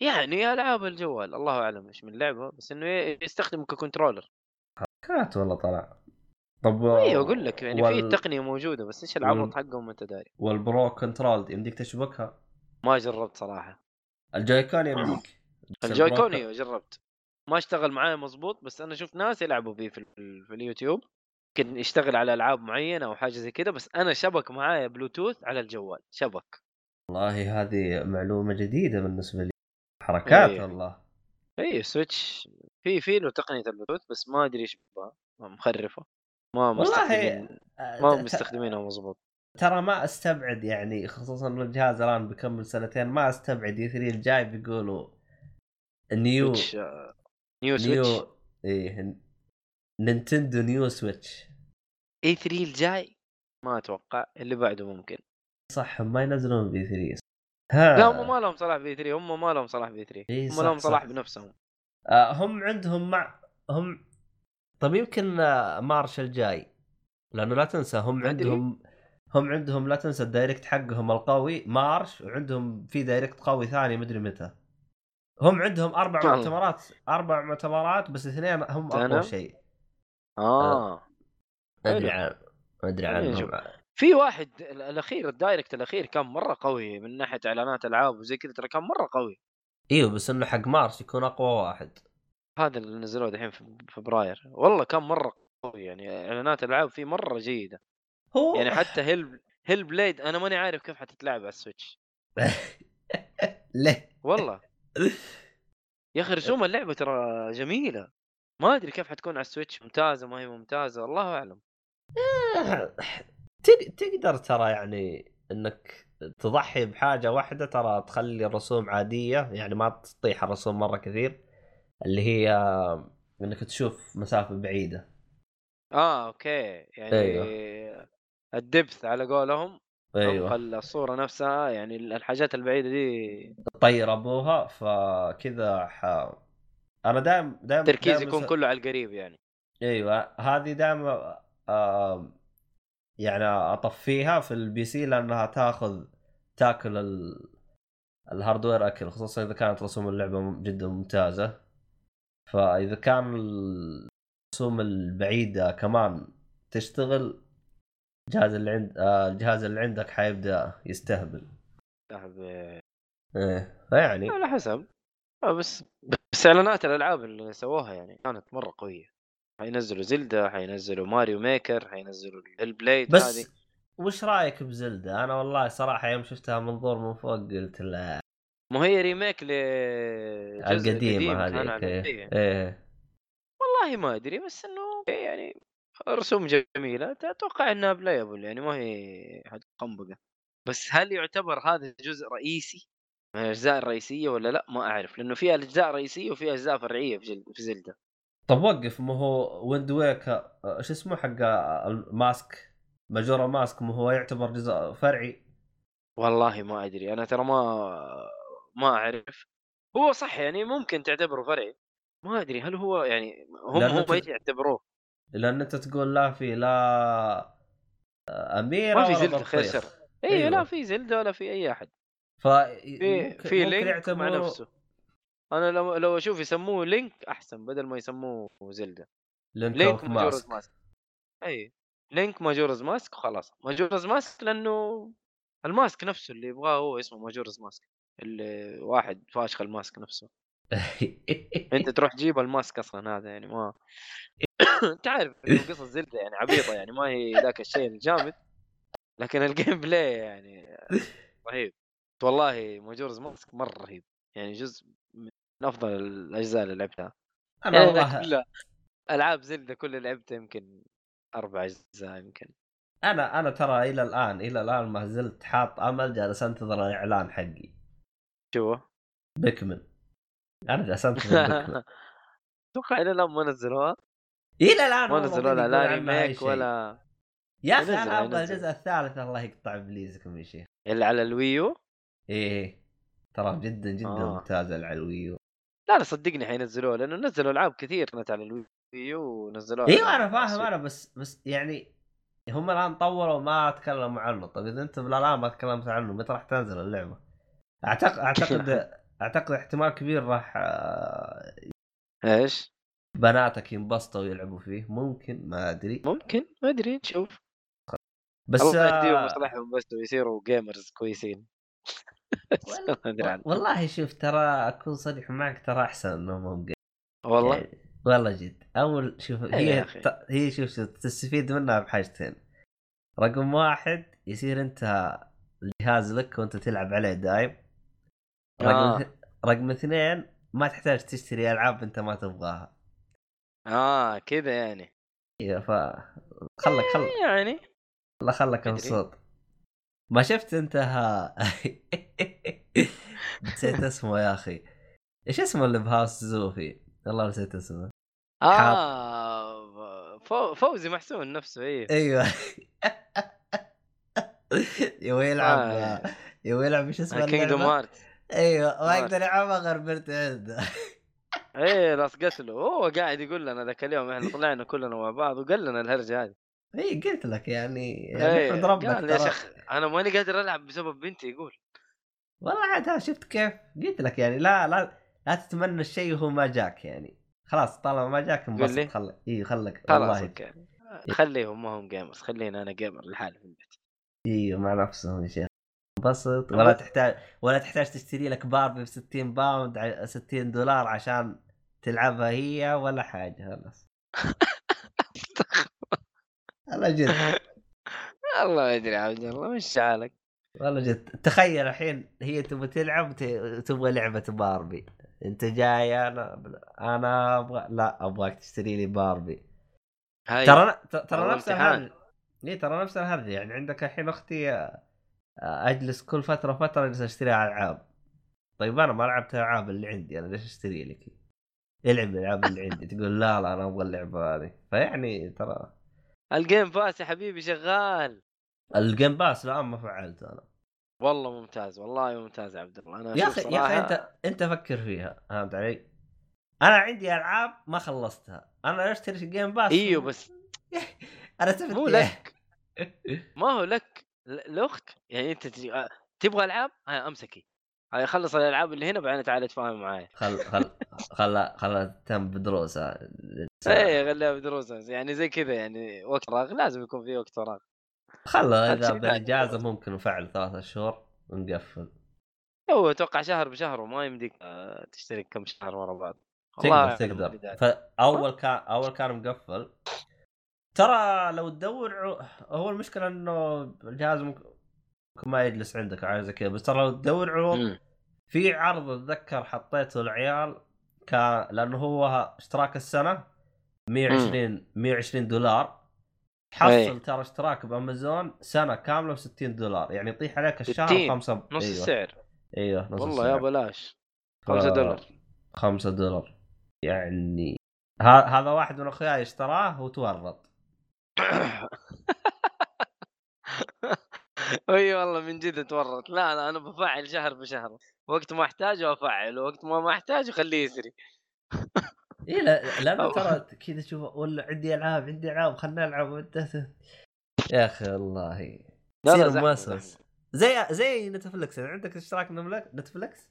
يعني ألعاب الجوال الله أعلم إيش من لعبة بس إنه ي- يستخدمه ك controller. كات والله طلع. طب أيوه أقول لك يعني في وال- التقنيه موجودة بس إيش العبط حقهم ما انت داري وال Pro Control يمديك تشبكها؟ ما جربت صراحة. ال Joy-Con يمديك. بس ال Joy ال Pro Con ك- إيوه جربت. ما اشتغل معايا مظبوط بس أنا شفت ناس يلعبوا فيه في, ال- في اليوتيوب. يمكن يشتغل على ألعاب معينة أو حاجة زي كذا بس أنا شبك معايا بلوتوث على الجوال شبك. والله هذه معلومة جديدة بالنسبة لي. حركات إيه. والله. اي Switch في في له تقنية البلوتوث بس ما أدري إيش مخرفة. ما مستخدمين آه، ما مستخدمينها مظبوط ترى ما أستبعد يعني خصوصا انه الجهاز الآن بيكمل سنتين ما أستبعد E3 الجاي بيقولوا new Switch new Switch new إيه Nintendo new Switch E3 الجاي؟ ما أتوقع. اللي بعده ممكن. صح ما ينزلون ب E3 ها لا هم ما لهم صلاح ب E3 هم ما لهم صلاح ب E3 إيه هم لهم صلاح. بنفسهم آه هم عندهم مع هم طيب يمكن آه، March الجاي لأنه لا تنسى هم. عندهم هم عندهم لا تنسى ال Direct حقهم القوي March وعندهم في Direct قوي ثاني مدري متى هم عندهم أربع. مؤتمرات أربع مؤتمرات بس اثنين هم أقوى؟ شيء آه ما أدري. عن ما ادري عنهم. في واحد ال- الأخير ال Direct الأخير كان مرة قوي من ناحية إعلانات ألعاب وزي كذا ترى كان مرة قوي. إيوه بس إنه حق March يكون أقوى واحد. هذا اللي نزلوه دحين في فبراير. والله كان مرة قوي يعني إعلانات ألعاب فيه مرة جيدة. هو يعني حتى هيل Hellblade أنا ماني عارف كيف حتتلعب على ال Switch. ليه؟ والله. يا أخي رسوم اللعبة ترى جميلة. ما أدري كيف حتكون على ال Switch ممتازة ما هي ممتازة الله أعلم. تق- تقدر ترى يعني إنك تضحي بحاجة واحدة ترى تخلي الرسوم عادية يعني ما تطيح الرسوم مرة كثير اللي هي إنك تشوف مسافة بعيدة. آه okay. يعني أيوه. ال depth على قولهم أيوه. الصورة نفسها يعني الحاجات البعيدة دي طير أبوها فكذا ح... أنا دائم دائم التركيز يكون كله على القريب يعني. أيوه هذه دائما آه يعني أطفيها في ال PC لأنها تاخذ تاكل ال... ال hardware أكل خصوصا إذا كانت رسوم اللعبة جدا ممتازة. فإذا كان الرسوم البعيدة كمان تشتغل الجهاز اللي عند آه الجهاز اللي عندك حيبدأ يستهبل. صاحب إيه فيعني. على حسب. آه بس بس إعلانات الألعاب اللي سووها يعني كانت مرة قوية. حينزلوا Zelda حينزلوا Mario Maker حينزلوا ال Hellblade بس هذه وش رأيك ب Zelda؟ أنا والله صراحة يوم شفتها منظور من فوق قلت لا. ما هي remake القديمة كان هذيك إيه. إيه. والله ما أدري بس إنه يعني رسوم جميلة. أتوقع إنها playable يعني ما هي قنبقه بس هل يعتبر هذا جزء رئيسي؟ من الأجزاء الرئيسية ولا لا؟ ما أعرف. لأنه في أجزاء رئيسية وفي أجزاء فرعية في. في Zelda. طب وقف ما هو Wind Waker إيش اسمه حق ال mask؟ Majora's Mask ما هو يعتبر جزء فرعي. والله ما أدري أنا ترى ما ما أعرف. هو صح يعني ممكن تعتبره فرعي. ما أدري هل هو يعني هم أنت- إيش يعتبروه؟ لأن أنت تقول لا في لا أميرة ما في Zelda. شر أيوه أيوة. لا في Zelda ولا في أي أحد. ف في في Link مع نفسه. أنا لو لو أشوف يسموه Link أحسن بدل ما يسموه Zelda Link, Link Majora's Mask أي Link Majora's Mask وخلاص Majora's Mask لأنه ال mask نفسه اللي يبغاه هو اسمه Majora's Mask اللي واحد فاشخ ال mask نفسه. أنت تروح تجيب ال mask أصلا هذا يعني ما انت عارف قصص Zelda يعني عبيطة يعني ما هي ذاك الشيء الجامد. لكن ال gameplay يعني رهيب. والله Majora's Mask مرة رهيب. يعني جزء من افضل الأجزاء اللي لعبتها. أنا يعني والله كلها ألعاب Zelda كل اللي لعبتها يمكن أربع أجزاء يمكن. أنا أنا ترى إلى الآن إلى الآن ما زلت حاط أمل جالس أنتظر الإعلان حقي. شو؟ Pikmin. أنا جالس أنتظر Pikmin. أتوقع إلى الآن ما نزلوها إلى الآن ما يقول لا أي remake. ولا يا أخي أنا أبغى. الجزء الثالث الله يقطع إبليسكم يا شيخ. اللي على ال Wii U؟ إيه ترى جدا جدا آه. ممتازه على ال Wii U. لا لا صدقني حينزلوها لأنه نزلوا ألعاب كثير كانت على ال Wii U ونزلوها أيوه أنا فاهم. أنا بس بس يعني هم الآن طوروا ما تكلموا عنه طيب إذا أنت الان ما تكلمت عنه متى راح تنزل اللعبة؟ اعتقد أعتقد أعتقد احتمال كبير راح آه، إيش؟ بناتك ينبسطوا ويلعبوا فيه ممكن ما أدري ممكن ما أدري نشوف بس الله يهديهم آه، مصلحهم بس ويصيروا gamers كويسين وال- ما ادري عنه. والله شوف ترى اكون صريح معك ترى احسن انهم هم game. والله؟ يعني والله جد. أول شوف إيه هي. ت- هي شوف تستفيد منها بحاجتين. رقم واحد يصير أنت الجهاز لك وأنت تلعب عليه دايم. رقم آه. رقم اثنين ما تحتاج تشتري ألعاب أنت ما تبغاها. آه كذا يعني. أيوه ف خلك خلك يعني. لا خلك. مبسوط. ما شفت انت ها؟ نسيت اسمه يا أخي. إيش اسمه اللي بهاوس زوفي؟ والله نسيت اسمه. آه فو- فوزي محسون نفسه إيه. أيوه. يبغى يلعب آه. يبغى يلعب إيش اسمه Kingdom اللعبة؟ Hearts أيوه. ما آه. يقدر يلعبها غير بنت عنده إيه راس قتله هو قاعد يقول لنا ذاك اليوم إحنا طلعنا كلنا مع بعض وقال لنا الهرجة هذه. اي قلت لك يعني يعني إيه، ربك قال يا شيخ أنا ماني قادر ألعب بسبب بنتي يقول. والله عاد شفت كيف؟ قلت لك يعني لا لا لا تتمنى الشيء وهو ما جاك يعني. خلاص طالما ما جاك انبسط. خلك إي خلك خلاص أوكي. خليهم ما هم gamers خليني أنا gamer لحالي في البيت. إيوه مع نفسهم يا شيخ. انبسط ولا تحتاج ولا تحتاج تشتري لك باربي ب 60 pound ع- 60 دولار عشان تلعبها هي ولا حاجة خلاص. والله جد. الله ما أدري عبد الله مش حالك والله جد. تخيل الحين هي تبغى تلعب تبغى لعبة باربي. أنت جاي أنا أنا أبغى لا أبغاك تشتري لي باربي. هاي. ترى ترى نفس. الهرجه اي ترى نفس الهرجه يعني عندك الحين أختي آه، أجلس كل فترة فترة أجلس اشتري العاب طيب أنا ما لعبت الألعاب اللي عندي أنا ليش أشتري لك؟ العب الألعاب اللي عندي. تقول لا لا أنا أبغى اللعبة هذه. فيعني ترى ال Game Pass يا حبيبي شغال. ال Game Pass لا ما فعلته أنا. والله ممتاز والله ممتاز يا عبد الله. أنا يا أخي يا أخي أنت أنت فكر فيها فهمت علي؟ أنا عندي ألعاب ما خلصتها. أنا أشتري ال Game Pass إيوه بس أنا استفدت مو إيه؟ لك. ما هو لك ل- لأختك. يعني أنت آه، تبغى ألعاب؟ هاي امسكي هاي خلص الألعاب اللي هنا بعدين تعال تفاهم معايا خل خل خل خل تم بدروسها إيه خليها بدروس يعني زي كذا يعني وقت فراغ لازم يكون في وقت فراغ. خلى هذا إذا بالاجازه. ممكن نفعل ثلاثة شهور ونقفل. هو أتوقع شهر بشهر وما يمديك آه، تشترك كم شهر ورا بعض. تقدر تقدر. فاول كان أول كان مقفل. ترى لو تدور هو المشكلة إنه الجهاز ممكن ما يجلس عندك أو زي كذا بس ترى لو تدور عروض. في عرض أتذكر حطيته العيال كان لأنه هو اشتراك السنة 120 120 دولار. حصل أي. ترى اشتراك بأمازون سنة كاملة ب 60 دولار. يعني يطيح عليك الشهر 60 خمسة نص أيوه. السعر. أيوه نص والله يا السعر. بلاش. ف- 5 دولار. 5 دولار. يعني ه- هذا واحد من أخوياي اشتراه وتورط. أي والله من جد تورط. لا لا أنا بفعل شهر بشهر. وقت ما أحتاجه أفعل وقت ما ما أحتاجه خليه يسري. إي لا أو- ترى كذا تشوف ولا عندي ألعاب عندي ألعاب خلنا نلعب. يا أخي والله. لا لا تصير موسوس. زي زي نتفلكس عندك اشتراك نتفلكس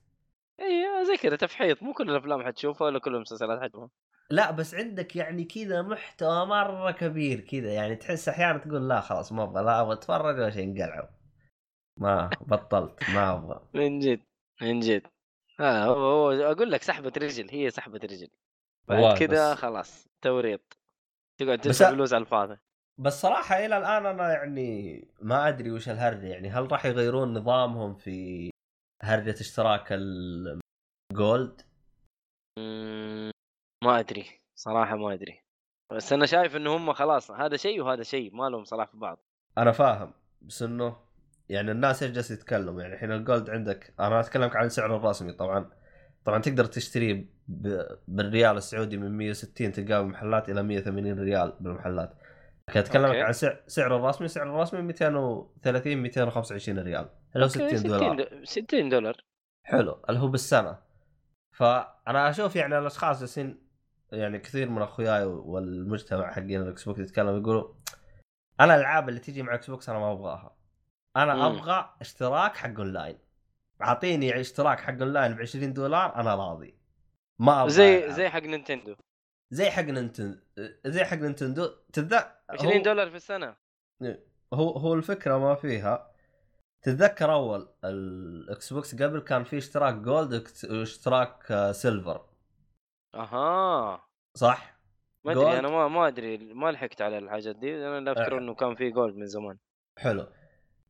إي زي كذا تفحيط. مو كل الأفلام حتشوفها ولا كل المسلسلات حتشوفها. لا بس عندك يعني كذا محتوى مرة كبير كذا. يعني تحس أحيانا تقول لا خلاص ما أبغى لا أبغى أتفرج ولا شيء انقلعوا. ما بطلت ما أبغى. من جد. من جد. آه هو, هو أقول لك سحبة رجل هي سحبة رجل. بعد كذا خلاص توريط. تقعد تدفع فلوس على الفاضي. بس صراحة إلى الآن أنا يعني ما أدري وش الهرجة يعني هل راح يغيرون نظامهم في هرجة اشتراك الجولد ما أدري. صراحة ما أدري. بس أنا شايف إنه هم خلاص هذا شيء وهذا شيء ما لهم صلاح في بعض. أنا فاهم بس إنه يعني الناس إيش جالس يتكلموا يعني الحين ال Gold عندك أنا أتكلمك عن السعر الرسمي طبعا. طبعا تقدر تشتريه. بالريال السعودي من 160 تلقاه بالمحلات إلى 180 ريال بالمحلات. لكن أتكلمك أوكي. عن سعر الرسمي سعر الرسمي 230 225 ريال. اللي هو 60 دولار. 60 60 دولار. حلو اللي هو بالسنة. فأنا أشوف يعني الأشخاص جالسين يعني كثير من أخوياي والمجتمع حقين الإكس بوكس يتكلموا يقولوا أنا الألعاب اللي تجي مع إكس بوكس أنا ما أبغاها. أنا مم. أبغى اشتراك حق أونلاين. أعطيني اشتراك حق أونلاين ب 20 دولار أنا راضي. ما أبغى زي ألعب. زي حق نينتندو. زي حق نينتندو زي حق نينتندو. تتذكر 20 دولار في السنة. هو هو الفكرة ما فيها. تتذكر أول الإكس بوكس قبل كان في اشتراك Gold واشتراك آه، Silver. أها. صح؟ ما. أدري أنا ما ما أدري ما لحقت على الحاجات دي. أنا افتكر. إنه كان في Gold من زمان. حلو.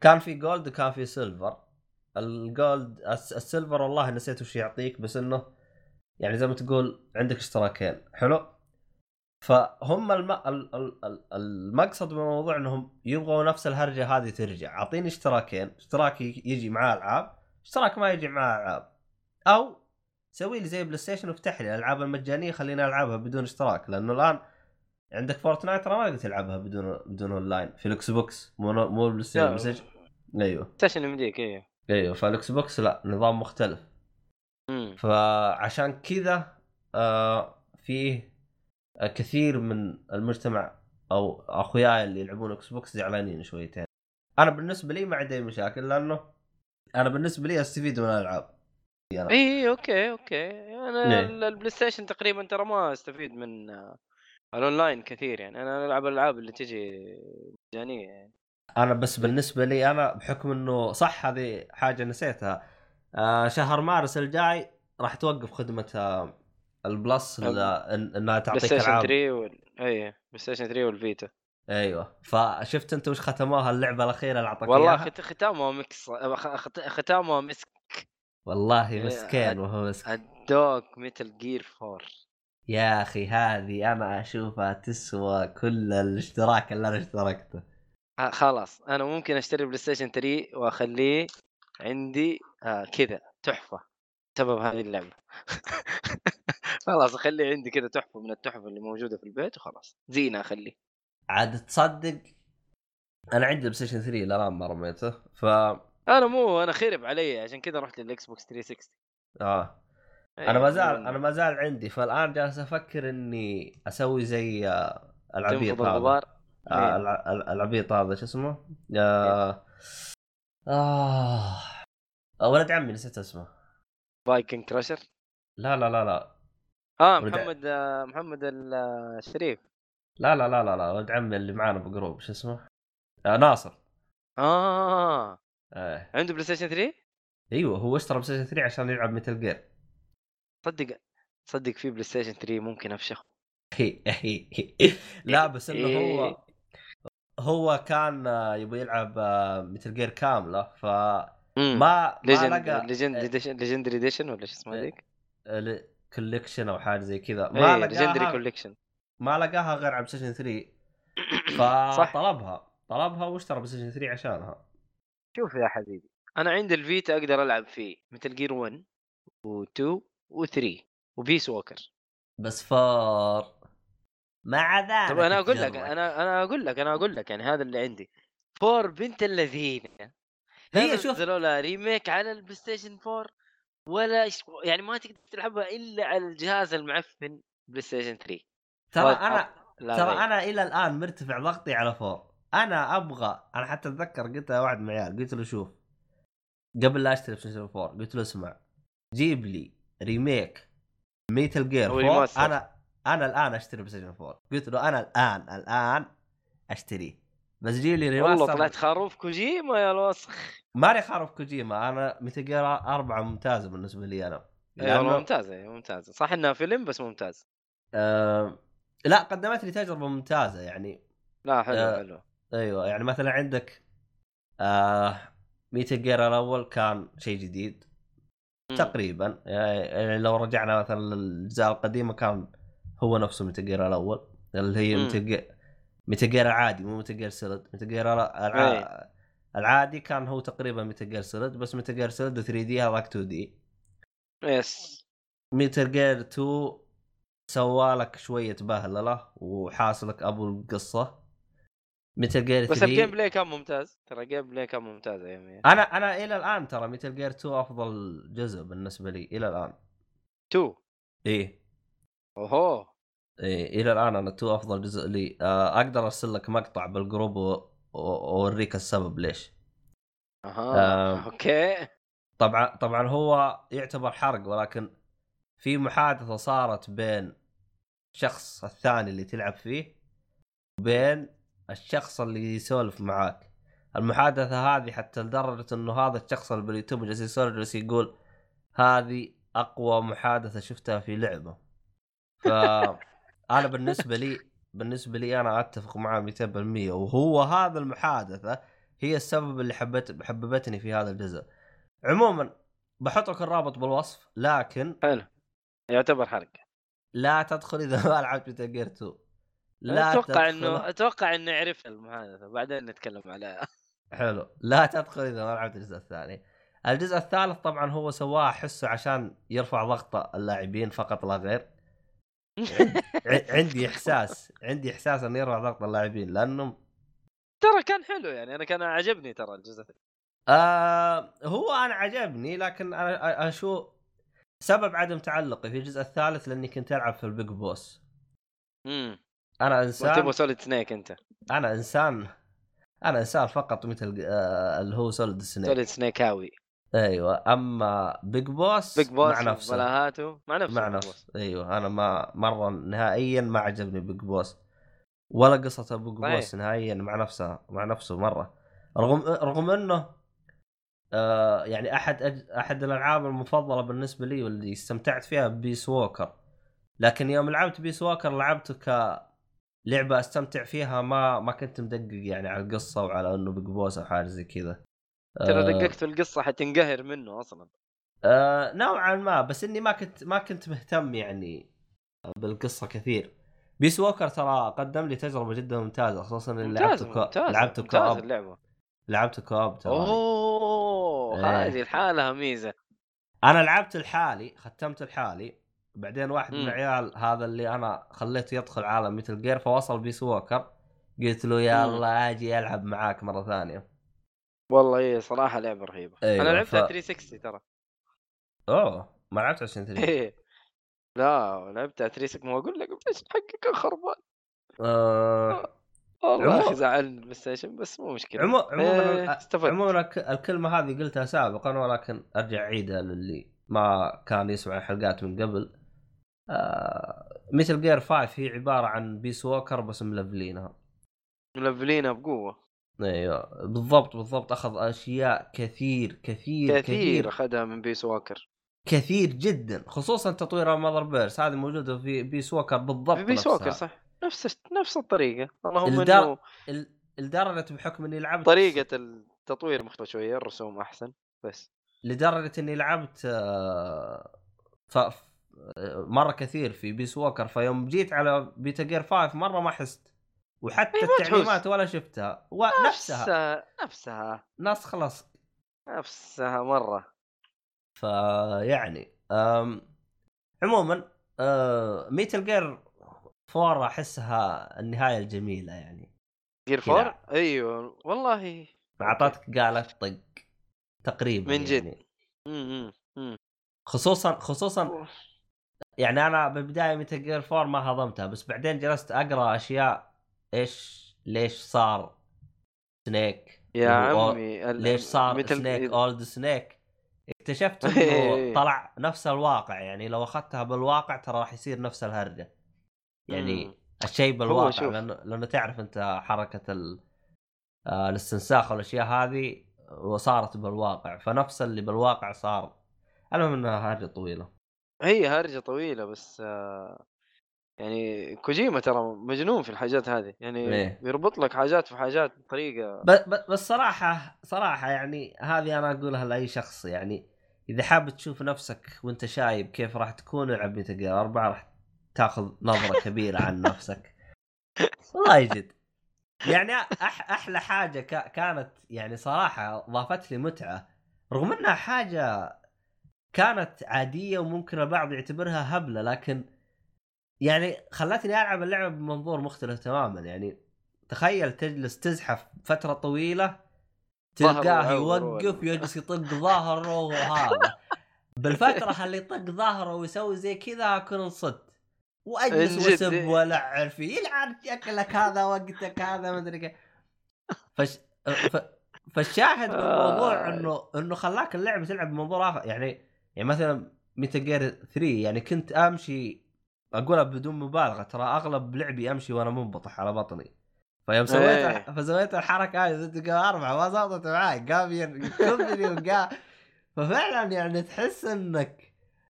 كان في Gold وكان في Silver ال Gold الس- ال Silver والله نسيت وش يعطيك بس إنه يعني زي ما تقول عندك اشتراكين. حلو؟ فهم الم... ال- ال- ال- المقصد من الموضوع إنهم يبغوا نفس الهرجة هذه ترجع. أعطيني اشتراكين. اشتراك يجي معاه العاب اشتراك ما يجي معاه العاب أو سوي لي زي بلاي ستيشن وافتح لي الألعاب المجانية خليني ألعبها بدون اشتراك. لأنه الآن عندك فورتنايت ترى ما تقدر تلعبها بدون بدون اونلاين في الإكس بوكس مو مو بلاي ستيشن أيوه. ستيشن يمديك إيه أيوه فالاكس بوكس لا نظام مختلف. مم. فعشان كذا آه فيه آه كثير من المجتمع أو أخوياي اللي يلعبون إكس بوكس زعلانين شويتين. أنا بالنسبة لي ما عندي أي مشاكل لأنه أنا بالنسبة لي استفيد من الالعاب يعني اي أوكي أوكي. أنا إيه. ال- البلاي ستيشن تقريبا ترى ما أستفيد من آه، الأونلاين كثير يعني. أنا ألعب الالعاب اللي تجي مجانية يعني. أنا بس بالنسبة لي أنا بحكم إنه صح هذه حاجة نسيتها آه شهر مارس الجاي راح توقف خدمة آه ال Plus إنها تعطيك العاب. 3 وال... اي بلاي ستيشن 3 والفيتا. أيوه. فشفت انت وش ختموها؟ اللعبة الأخيرة اللي اعطاك والله؟ خت... ختامها مسك ختامها مسك والله إيه، مسكين وهو مسكين الدوك Metal Gear 4 يا أخي هذه أنا أشوفها تسوى كل الاشتراك اللي أنا اشتركته. آه خلاص. أنا ممكن أشتري بلاي ستيشن 3 وأخليه عندي آه كذا تحفة بسبب هذه اللعبة. خلاص أخليه عندي كذا تحفة من التحف اللي موجودة في البيت وخلاص. زينه أخليه. عاد تصدق أنا عندي بلاي ستيشن 3 الان ما رميته ف أنا مو أنا خرب علي عشان كذا رحت للإكس بوكس 360 آه. إيه، أنا ما زال أنا ما زال عندي فالآن جالس أفكر إني أسوي زي آه، العبيط هذا. آه إيه. الع- الع- العبيط هذا شو اسمه؟ آه آه ولد عمي نسيت اسمه فايكنج كراشر لا لا لا لا آه محمد آه محمد آه، الشريف لا لا لا لا لا ولد عمي اللي معانا بجروب شو اسمه؟ آه ناصر آه آه. عنده بلاي ستيشن 3 أيوه هو اشترى بلاي ستيشن 3 عشان يلعب ميتال جير صدق صدق في بلاي ستيشن 3 ممكن افشخ لا بس إنه إيه. هو هو كان آه، يبغى يلعب Metal Gear كامله فما ما Legend لقى Legendary Edition ولا شو اسمها إيه. ذيك؟ Collection أو حاجة زي كذا. ما ما Legendary لقاها Collection ما لقاها غير على بلاي ستيشن 3 صح. فطلبها طلبها واشترى بلاي ستيشن 3 عشانها. شوف يا حبيبي أنا عندي الفيتا أقدر ألعب فيه Metal Gear 1 و2 و3 و Peace Walker بس فار. مع ذلك طب أنا أقول لك. أنا أنا أقول لك أنا أقول لك يعني هذا اللي عندي four بنت الذين هي شوف- نزلوا لها remake على البلاي ستيشن 4 ولا. يعني ما تقدر تلعبها إلا على الجهاز المعفن بلاي ستيشن 3 ترى أنا ترى. أنا إلى الآن مرتفع ضغطي على four أنا أبغى أنا حتى أتذكر قلت لواحد من العيال قلت له شوف قبل لا أشتري بلاي ستيشن 4 قلت له اسمع جيب لي ريميك Metal Gear أو 4 remaster. أنا أنا الآن أشتري بلاي ستيشن 4 قلت له أنا الآن الآن اشتريه بس جيب لي والله remaster طلعت خروف كوجيما يا الوسخ. ماني خارف كوجيما أنا Metal Gear 4 ممتازة بالنسبة لي أنا. اي والله لأنه- ممتازة أي ممتازة. صح إنها فيلم بس ممتاز. آه لا قدمت لي تجربة ممتازة يعني. لا حلو آه، حلو. أيوه يعني مثلا عندك آه Metal Gear الأول كان شيء جديد. مم. تقريبا يعني لو رجعنا مثلا للأجزاء القديمة كان هو نفسه Metal Gear الأول اللي هي مم. Metal Gear Metal Gear العادي مو Metal Gear Solid Metal Gear الع... إيه. العادي كان هو تقريبا Metal Gear Solid بس Metal Gear Solid 3 D هذاك 2 D. Yes. Metal Gear 2 سوا لك شوية بهللة وحاس لك أبو القصة. Metal Gear 3 بس الجيم بلاي كان ممتاز. ترى ال gameplay كان ممتاز ايامي أنا أنا إلى الآن ترى Metal Gear 2 أفضل جزء بالنسبة لي إلى الآن. 2 إيه. أوهو. إيه إلى الآن أنا 2 أفضل جزء لي. آه، أقدر أرسل لك مقطع بالجروب وأوريك السبب ليش. أها آم. okay. طبعا طبعا هو يعتبر حرق ولكن في محادثة صارت بين الشخص الثاني اللي تلعب فيه وبين الشخص اللي يسولف معاك. المحادثة هذه حتى لدرجة إنه هذا الشخص اللي باليوتيوب جالس يسولف جالس يقول هذه أقوى محادثة شفتها في لعبة. ف أنا بالنسبة لي بالنسبة لي أنا أتفق معاه 200% وهو هذا المحادثة هي السبب اللي حبت حببتني في هذا الجزء. عموما بحط لك الرابط بالوصف لكن حلو. يعتبر حرق. لا تدخل إذا ما لعبت ميتال جير 2 لا أتوقع تدخل- إنه أتوقع إنه عرفت المحادثة. بعدين نتكلم عليها. حلو. لا تدخل إذا ما لعبت الجزء الثاني. الجزء الثالث طبعا هو سواه احسه عشان يرفع ضغط اللاعبين فقط لا غير. عندي إحساس عندي إحساس انه يرفع ضغط اللاعبين لأنه ترى كان حلو يعني أنا كان عجبني ترى الجزء آه هو أنا عجبني لكن أنا أ- أشوف سبب عدم تعلقي في الجزء الثالث لأني كنت ألعب في البيج بوس. امم أنا تبغى إنسان Solid Snake أنت. أنا إنسان أنا إنسان فقط مثل آه اللي هو Solid Snake. Solid Snake هاوي أيوه أما Big Boss Big Boss مع نفسه. بلاهاته مع نفسه مع نفسه. أيوه أنا ما مرة نهائيا ما عجبني Big Boss ولا قصه Big. Boss نهائيا مع نفسها مع نفسه مرة. رغم رغم إنه آه يعني أحد أج... أحد الألعاب المفضلة بالنسبة لي واللي استمتعت فيها Peace Walker لكن يوم لعبت Peace Walker لعبته كلعبه أستمتع فيها ما ما كنت مدقق يعني على القصة وعلى إنه Big Boss أو حاجة زي كذا. ترى آه، دققت في القصة حتنقهر منه أصلا. آه نوعا ما بس إني ما كنت ما كنت مهتم يعني بالقصة كثير. Peace Walker ترى قدم لي تجربة جدا ممتازة خصوصا إني ممتاز لعبته co... ممتاز لعبته ممتاز co-op اللعبة. لعبته co-op ترى. أوه إيه. هذه لحالها ميزة. أنا لعبت لحالي ختمت لحالي بعدين واحد من. العيال هذا اللي أنا خليته يدخل عالم Metal Gear فوصل Peace Walker قلت له يلا أجي ألعب معاك مرة ثانية. والله إيه صراحة لعبة رهيبة. أيوة، أنا لعبتها ف- 360 ترى. اوه ما لعبت إيه. لا لعبتها 360 ما أقول لك إيش حقك خربان آه. والله يا عمو- أخي زعلني البلاي ستيشن بس مو مشكلة. عمو... عموما إيه، عموما الك- الكلمة هذه قلتها سابقا ولكن أرجع أعيدها للي ما كان يسمع الحلقات من قبل. آه Metal Gear 5 هي عبارة عن Peace Walker بس ملفلينها. ملفلينها بقوة. أيوه بالضبط بالضبط. أخذ أشياء كثير كثير كثير أخذها من Peace Walker كثير جدا خصوصا تطوير ال Mother Base هذه موجودة في Peace Walker بالضبط في Peace. Walker صح. نفس نفس الطريقة. اللهم الدار- انه ال- لدرجة بحكم إني لعبت طريقة التطوير مختلفة شوية الرسوم أحسن بس. لدرجه إني لعبت آه، ف... مرة كثير في بيس ووكر فيوم جيت على بيتا جير 5 مرة ما حست. وحتى. التعليمات ولا شفتها ونفسها نفسها نفسها ناس خلاص نفسها مرة فيعني أم... عموما. Metal Gear 4 أحسها النهاية الجميلة يعني Gear. 4 أيوه والله أعطتك قالت طق تقريبا من جد. يعني. خصوصا خصوصا يعني أنا بالبداية Metal Gear 4 ما هضمتها بس بعدين جلست أقرأ أشياء إيش ليش صار Snake يا عمي ليش صار Snake Old Snake اكتشفت. إنه طلع نفس الواقع يعني لو أخذتها بالواقع ترى راح يصير نفس الهرجة يعني. الشيء بالواقع. لأنه لأنه تعرف أنت حركة ال... آه الاستنساخ والأشياء هذه وصارت بالواقع فنفس اللي بالواقع صار المهم إنها هرجة طويلة هي هرجة طويلة بس آه، يعني كوجيما ترى مجنون في الحاجات هذه يعني إيه. بيربط لك حاجات في حاجات بطريقة بس صراحة صراحة يعني هذه أنا أقولها لأي شخص يعني إذا حاب تشوف نفسك وأنت شايب كيف راح تكون العب ميتا جير 4 راح تاخذ نظرة كبيرة عن نفسك والله جد يعني أح أحلى حاجة. كانت يعني صراحة ضافت لي متعة رغم إنها حاجة كانت عادية وممكن البعض يعتبرها هبلة لكن يعني خلتني ألعب اللعبة بمنظور مختلف تماما. يعني تخيل تجلس تزحف فترة طويلة تلقاه يوقف يجلس يطق ظهره وهذا. بالفترة اللي يطق ظهره ويسوي زي كذا أكون انصدت وأجلس. وأسب والعب فيه يلعن شكلك هذا وقتك هذا ما أدري كيف. فش... ف... فالشاهد بالموضوع آه. إنه إنه خلاك اللعبة تلعب بمنظور آخر. يعني يعني مثلا ميتا جير 3 يعني كنت أمشي أقولها بدون مبالغة ترى أغلب لعبي امشي وأنا منبطح على بطني. فيوم سويت إيه. الح... فسويت الحركة هذه ضد أربعة ما زبطت معي قام يكبني وقام ففعلا يعني تحس إنك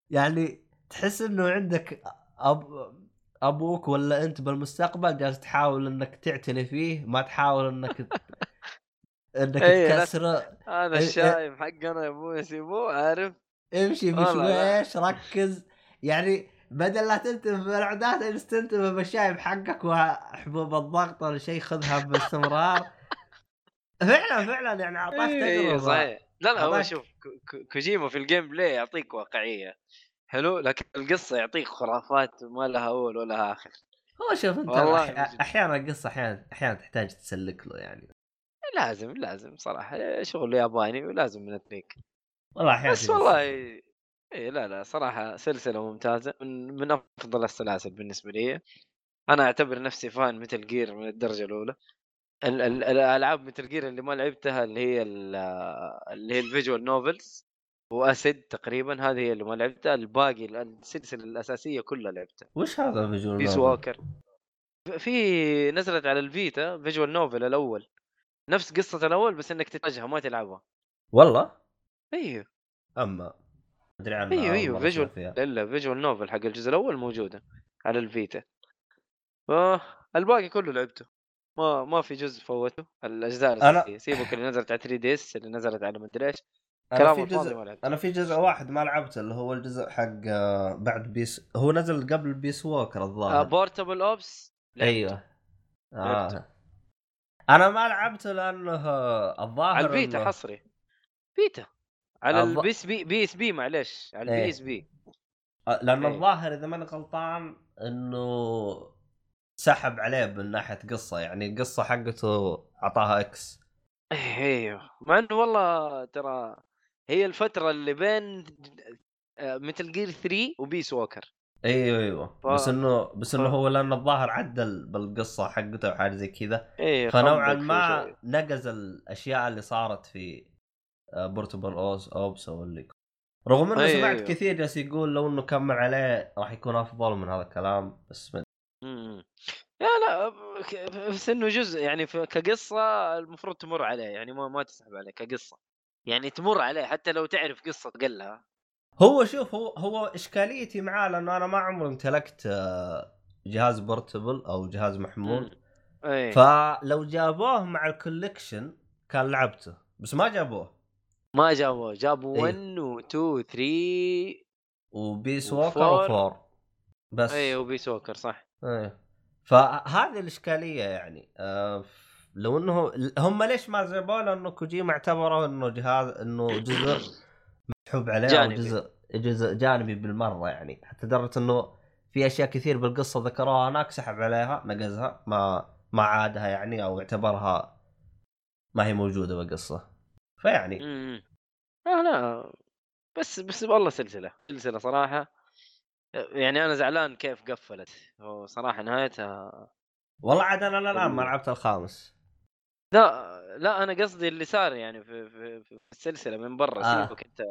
يعني تحس إنه عندك أب... أبوك ولا أنت بالمستقبل جالس تحاول إنك تعتني فيه ما تحاول إنك إنك إيه، لا- تكسره. هذا إيه، الشايب حقنا يا أبوي سيبوه عارف؟ امشي. بشويش ركز. يعني بدل لا تنتبه بالاعداد اجلس تنتبه بالشايب حقك وحبوب الضغط ولا شيء خذها باستمرار. فعلا فعلا يعني أعطاك إيه تجربة. صحيح. لا لا هو شوف كو- كو- كوجيما في ال gameplay يعطيك واقعية. حلو؟ لكن القصة يعطيك خرافات ما لها أول ولا آخر. هو شوف أنت. أحيانا القصة أحيانا أحيانا تحتاج تسلك له يعني. لازم لازم صراحة. شغل ياباني ولازم نتنيك. والله أحيانا بس والله اي لا لا صراحة سلسلة ممتازة من, من أفضل السلاسل بالنسبة لي. أنا أعتبر نفسي fan Metal Gear من الدرجة الأولى. ال- ال- الألعاب Metal Gear اللي ما لعبتها اللي هي ال- اللي هي ال visual novels و Acid تقريبا هذه هي اللي ما لعبتها. الباقي السلسلة الأساسية كلها لعبتها. وش هذا visual Peace novel؟ Walker. في نزلت على ال Vita visual novel الأول. نفس قصة الأول بس إنك تتواجهها ما تلعبها. والله؟ أيوه أما أدري عنها أيوه أيوه فيجوال. لا لا فيجوال نوفل حق الجزء الأول موجودة على ال Vita. آه الباقي كله لعبته. ما ما في جزء فوته الأجزاء أنا- سيبك اللي نزلت على 3 DS اللي نزلت على مدري إيش. كلام في جزء أنا في جزء واحد ما لعبته اللي هو الجزء حق آه، بعد Peace هو نزل قبل Peace Walker آه الظاهر Portable Ops أيوه. آه. أنا ما لعبته لأنه آه، الظاهر على ال Vita إنه- حصري. Vita. على الظ- ال PSP PSP معلش على إيه. ال PSP لأن إيه. الظاهر إذا ماني غلطان إنه سحب عليه من ناحية قصة يعني القصة حقته أعطاها X أيوه مع إنه والله ترى هي الفترة اللي بين Metal Gear 3 و Peace Walker إيوه إيوه ف- بس إنه بس إنه ف- هو لأن الظاهر عدل بالقصة حقته وحاجة زي كذا إيه فنوعا ما. نقز الأشياء اللي صارت في Portable Ops أو اللي رغم إنه أيوة، سمعت أيوة. كثير جالس يقول لو إنه كمل عليه راح يكون أفضل من هذا الكلام بس من... مم. لا لا بس إنه جزء يعني كقصة المفروض تمر عليه يعني ما ما تسحب عليه كقصة. يعني تمر عليه حتى لو تعرف قصة قلها هو شوف هو هو إشكاليتي معاه لأنه أنا ما عمري امتلكت آه، جهاز portable أو جهاز محمول. إيه. فلو جابوه مع ال collection كان لعبته بس ما جابوه. ما جابوا جابوا إيه. 1 و 2 و 3 و Peace. Walker و four بس إيه و Peace Walker صح إيه فهذه الإشكالية يعني آه لو إنه هم ليش ما جابوه لأنه كوجيما اعتبره إنه جهاز إنه جزء مسحوب عليه جانبي. جزء جزء جانبي بالمرة يعني حتى لدرجة إنه في أشياء كثير بالقصة ذكروها هناك سحب عليها نقزها ما ما عادها يعني أو اعتبرها ما هي موجودة بالقصة فيعني. إمم آه لا بس بس والله سلسلة سلسلة صراحة. يعني أنا زعلان كيف قفلت. صراحة نهايتها والله عاد أنا الآن ما لعبت الخامس. لا لا أنا قصدي اللي صار يعني في في, في السلسلة من برا آه. سيبك أنت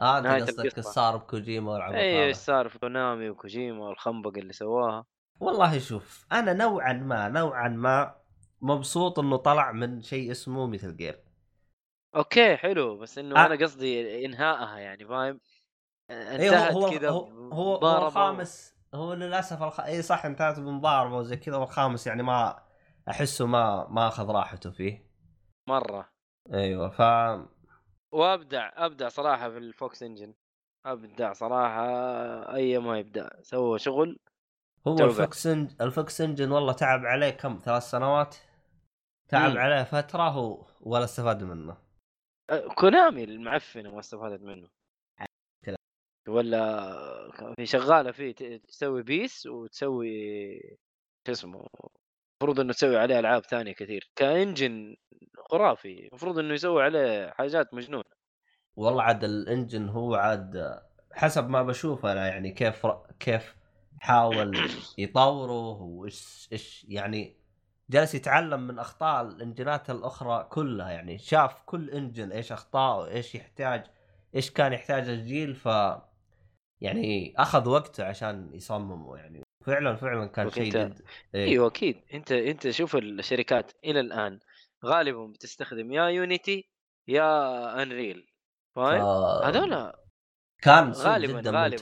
آه أنت قصدك. صار بكوجيما والعب اي إيش صار في Konami وكوجيما والخنبق اللي سواها. والله شوف أنا نوعا ما نوعا ما مبسوط إنه طلع من شيء اسمه Metal Gear. okay حلو بس إنه آه. أنا قصدي إنهائها يعني فاهم اي هو انتهت هو كذا هو, هو, هو. الخامس هو للأسف الخ... اي صح انتهت بمضاربه وزي كذا والخامس يعني ما أحسه ما ما أخذ راحته فيه مرة أيوه ف وأبدع أبدع صراحة في ال Fox Engine أبدع صراحة أي ما يبدع سوى شغل هو. ال Fox Eng... ال Fox Engine والله تعب عليه كم ثلاث سنوات تعب مم. عليه فترة هو ولا استفاد منه كونامي المعفنة ما استفادت منه. ولا في شغالة فيه تسوي بيس وتسوي شو اسمه المفروض إنه تسوي عليه ألعاب ثانية كثير كإنجن خرافي المفروض إنه يسوي عليه حاجات مجنونة والله عاد الإنجن هو عاد حسب ما بشوفه أنا يعني كيف كيف حاول يطوره وإيش إيش يعني جالس يتعلم من أخطاء الانجنات الأخرى كلها يعني شاف كل engine إيش أخطاءه إيش يحتاج إيش كان يحتاج الجيل ف يعني أخذ وقته عشان يصممه يعني فعلا فعلا كان شيء جد إيه. إيوه أكيد أنت أنت شوف الشركات إلى الآن غالبا بتستخدم يا Unity يا Unreal فاهم؟ ف- هذول كان سوق غالباً- جدا غالباً.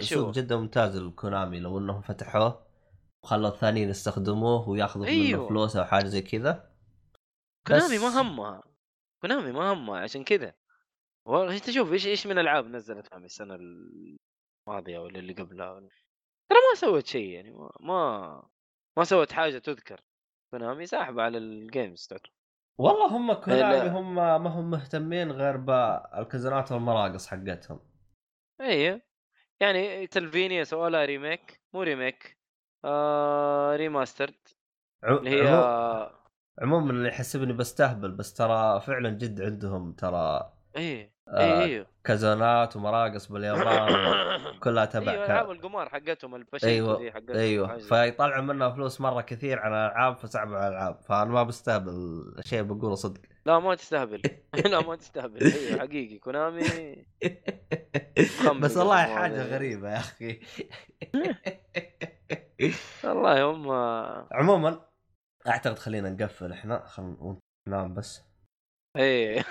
شو؟ سوق جدا ممتاز ال Konami لو إنهم فتحوه وخلوا الثانيين يستخدموه وياخذوا منه أيوه. فلوس أو حاجة زي كذا. كونامي ما همها كونامي ما همها عشان كذا. والله انت شوف إيش إيش من ألعاب نزلت Konami السنة الماضية ولا اللي قبلها؟ ولا- ترى ما سوت شيء يعني ما ما, ما سوت حاجة تذكر. Konami ساحبه على ال games تعتبر. والله هم كونامي. هم ما هم مهتمين غير بالكازينات والمراقص حقتهم. إيه يعني Castlevania سووا لها remake مو remake آه remastered عم- اللي هي عمو- عموما اللي يحسبني بستهبل بس ترى فعلا جد عندهم ترى إيه آه، إيه إيه. كازينات ومراقص باليابان كلها تبع أيوه ألعاب القمار حقتهم البشيكو أيوه حقتهم أيوه. فيطلعوا منها فلوس مرة كثير على الألعاب فسحبوا على الألعاب. فأنا ما بستهبل الشيء بقوله صدق. لا ما تستهبل. لا ما تستهبل. أيوه حقيقي. كونامي بس والله حاجة. غريبة يا أخي. والله هم عموما أعتقد خلينا نقفل إحنا خلينا ننام بس. إيه.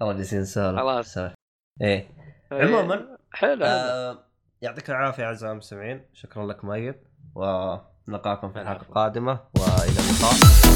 والله جالسين نسولف خلاص. نسولف. إيه. عموما حلو آه يعطيك العافية اعزائي المستمعين شكرا لك مؤيد ونلقاكم في الحلقة. القادمة. وإلى اللقاء.